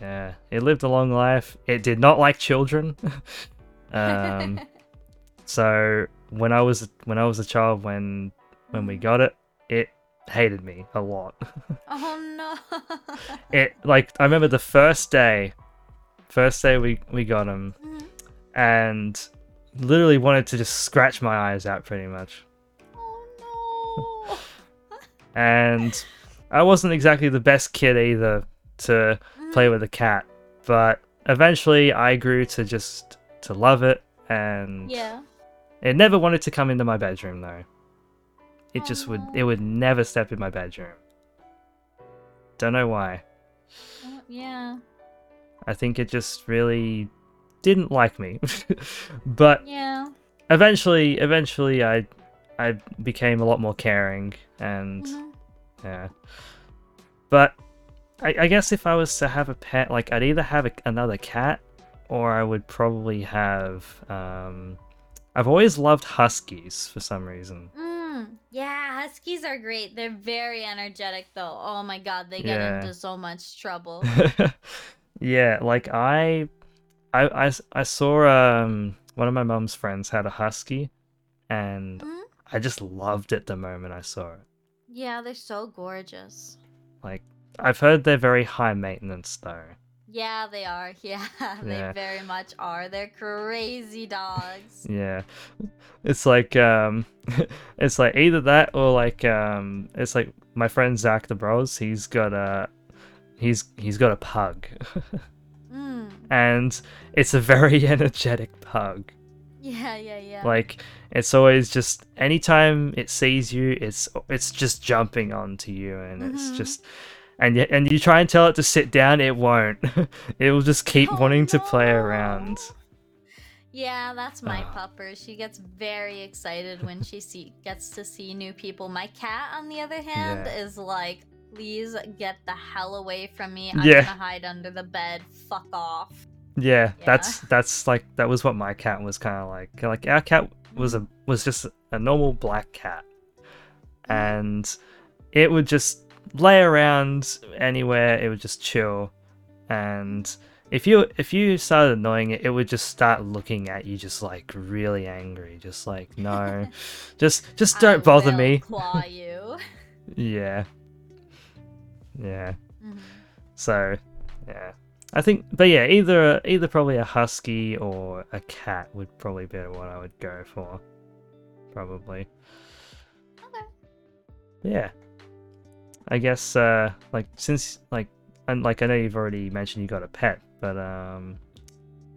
Yeah, it lived a long life. It did not like children. [laughs] um, [laughs] so when I was when I was a child, when when we got it, it hated me a lot. [laughs] oh no. [laughs] it like I remember the first day, first day we we got him, Mhm. and literally wanted to just scratch my eyes out pretty much. oh no. [laughs] And I wasn't exactly the best kid either to play Mhm. with a cat, but eventually I grew to just to love it, and Yeah. it never wanted to come into my bedroom though. It just would it would never step in my bedroom. Don't know why. Yeah. I think it just really didn't like me. [laughs] but Yeah. eventually eventually I I became a lot more caring and Mhm. yeah. But I, I guess if I was to have a pet, like I'd either have a, another cat or I would probably have um I've always loved huskies for some reason. Mm, yeah, huskies are great. They're very energetic, though. Oh my god, they get Yeah. into so much trouble. [laughs] yeah, like I, I, I saw um one of my mom's friends had a husky, and Mhm. I just loved it the moment I saw it. Yeah, they're so gorgeous. Like I've heard they're very high maintenance though. Yeah, they are. [laughs] Yeah, they Yeah. very much are. They're crazy dogs. [laughs] Yeah, it's like um, [laughs] it's like either that or like um, it's like my friend Zach the Bros. He's got a, he's he's got a pug, Mm. and it's a very energetic pug. Yeah, yeah, yeah. Like it's always just anytime it sees you, it's it's just jumping onto you, and it's Mhm. just and y- and you try and tell it to sit down, it won't. [laughs] it will just keep Oh, wanting to play around. Yeah, that's my Ah. pupper. She gets very excited when she see gets to see new people. My cat, on the other hand, Yeah. is like, "Please get the hell away from me. I'm Yeah. gonna hide under the bed. Fuck off." Yeah, Yeah. that's that's like that was what my cat was kind of like. Like our cat was a was just a normal black cat, and it would just lay around anywhere. It would just chill, and if you if you started annoying it, it would just start looking at you, just like really angry, just like no, [laughs] just just don't bother will me. Claw you. [laughs] Yeah, yeah. Mhm. So, yeah. I think, but yeah, either either probably a husky or a cat would probably be what I would go for. Probably. Okay. Yeah. I guess uh like since like and like I know you've already mentioned you got a pet, but um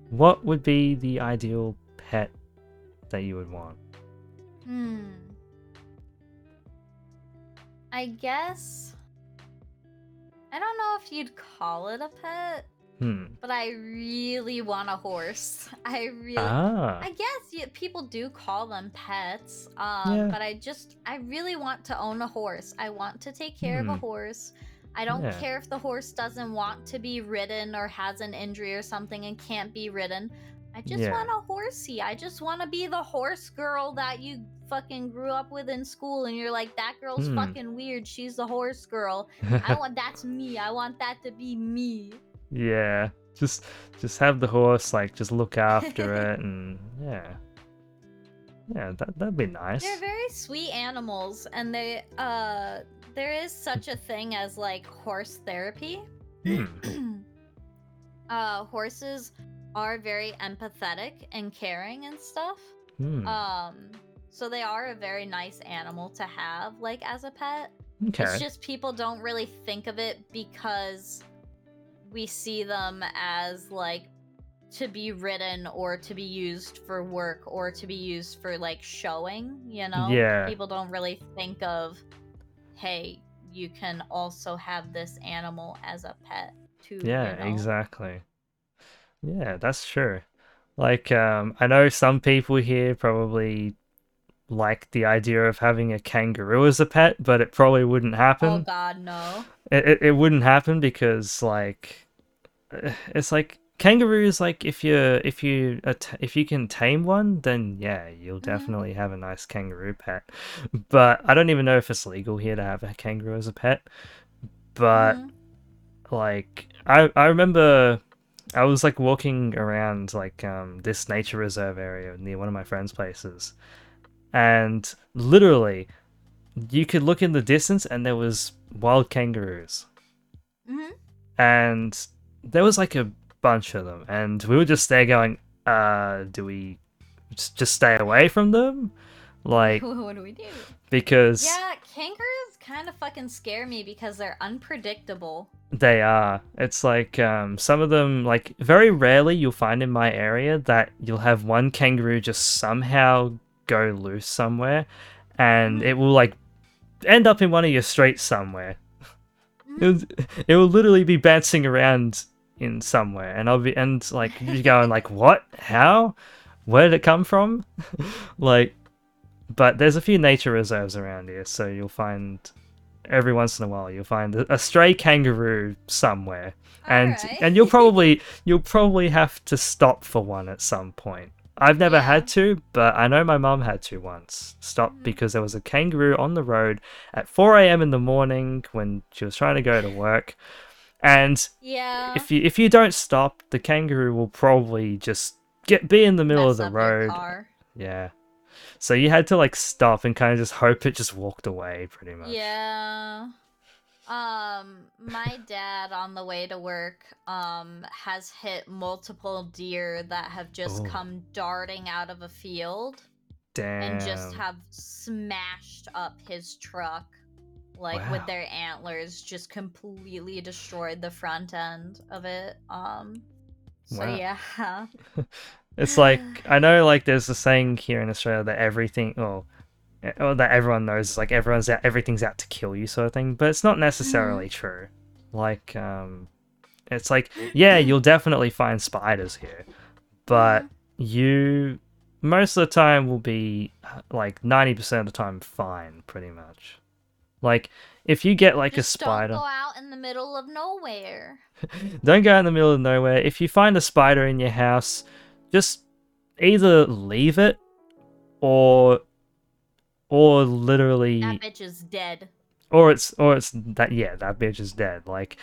what would be the ideal pet that you would want? Hmm. I guess. I don't know if you'd call it a pet, Hmm. but I really want a horse. [laughs] I really. Ah. I guess yeah, people do call them pets, um, Yeah. but I just I really want to own a horse. I want to take care of a Hmm. horse. I don't Yeah. care if the horse doesn't want to be ridden or has an injury or something and can't be ridden. I just Yeah. want a horsey. I just want to be the horse girl that you fucking grew up with in school and you're like that girl's Hmm. fucking weird. She's the horse girl. [laughs] I want that's me. I want that to be me. Yeah. Just just have the horse like just look after [laughs] it and yeah. Yeah, that that'd be nice. They're very sweet animals, and they uh, there is such a thing as like horse therapy. Hmm. [clears throat] uh, horses are very empathetic and caring and stuff. Hmm. Um, so they are a very nice animal to have, like as a pet. okay. It's just people don't really think of it because we see them as like to be ridden or to be used for work or to be used for like showing, you know? Yeah. People don't really think of, hey, you can also have this animal as a pet too. Yeah, you know? exactly. Yeah, that's true. Like, um, I know some people here probably like the idea of having a kangaroo as a pet, but it probably wouldn't happen. Oh god, no. It, it, it wouldn't happen because, like, [sighs] it's like kangaroos. Like, if you if you if you can tame one, then yeah, you'll Mhm. definitely have a nice kangaroo pet. But I don't even know if it's legal here to have a kangaroo as a pet. But Mhm. like I I remember I was like walking around like um this nature reserve area near one of my friends' places, and literally you could look in the distance and there was wild kangaroos, Mhm. and there was like a bunch of them, and we were just there going, uh, do we just stay away from them, like [laughs] what do we do? because Yeah, kangaroos kind of fucking scare me because they're unpredictable. They are. It's like um, some of them, like very rarely you'll find in my area that you'll have one kangaroo just somehow go loose somewhere, and it will like end up in one of your streets somewhere. [laughs] It will, it will literally be bouncing around in somewhere, and I'll be and like you're going like what? How? Where did it come from? [laughs] like, but there's a few nature reserves around here, so you'll find every once in a while you'll find a stray kangaroo somewhere and Alright. and you'll probably you'll probably have to stop for one at some point i've never Yeah. had to but i know my mum had to once stop Mhm. because there was a kangaroo on the road at 4 a.m in the morning when she was trying to go to work and yeah. if you if you don't stop the kangaroo will probably just get be in the middle mess of the road yeah so you had to like stop and kind of just hope it just walked away pretty much Yeah. Um, my dad on the way to work um has hit multiple deer that have just Oh. come darting out of a field damn and just have smashed up his truck like Wow. with their antlers just completely destroyed the front end of it. Um so Wow. yeah. [laughs] It's like [sighs] I know, like there's a saying here in Australia that everything, or, or that everyone knows, is like everyone's out, everything's out to kill you, sort of thing. But it's not necessarily true. Like, um, it's like yeah, you'll definitely find spiders here, but you most of the time will be like ninety percent of the time fine, pretty much. Like if you get like just a spider, don't go out in the middle of nowhere. [laughs] don't go in the middle of nowhere. If you find a spider in your house, just either leave it or or literally That bitch is dead. or it's or it's that yeah, that bitch is dead. Like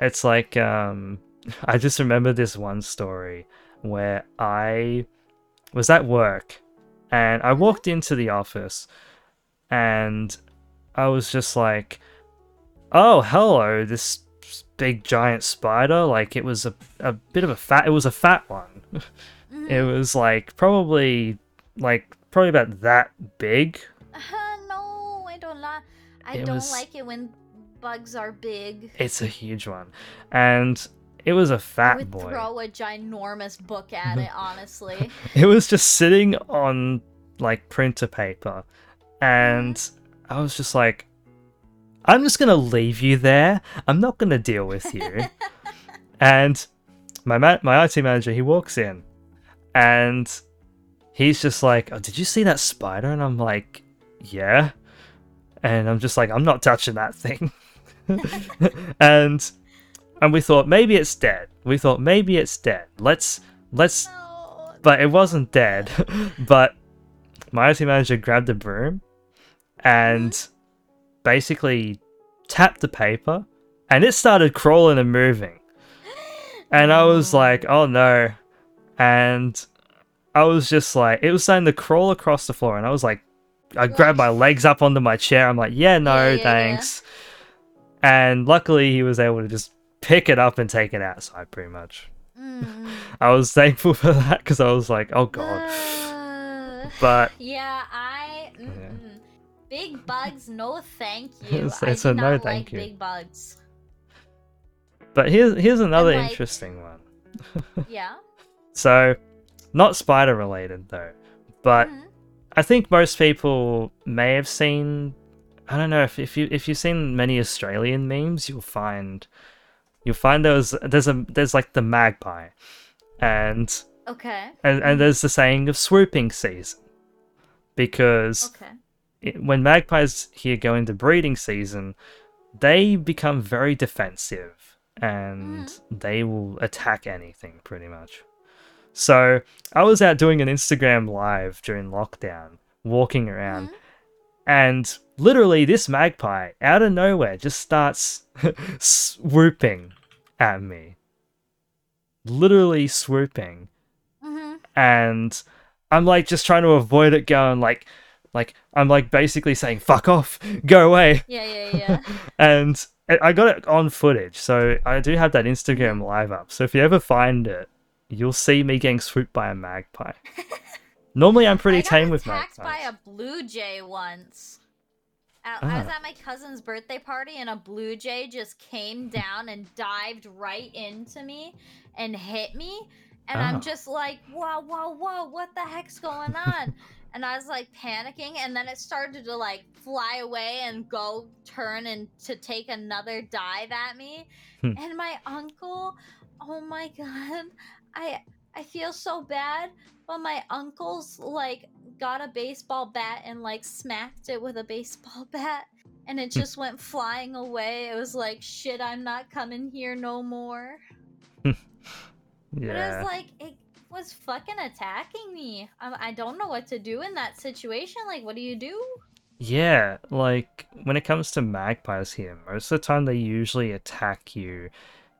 it's like um [laughs] I just remember this one story where I was at work and I walked into the office and I was just like, "Oh, hello, this big giant spider. Like it was a a bit of a fat. It was a fat one. Mhm. [laughs] It was like probably like probably about that big. Uh, no, I don't like. I It don't was- like it when bugs are big. It's a huge one, and it was a fat would boy. throw a ginormous book at [laughs] it, honestly. It was just sitting on like printer paper, and I was just like, I'm just gonna leave you there. I'm not gonna deal with you. [laughs] and my ma- my IT manager, he walks in, and he's just like, "Oh, did you see that spider?" And I'm like, "Yeah," and I'm just like, "I'm not touching that thing." [laughs] and and we thought maybe it's dead. We thought maybe it's dead. Let's let's no. but it wasn't dead. [laughs] but my IT manager grabbed a broom and basically tapped the paper, and it started crawling and moving. And I was [gasps] like, "Oh no!" And I was just like, it was starting to crawl across the floor, and I was like, I grabbed my legs up onto my chair. I'm like, "Yeah, no, Yeah, yeah, yeah. thanks." And luckily, he was able to just pick it up and take it outside, pretty much. Mm. [laughs] I was thankful for that because I was like, "Oh god." Uh, But yeah, I. Mm-mm. Big bugs, no thank [laughs] you. It's- I a no thank like you. big bugs. But here's here's another like- interesting one. [laughs] Yeah. So, not spider related though, but Mhm. I think most people may have seen. I don't know if, if you if you've seen many Australian memes, you'll find you'll find there's there's a there's like the magpie, and Okay. and, and there's the saying of swooping season, because Okay. It, when magpies here go into breeding season, they become very defensive and they will attack anything pretty much. So I was out doing an Instagram live during lockdown, walking around, Mhm. and literally this magpie out of nowhere just starts [laughs] swooping at me. Literally swooping Mhm. and I'm like just trying to avoid it going like like I'm like basically saying fuck off go away Yeah, yeah, yeah. [laughs] and I- I got it on footage so I do have that Instagram live up so if you ever find it you'll see me getting swooped by a magpie [laughs] normally I'm pretty I tame with attacked magpies by a blue jay once. At- I was Ah. at my cousin's birthday party, and a blue jay just came down and dived right into me and hit me. And Ah. I'm just like, whoa, whoa, whoa, what the heck's going on? [laughs] and I was like panicking, and then it started to like fly away and go turn and to take another dive at me. Hmm. and my uncle, oh my god, I I feel so bad, but my uncle's like got a baseball bat and like smacked it with a baseball [laughs] bat and it just went flying away. It was like shit, I'm not coming here no more. [laughs] But it yeah was like it was fucking attacking me. I, I don't know what to do in that situation. Like, what do you do? yeah like when it comes to magpies here most of the time they usually attack you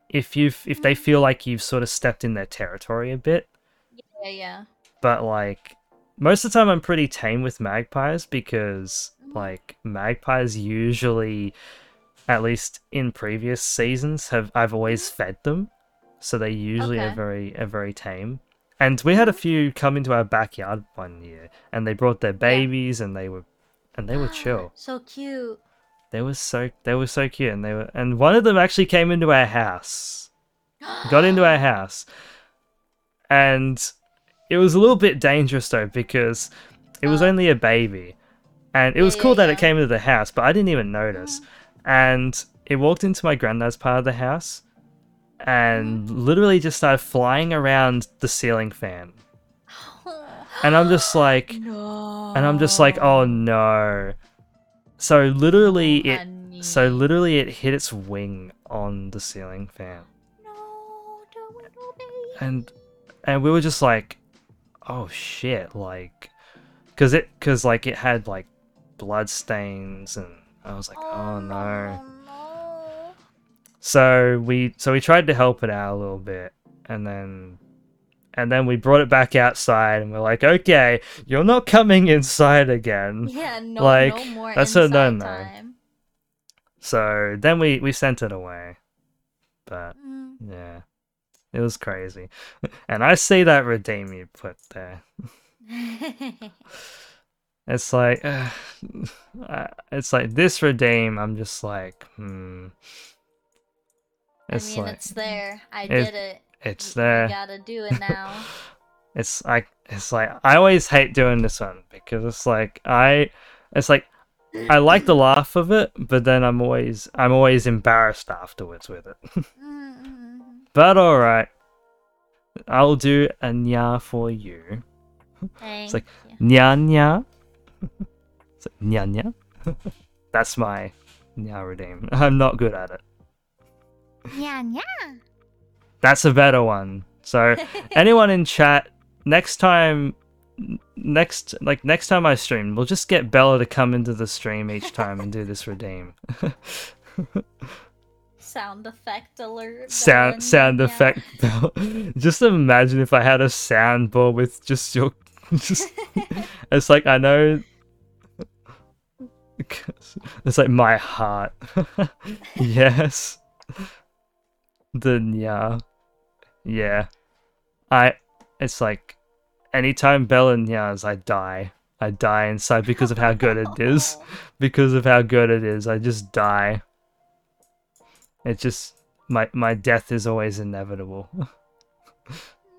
if you've if they feel mm-hmm. like you've sort of stepped in their territory a bit Yeah, yeah. but like most of the time I'm pretty tame with magpies because Mhm. like magpies usually at least in previous seasons have I've always mm-hmm. fed them so they usually are very are very tame and we had a few come into our backyard one year and they brought their babies and they were and they were [gasps] chill. So cute. they were so they were so cute and they were and one of them actually came into our house. [gasps] Got into our house. And it was a little bit dangerous though because it was only a baby. And it was cool that it came into the house but i didn't even notice. And it walked into my granddad's part of the house and literally just started flying around the ceiling fan and i'm just like no. and i'm just like oh no so literally it honey. so literally it hit its wing on the ceiling fan No, don't baby. and and we were just like oh shit like because it because like it had like blood stains and i was like oh, no no. So we so we tried to help it out a little bit and then and then we brought it back outside and we're like okay you're not coming inside again Yeah, no, Like, no more that's a inside no-no. time. so then we we sent it away but Mm. yeah, it was crazy. [laughs] and I see that redeem you put there. [laughs] It's like, [sighs] uh, it's like this redeem. I'm just like, hmm. I mean, like it's there. I it- did it. it's Y- you there. gotta do it now. [laughs] it's like it's like I always hate doing this one because it's like I, it's like I like the laugh of it, but then I'm always I'm always embarrassed afterwards with it. [laughs] Mm, but all right, I'll do a nya for you. Thank like- you. Nya nya. [laughs] It's like nya nya. That's my nya redeem. I'm not good at it. Yeah, yeah. That's a better one. So [laughs] anyone in chat, next time, next like next time I stream, we'll just get Bella to come into the stream each [laughs] time and do this redeem. [laughs] Sound effect alert. sound going, sound yeah. effect Bella. Just imagine if I had a soundboard with just your just. it's like I know. It's like my heart. yes. Then yeah. Yeah. I it's like anytime Bella yas, I die. I die inside because of how good it is. [laughs] Because of how good it is, I just die. It just my my death is always inevitable.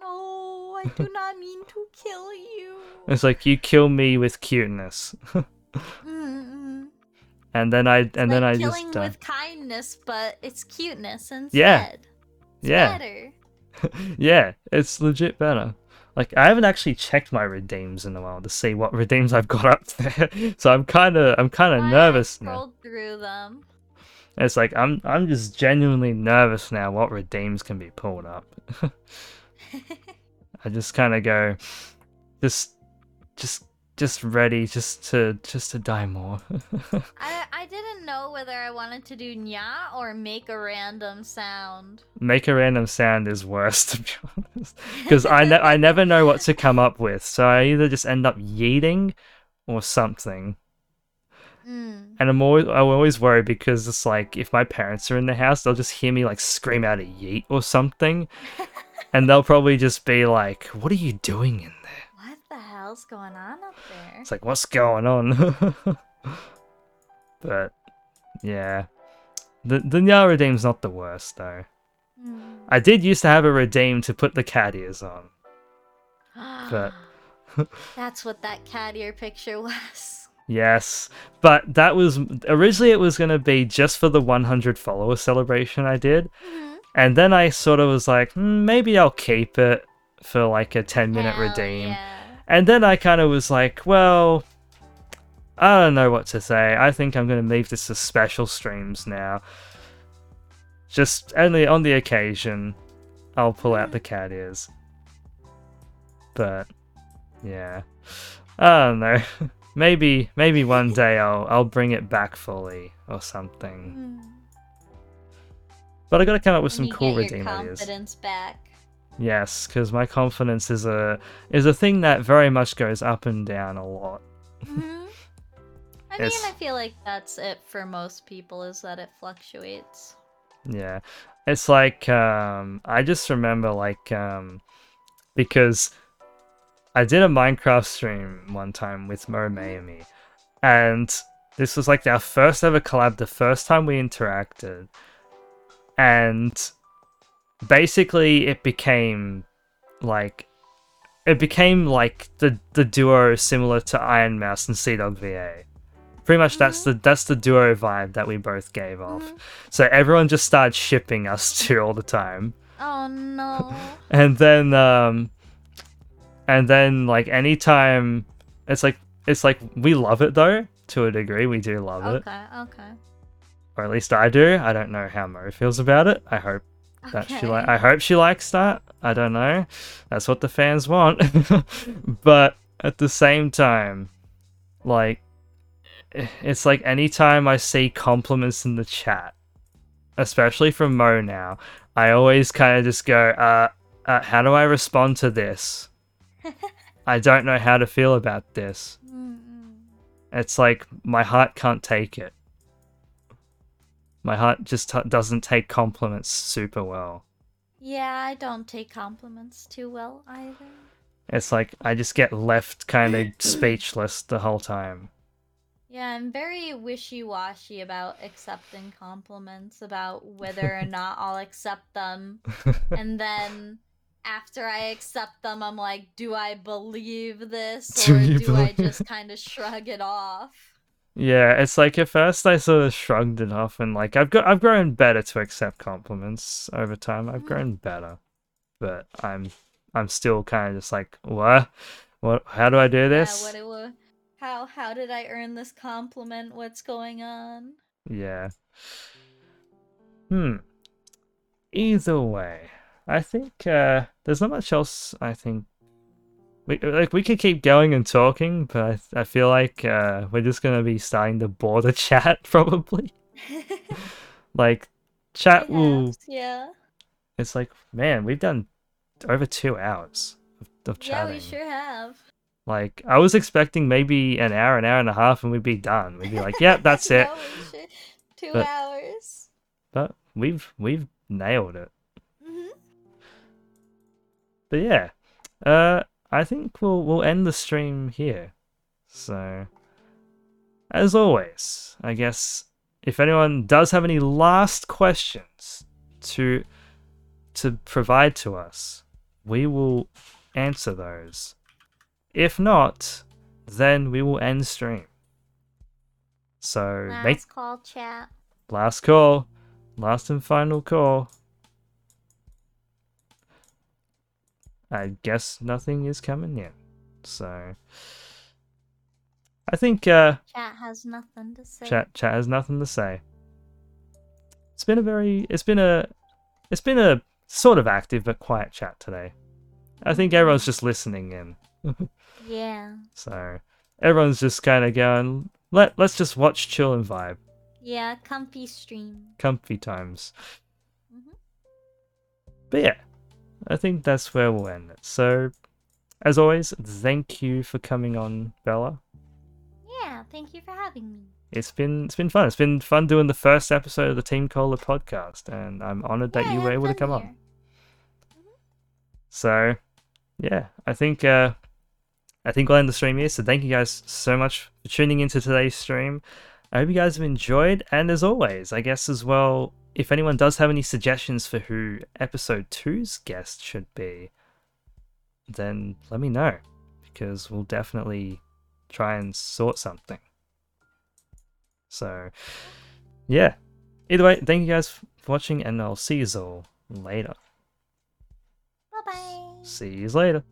No, I do not mean to kill you. It's like you kill me with cuteness. [laughs] and then I and It's then like I killing just uh, with kindness, but it's cuteness instead. Yeah. It's Yeah, better. [laughs] yeah, it's legit better. Like I haven't actually checked my redeems in a while to see what [laughs] redeems I've got up there, [laughs] so I'm kind of I'm kind of I nervous now. through them. It's like I'm I'm just genuinely nervous now. What redeems can be pulled up? I just kind of go, just, just, just ready, just to, just to die more. [laughs] I I didn't know whether I wanted to do nya or make a random sound. Make a random sound is worse, [laughs] to be honest, because I ne- I never know what to come up with. So I either just end up yeeting, or something. Mm. And I'm always I'm always worried because it's like if my parents are in the house, they'll just hear me like scream out a yeet or something, [laughs] and they'll probably just be like, "What are you doing in there?" What the hell's going on up there? It's like, what's going on? [laughs] but yeah, the the Nya redeem's not the worst though. Mm. I did used to have a redeem to put the cat ears on. [gasps] But- [laughs] That's what that cat ear picture was. Yes, but that was originally it was gonna be just for the 100 follower celebration I did, Mhm. and then I sort of was like, hmm, maybe I'll keep it for like a 10 minute Hell redeem. yeah. And then I kind of was like, well, I don't know what to say. I think I'm going to leave this to special streams now. Just only on the occasion, I'll pull out the cat ears. But yeah, I don't know. [laughs] maybe maybe one day I'll I'll bring it back fully or something. Mm. But I got to come up with some cool get your redeem ideas. confidence back. Yes, because my confidence is a is a thing that very much goes up and down a lot. Mhm. I mean, I feel like that's it for most people is that it fluctuates. Yeah. It's like um I just remember like um because I did a Minecraft stream one time with Mo Mayumi and this was like our first ever collab, the first time we interacted. And basically it became like it became like the the duo similar to Ironmouse and CDawgVA. Pretty much that's the that's the duo vibe that we both gave off. Mhm. So everyone just started shipping us [laughs] two all the time. Oh no. [laughs] And then um and then like anytime it's like it's like we love it though, to a degree. We do love it. okay, okay. Or at least I do. I don't know how Mo feels about it. I hope that she like I hope she likes that. I don't know. That's what the fans want. [laughs] but at the same time, like it's like anytime I see compliments in the chat, especially from Mo now, I always kind of just go, uh, uh, how do I respond to this? [laughs] I don't know how to feel about this. Mm-mm. It's like my heart can't take it. My heart just t- doesn't take compliments super well. Yeah, I don't take compliments too well either. It's like I just get left kind of [coughs] speechless the whole time. Yeah, I'm very wishy-washy about accepting compliments, about whether or [laughs] not I'll accept them. [laughs] And then after I accept them, I'm like, do I believe this? Do Or you do I just [laughs] kind of shrug it off? Yeah, it's like at first I sort of shrugged it off and like I've got I've grown better to accept compliments over time. I've Mhm. grown better. But I'm I'm still kind of just like, what? What how do I do this? Yeah, what it wa- how how did I earn this compliment? What's going on? Yeah. Hmm. Either way, I think uh there's not much else I think we like we could keep going and talking, but I, I feel like uh we're just gonna be starting to bore the [laughs] chat probably. [laughs] Like chat will yeah. it's like man, we've done over two hours of, of Yeah, we sure have. Like I was expecting maybe an hour, an hour and a half, and we'd be done. We'd be like, "Yep, that's [laughs] it." No, Two But- hours. But we've we've nailed it. hmm But yeah, uh, I think we'll we'll end the stream here. So, as always, I guess if anyone does have any last questions to to provide to us, we will answer those. If not, then we will end stream. So Last make call chat. last call, last and final call. I guess nothing is coming yet. So I think uh Chat has nothing to say. chat chat has nothing to say. It's been a very it's been a it's been a sort of active but quiet chat today. I think everyone's just listening in. [laughs] Yeah. So everyone's just kind of going let let's just watch chill and vibe. Yeah, comfy stream. Comfy times. Mm-hmm. But yeah, I think that's where we'll end it. So, as always, thank you for coming on, Bella. Yeah, thank you for having me. It's been it's been fun. It's been fun doing the first episode of the Team Cola podcast, and I'm honored that you were able to come on. here. So, yeah, I think uh, I think we'll end the stream here. So, thank you guys so much for tuning into today's stream. I hope you guys have enjoyed, and as always, I guess as well, if anyone does have any suggestions for who episode two's guest should be, then let me know because we'll definitely try and sort something. So, yeah. Either way, thank you guys for watching, and I'll see you all later. Bye bye. See you later.